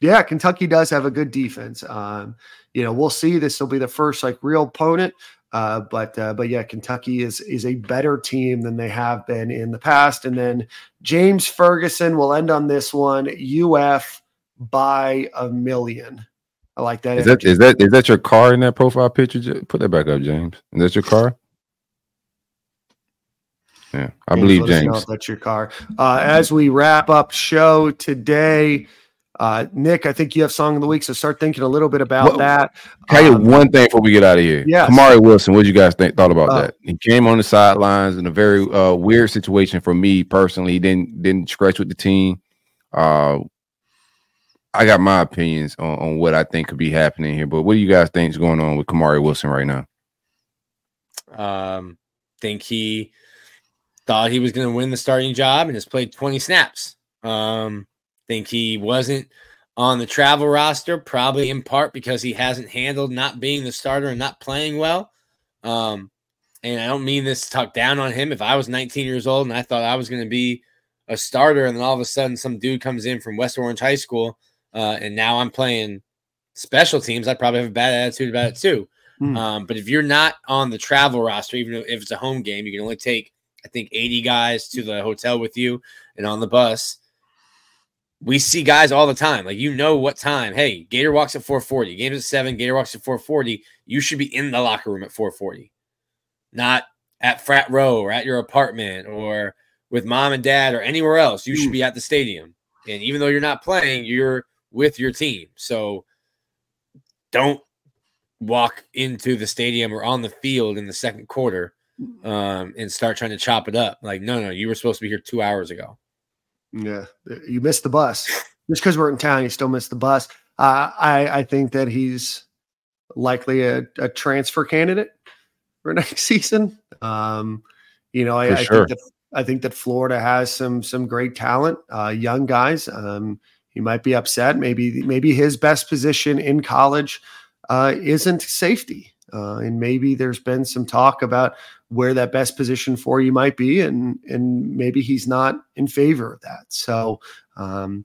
Yeah, Kentucky does have a good defense. Um, you know, we'll see. This will be the first like real opponent. Uh, but uh, but yeah, Kentucky is is a better team than they have been in the past. And then James Ferguson will end on this one. UF by a million. I like that. Is that is that is that your car in that profile picture? Put that back up, James. Is that your car? Yeah, I James, believe let us know James. that's your car. Uh, as we wrap up show today, Uh, Nick, I think you have song of the week, so start thinking a little bit about Well, that. Can I get Um, one thing before we get out of here? Yes. Kamari Wilson, what did you guys think thought about Uh, that? He came on the sidelines in a very uh, weird situation for me personally. He didn't didn't scratch with the team. Uh, I got my opinions on, on what I think could be happening here, but what do you guys think is going on with Kamari Wilson right now? Um, think he thought he was going to win the starting job and has played 20 snaps. Um, think he wasn't on the travel roster, probably in part because he hasn't handled not being the starter and not playing well. Um, and I don't mean this to talk down on him. If I was 19 years old and I thought I was going to be a starter, and then all of a sudden some dude comes in from West Orange High School, uh, and now I'm playing special teams, I'd probably have a bad attitude about it too. Hmm. Um, but if you're not on the travel roster, even if it's a home game, you can only take, I think, 80 guys to the hotel with you and on the bus. We see guys all the time. Like you know what time. Hey, Gator walks at 440. Game's at seven. Gator walks at 440. You should be in the locker room at 440, not at frat row or at your apartment or with mom and dad or anywhere else. You should be at the stadium. And even though you're not playing, you're with your team. So don't walk into the stadium or on the field in the second quarter um, and start trying to chop it up. Like, no, no, you were supposed to be here two hours ago. Yeah, you missed the bus. Just because we're in town, you still missed the bus. Uh, I I think that he's likely a, a transfer candidate for next season. Um, you know, I, I sure. think that I think that Florida has some some great talent, uh, young guys. Um, he might be upset. Maybe maybe his best position in college uh, isn't safety, uh, and maybe there's been some talk about where that best position for you might be, and and maybe he's not in favor of that. So um,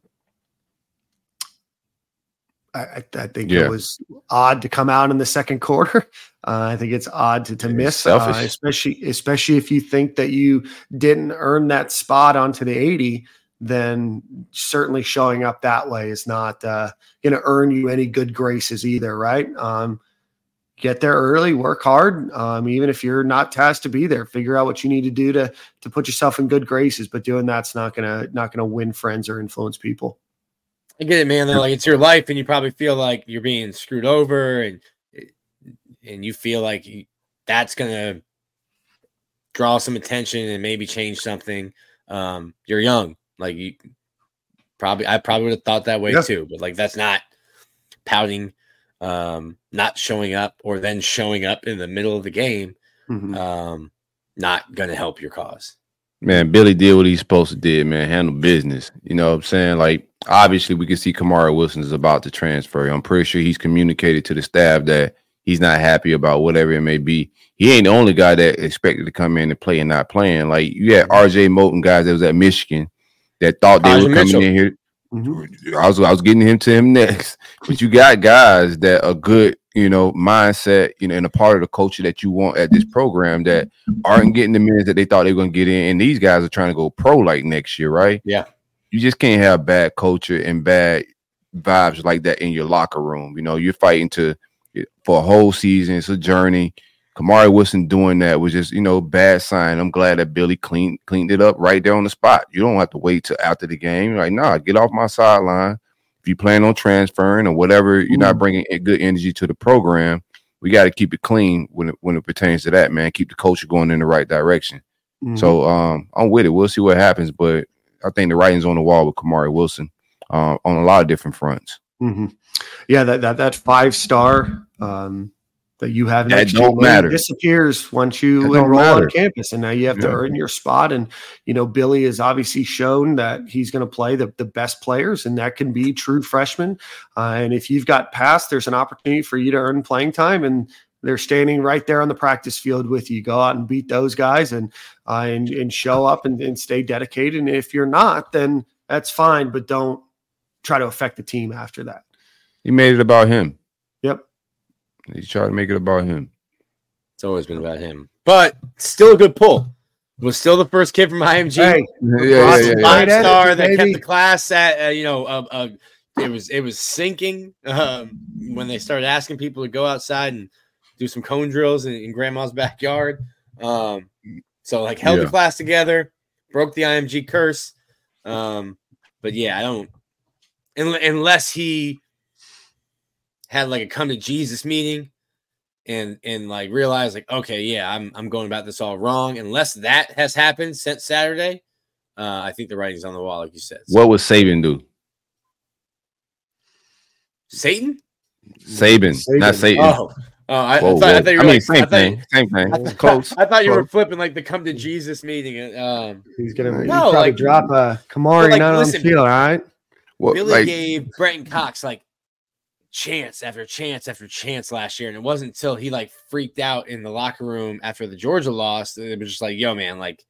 I, I think Yeah. it was odd to come out in the second quarter. Uh, I think it's odd to, to It's miss, uh, especially especially if you think that you didn't earn that spot onto the 80 then certainly showing up that way is not uh, going to earn you any good graces either, right? Um, get there early, work hard. Um, even if you're not tasked to be there, figure out what you need to do to to put yourself in good graces. But doing that's not gonna not gonna win friends or influence people. I get it, man. They're like, it's your life, and you probably feel like you're being screwed over, and and you feel like you, that's gonna draw some attention and maybe change something. Um, you're young, like you probably. I probably would have thought that way Yeah. too, but like that's not pouting, um, not showing up, or then showing up in the middle of the game. Mhm. Um, not gonna help your cause. Man, Billy did what he's supposed to do, man. Handle business. You know what I'm saying? Like, obviously, we can see Kamari Wilson is about to transfer. I'm pretty sure he's communicated to the staff that he's not happy about whatever it may be. He ain't the only guy that expected to come in and play and not playing. Like, you had RJ Moten guys that was at Michigan that thought they Elijah were coming Mitchell. in here. Mhm. I was I was getting him to him next. But you got guys that are good, you know, mindset, you know, and a part of the culture that you want at this program that aren't getting the minutes that they thought they were gonna get in. And these guys are trying to go pro like next year, right? Yeah. You just can't have bad culture and bad vibes like that in your locker room. You know, you're fighting to for a whole season, it's a journey. Kamari Wilson doing that was just, you know, bad sign. I'm glad that Billy cleaned cleaned it up right there on the spot. You don't have to wait till after the game. You're like, nah, get off my sideline. If you plan on transferring or whatever, you're not bringing a good energy to the program. We got to keep it clean when it, when it pertains to that, man. Keep the culture going in the right direction. Mhm. So um, I'm with it. We'll see what happens, but I think the writing's on the wall with Kamari Wilson uh, on a lot of different fronts. hmm Yeah, that that that five star um, that you have That next don't matter. disappears once you don't enroll on campus, and now you have to earn your spot. And you know, Billy has obviously shown that he's going to play the the best players, and that can be true freshmen. Uh, and if you've got past, there's an opportunity for you to earn playing time, and they're standing right there on the practice field with you. Go out and beat those guys, and uh, and and show up and, and stay dedicated. And if you're not, then that's fine, but don't try to affect the team after that. He made it about him. Yep. He tried to make it about him. It's always been about him, but still a good pull. Was still the first kid from IMG. Hey, Yeah, yeah, yeah, yeah. Five star that baby. kept the class at uh, you know uh, uh, it was it was sinking um, when they started asking people to go outside and do some cone drills in, in grandma's backyard um, so like held Yeah. the class together broke the img curse um, but yeah i don't unless he had like a come to Jesus meeting and and like realize like okay yeah I'm I'm going about this all wrong unless that has happened since Saturday uh I think the writing's on the wall like you said So, What would Saban do? Satan Saban, not Satan. oh oh I, Whoa, I, thought, I thought you I were mean, like, same I thought, thing. Same thing. I, thought- Close. I thought you were flipping like the come to Jesus meeting uh, um He's gonna No, he's probably like- drop a Kamari like, not on the listen, field, all right? Well, Billy like, gave Brenton Cox like chance after chance after chance last year, and it wasn't until he like freaked out in the locker room after the Georgia loss that it was just like, "Yo, man, like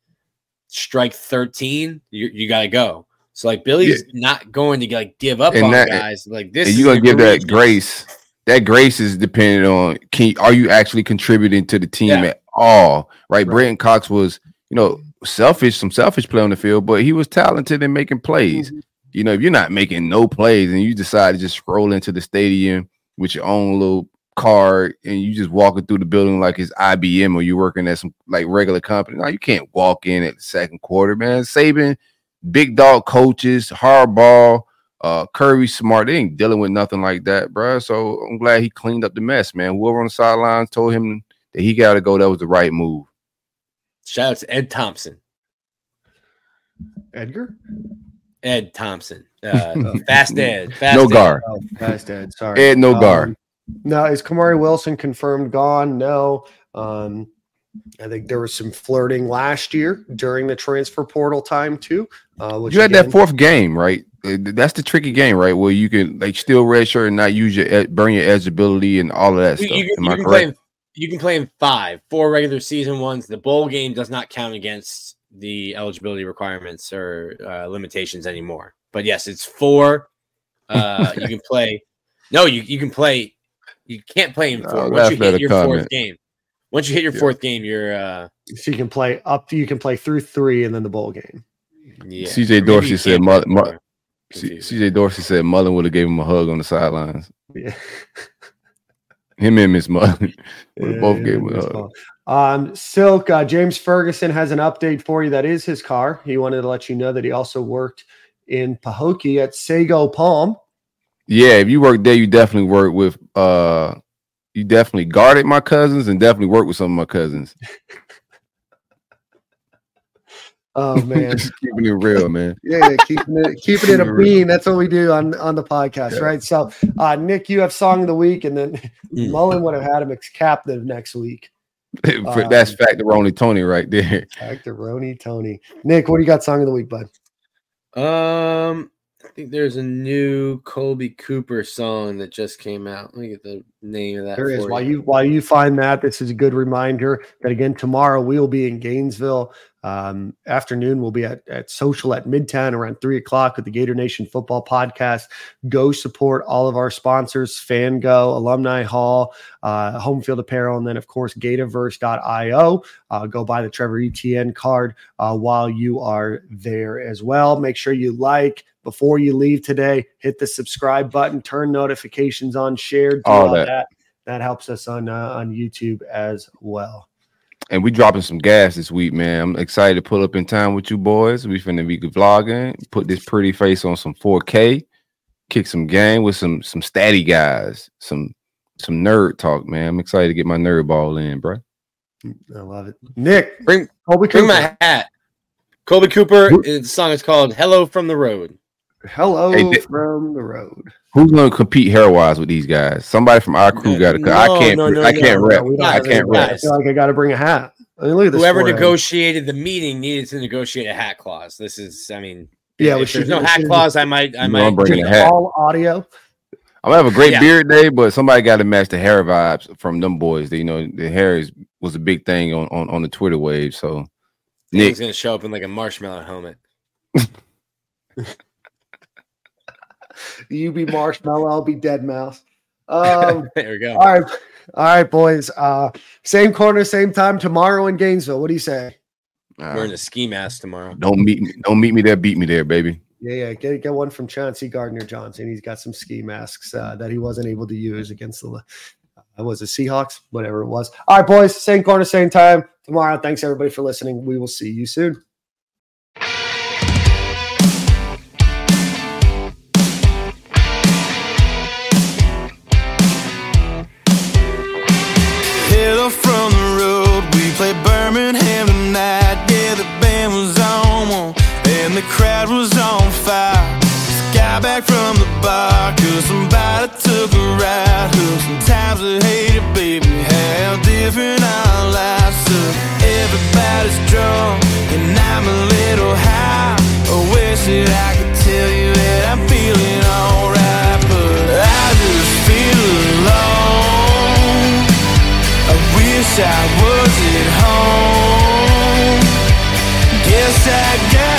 strike thirteen, you you got to go." So like Billy's not going to like give up And on that- eh, guys like this. and is you gonna give that courageous- grace. That grace is dependent on can are you actually contributing to the team Yeah. at all? Right. Right. Brenton Cox was, you know, selfish, some selfish play on the field, but he was talented in making plays. Mm-hmm. You know, if you're not making no plays and you decide to just scroll into the stadium with your own little card and you just walking through the building like it's IBM or you're working at some like regular company. No, you can't walk in at the second quarter, man. Saban, big dog coaches, hardball, uh Kirby smart. They ain't dealing with nothing like that, bro. So I'm glad he cleaned up the mess, man. Whoever on the sidelines told him that he gotta go, that was the right move. Shout out to Ed Thompson. Edgar? Ed Thompson. Uh, fast Ed. Fast no Ed. guard. Oh, that's dead. Sorry. Ed no guard. Um, no, is Kamari Wilson confirmed gone? No. Um, I think there was some flirting last year during the transfer portal time too. Uh, which You had again- that fourth game, right? Uh, That's the tricky game, right? Where you can like still redshirt and not use your burn your eligibility and all of that You, stuff. you can, Am you I can play. In, you can play in five, four regular season ones. The bowl game does not count against the eligibility requirements or uh, limitations anymore. But yes, it's four. Uh, you can play. No, you you can play. You can't play in Oh, four. Once you hit your comment. fourth game, once you hit your Yeah. fourth game, you're uh, so you can play up you can play through three and then the bowl game. yeah. CJ Dorsey said can't Mother- play Mo- four. C- CJ Dorsey said Mullen would have gave him a hug on the sidelines. Yeah. Him and Miss Mullen would have both Yeah, gave him a that's hug. Fine. Um, Silk, uh, James Ferguson has an update for you. That is his car. He wanted to let you know that he also worked in Pahokee at Sago Palm. Yeah, if you work there, you definitely work with uh you definitely guarded my cousins and definitely worked with some of my cousins. Oh man, Just keeping it real, man. yeah, keeping it keeping it a bean. That's what we do on on the podcast, Yeah. right? So, uh, Nick, you have song of the week, and then Mm. Mullen would have had him ex captive next week. That's Um, fact Tony right there. Back to Tony. Nick, what do you got? Song of the week, bud. Um, I think there's a new Kolby Cooper song that just came out. Let me get the name of that. There is. for While you while you find that, this is a good reminder that again tomorrow we will be in Gainesville. Um, afternoon we'll be at, at social at Midtown around three o'clock with the Gator Nation Football Podcast. Go support all of our sponsors: FanGo, Alumni Hall, uh, Home Field Apparel, and then of course Gatorverse.io. Uh, go buy the Trevor Etienne card uh, while you are there as well. Make sure you like. Before you leave today, hit the subscribe button, turn notifications on, share, do All all, that. that. that. helps us on uh, on YouTube as well. And we dropping some gas this week, man. I'm excited to pull up in time with you boys. We finna be vlogging, put this pretty face on some 4K, kick some game with some some statty guys, some some nerd talk, man. I'm excited to get my nerd ball in, bro. I love it. Nick, Bring Kobe bring Cooper. my hat. Kobe Cooper. The song is called "Hello from the Road." Hello Hey, Nick. from the road. Who's gonna compete hair wise with these guys? Somebody from our crew got to. No, I can't. no, no, I can't no, rep. we I can't any rep. I feel like I got to bring a hat. I mean, look at this. Whoever forehead. negotiated the meeting needed to negotiate a hat clause. This is, I mean, Yeah, we if there's no hat clause, I might, I might. I'm bringing Just a hat. all audio. I'm gonna have a great Yeah. beard day, but somebody got to match the hair vibes from them boys. You know, the hair is was a big thing on on, on the Twitter wave. So Nick, He's gonna show up in like a marshmallow helmet. You be Marshmello, I'll be deadmau5. Um, There we go. all right, all right, boys. Uh, same corner, same time tomorrow in Gainesville. What do you say? uh, Wearing a ski mask tomorrow. don't meet me. Don't meet me there. Beat me there, baby. Yeah, yeah. Get get one from Chauncey Gardner Johnson. He's got some ski masks uh, that he wasn't able to use against the uh, was it Seahawks, whatever it was. All right, boys. Same corner, same time tomorrow. Thanks everybody for listening. We will see you soon. The crowd was on fire. Got back from the bar, cause somebody took a ride. Who sometimes I hate it, baby, how different our lives are. Everybody's drunk, and I'm a little high. I wish that I could tell you that I'm feeling alright, but I just feel alone. I wish I was at home. Guess I gotta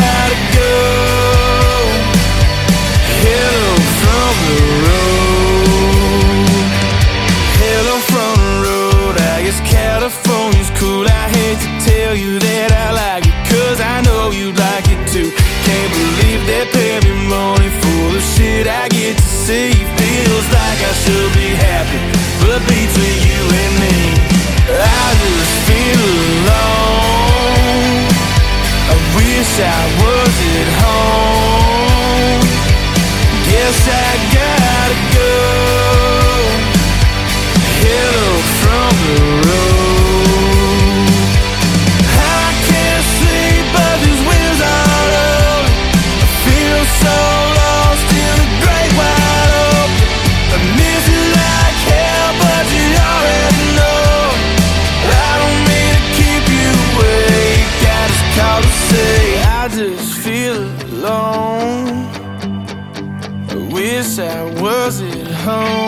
should be happy, but between you and me, I just feel wish I was at home. Guess I home.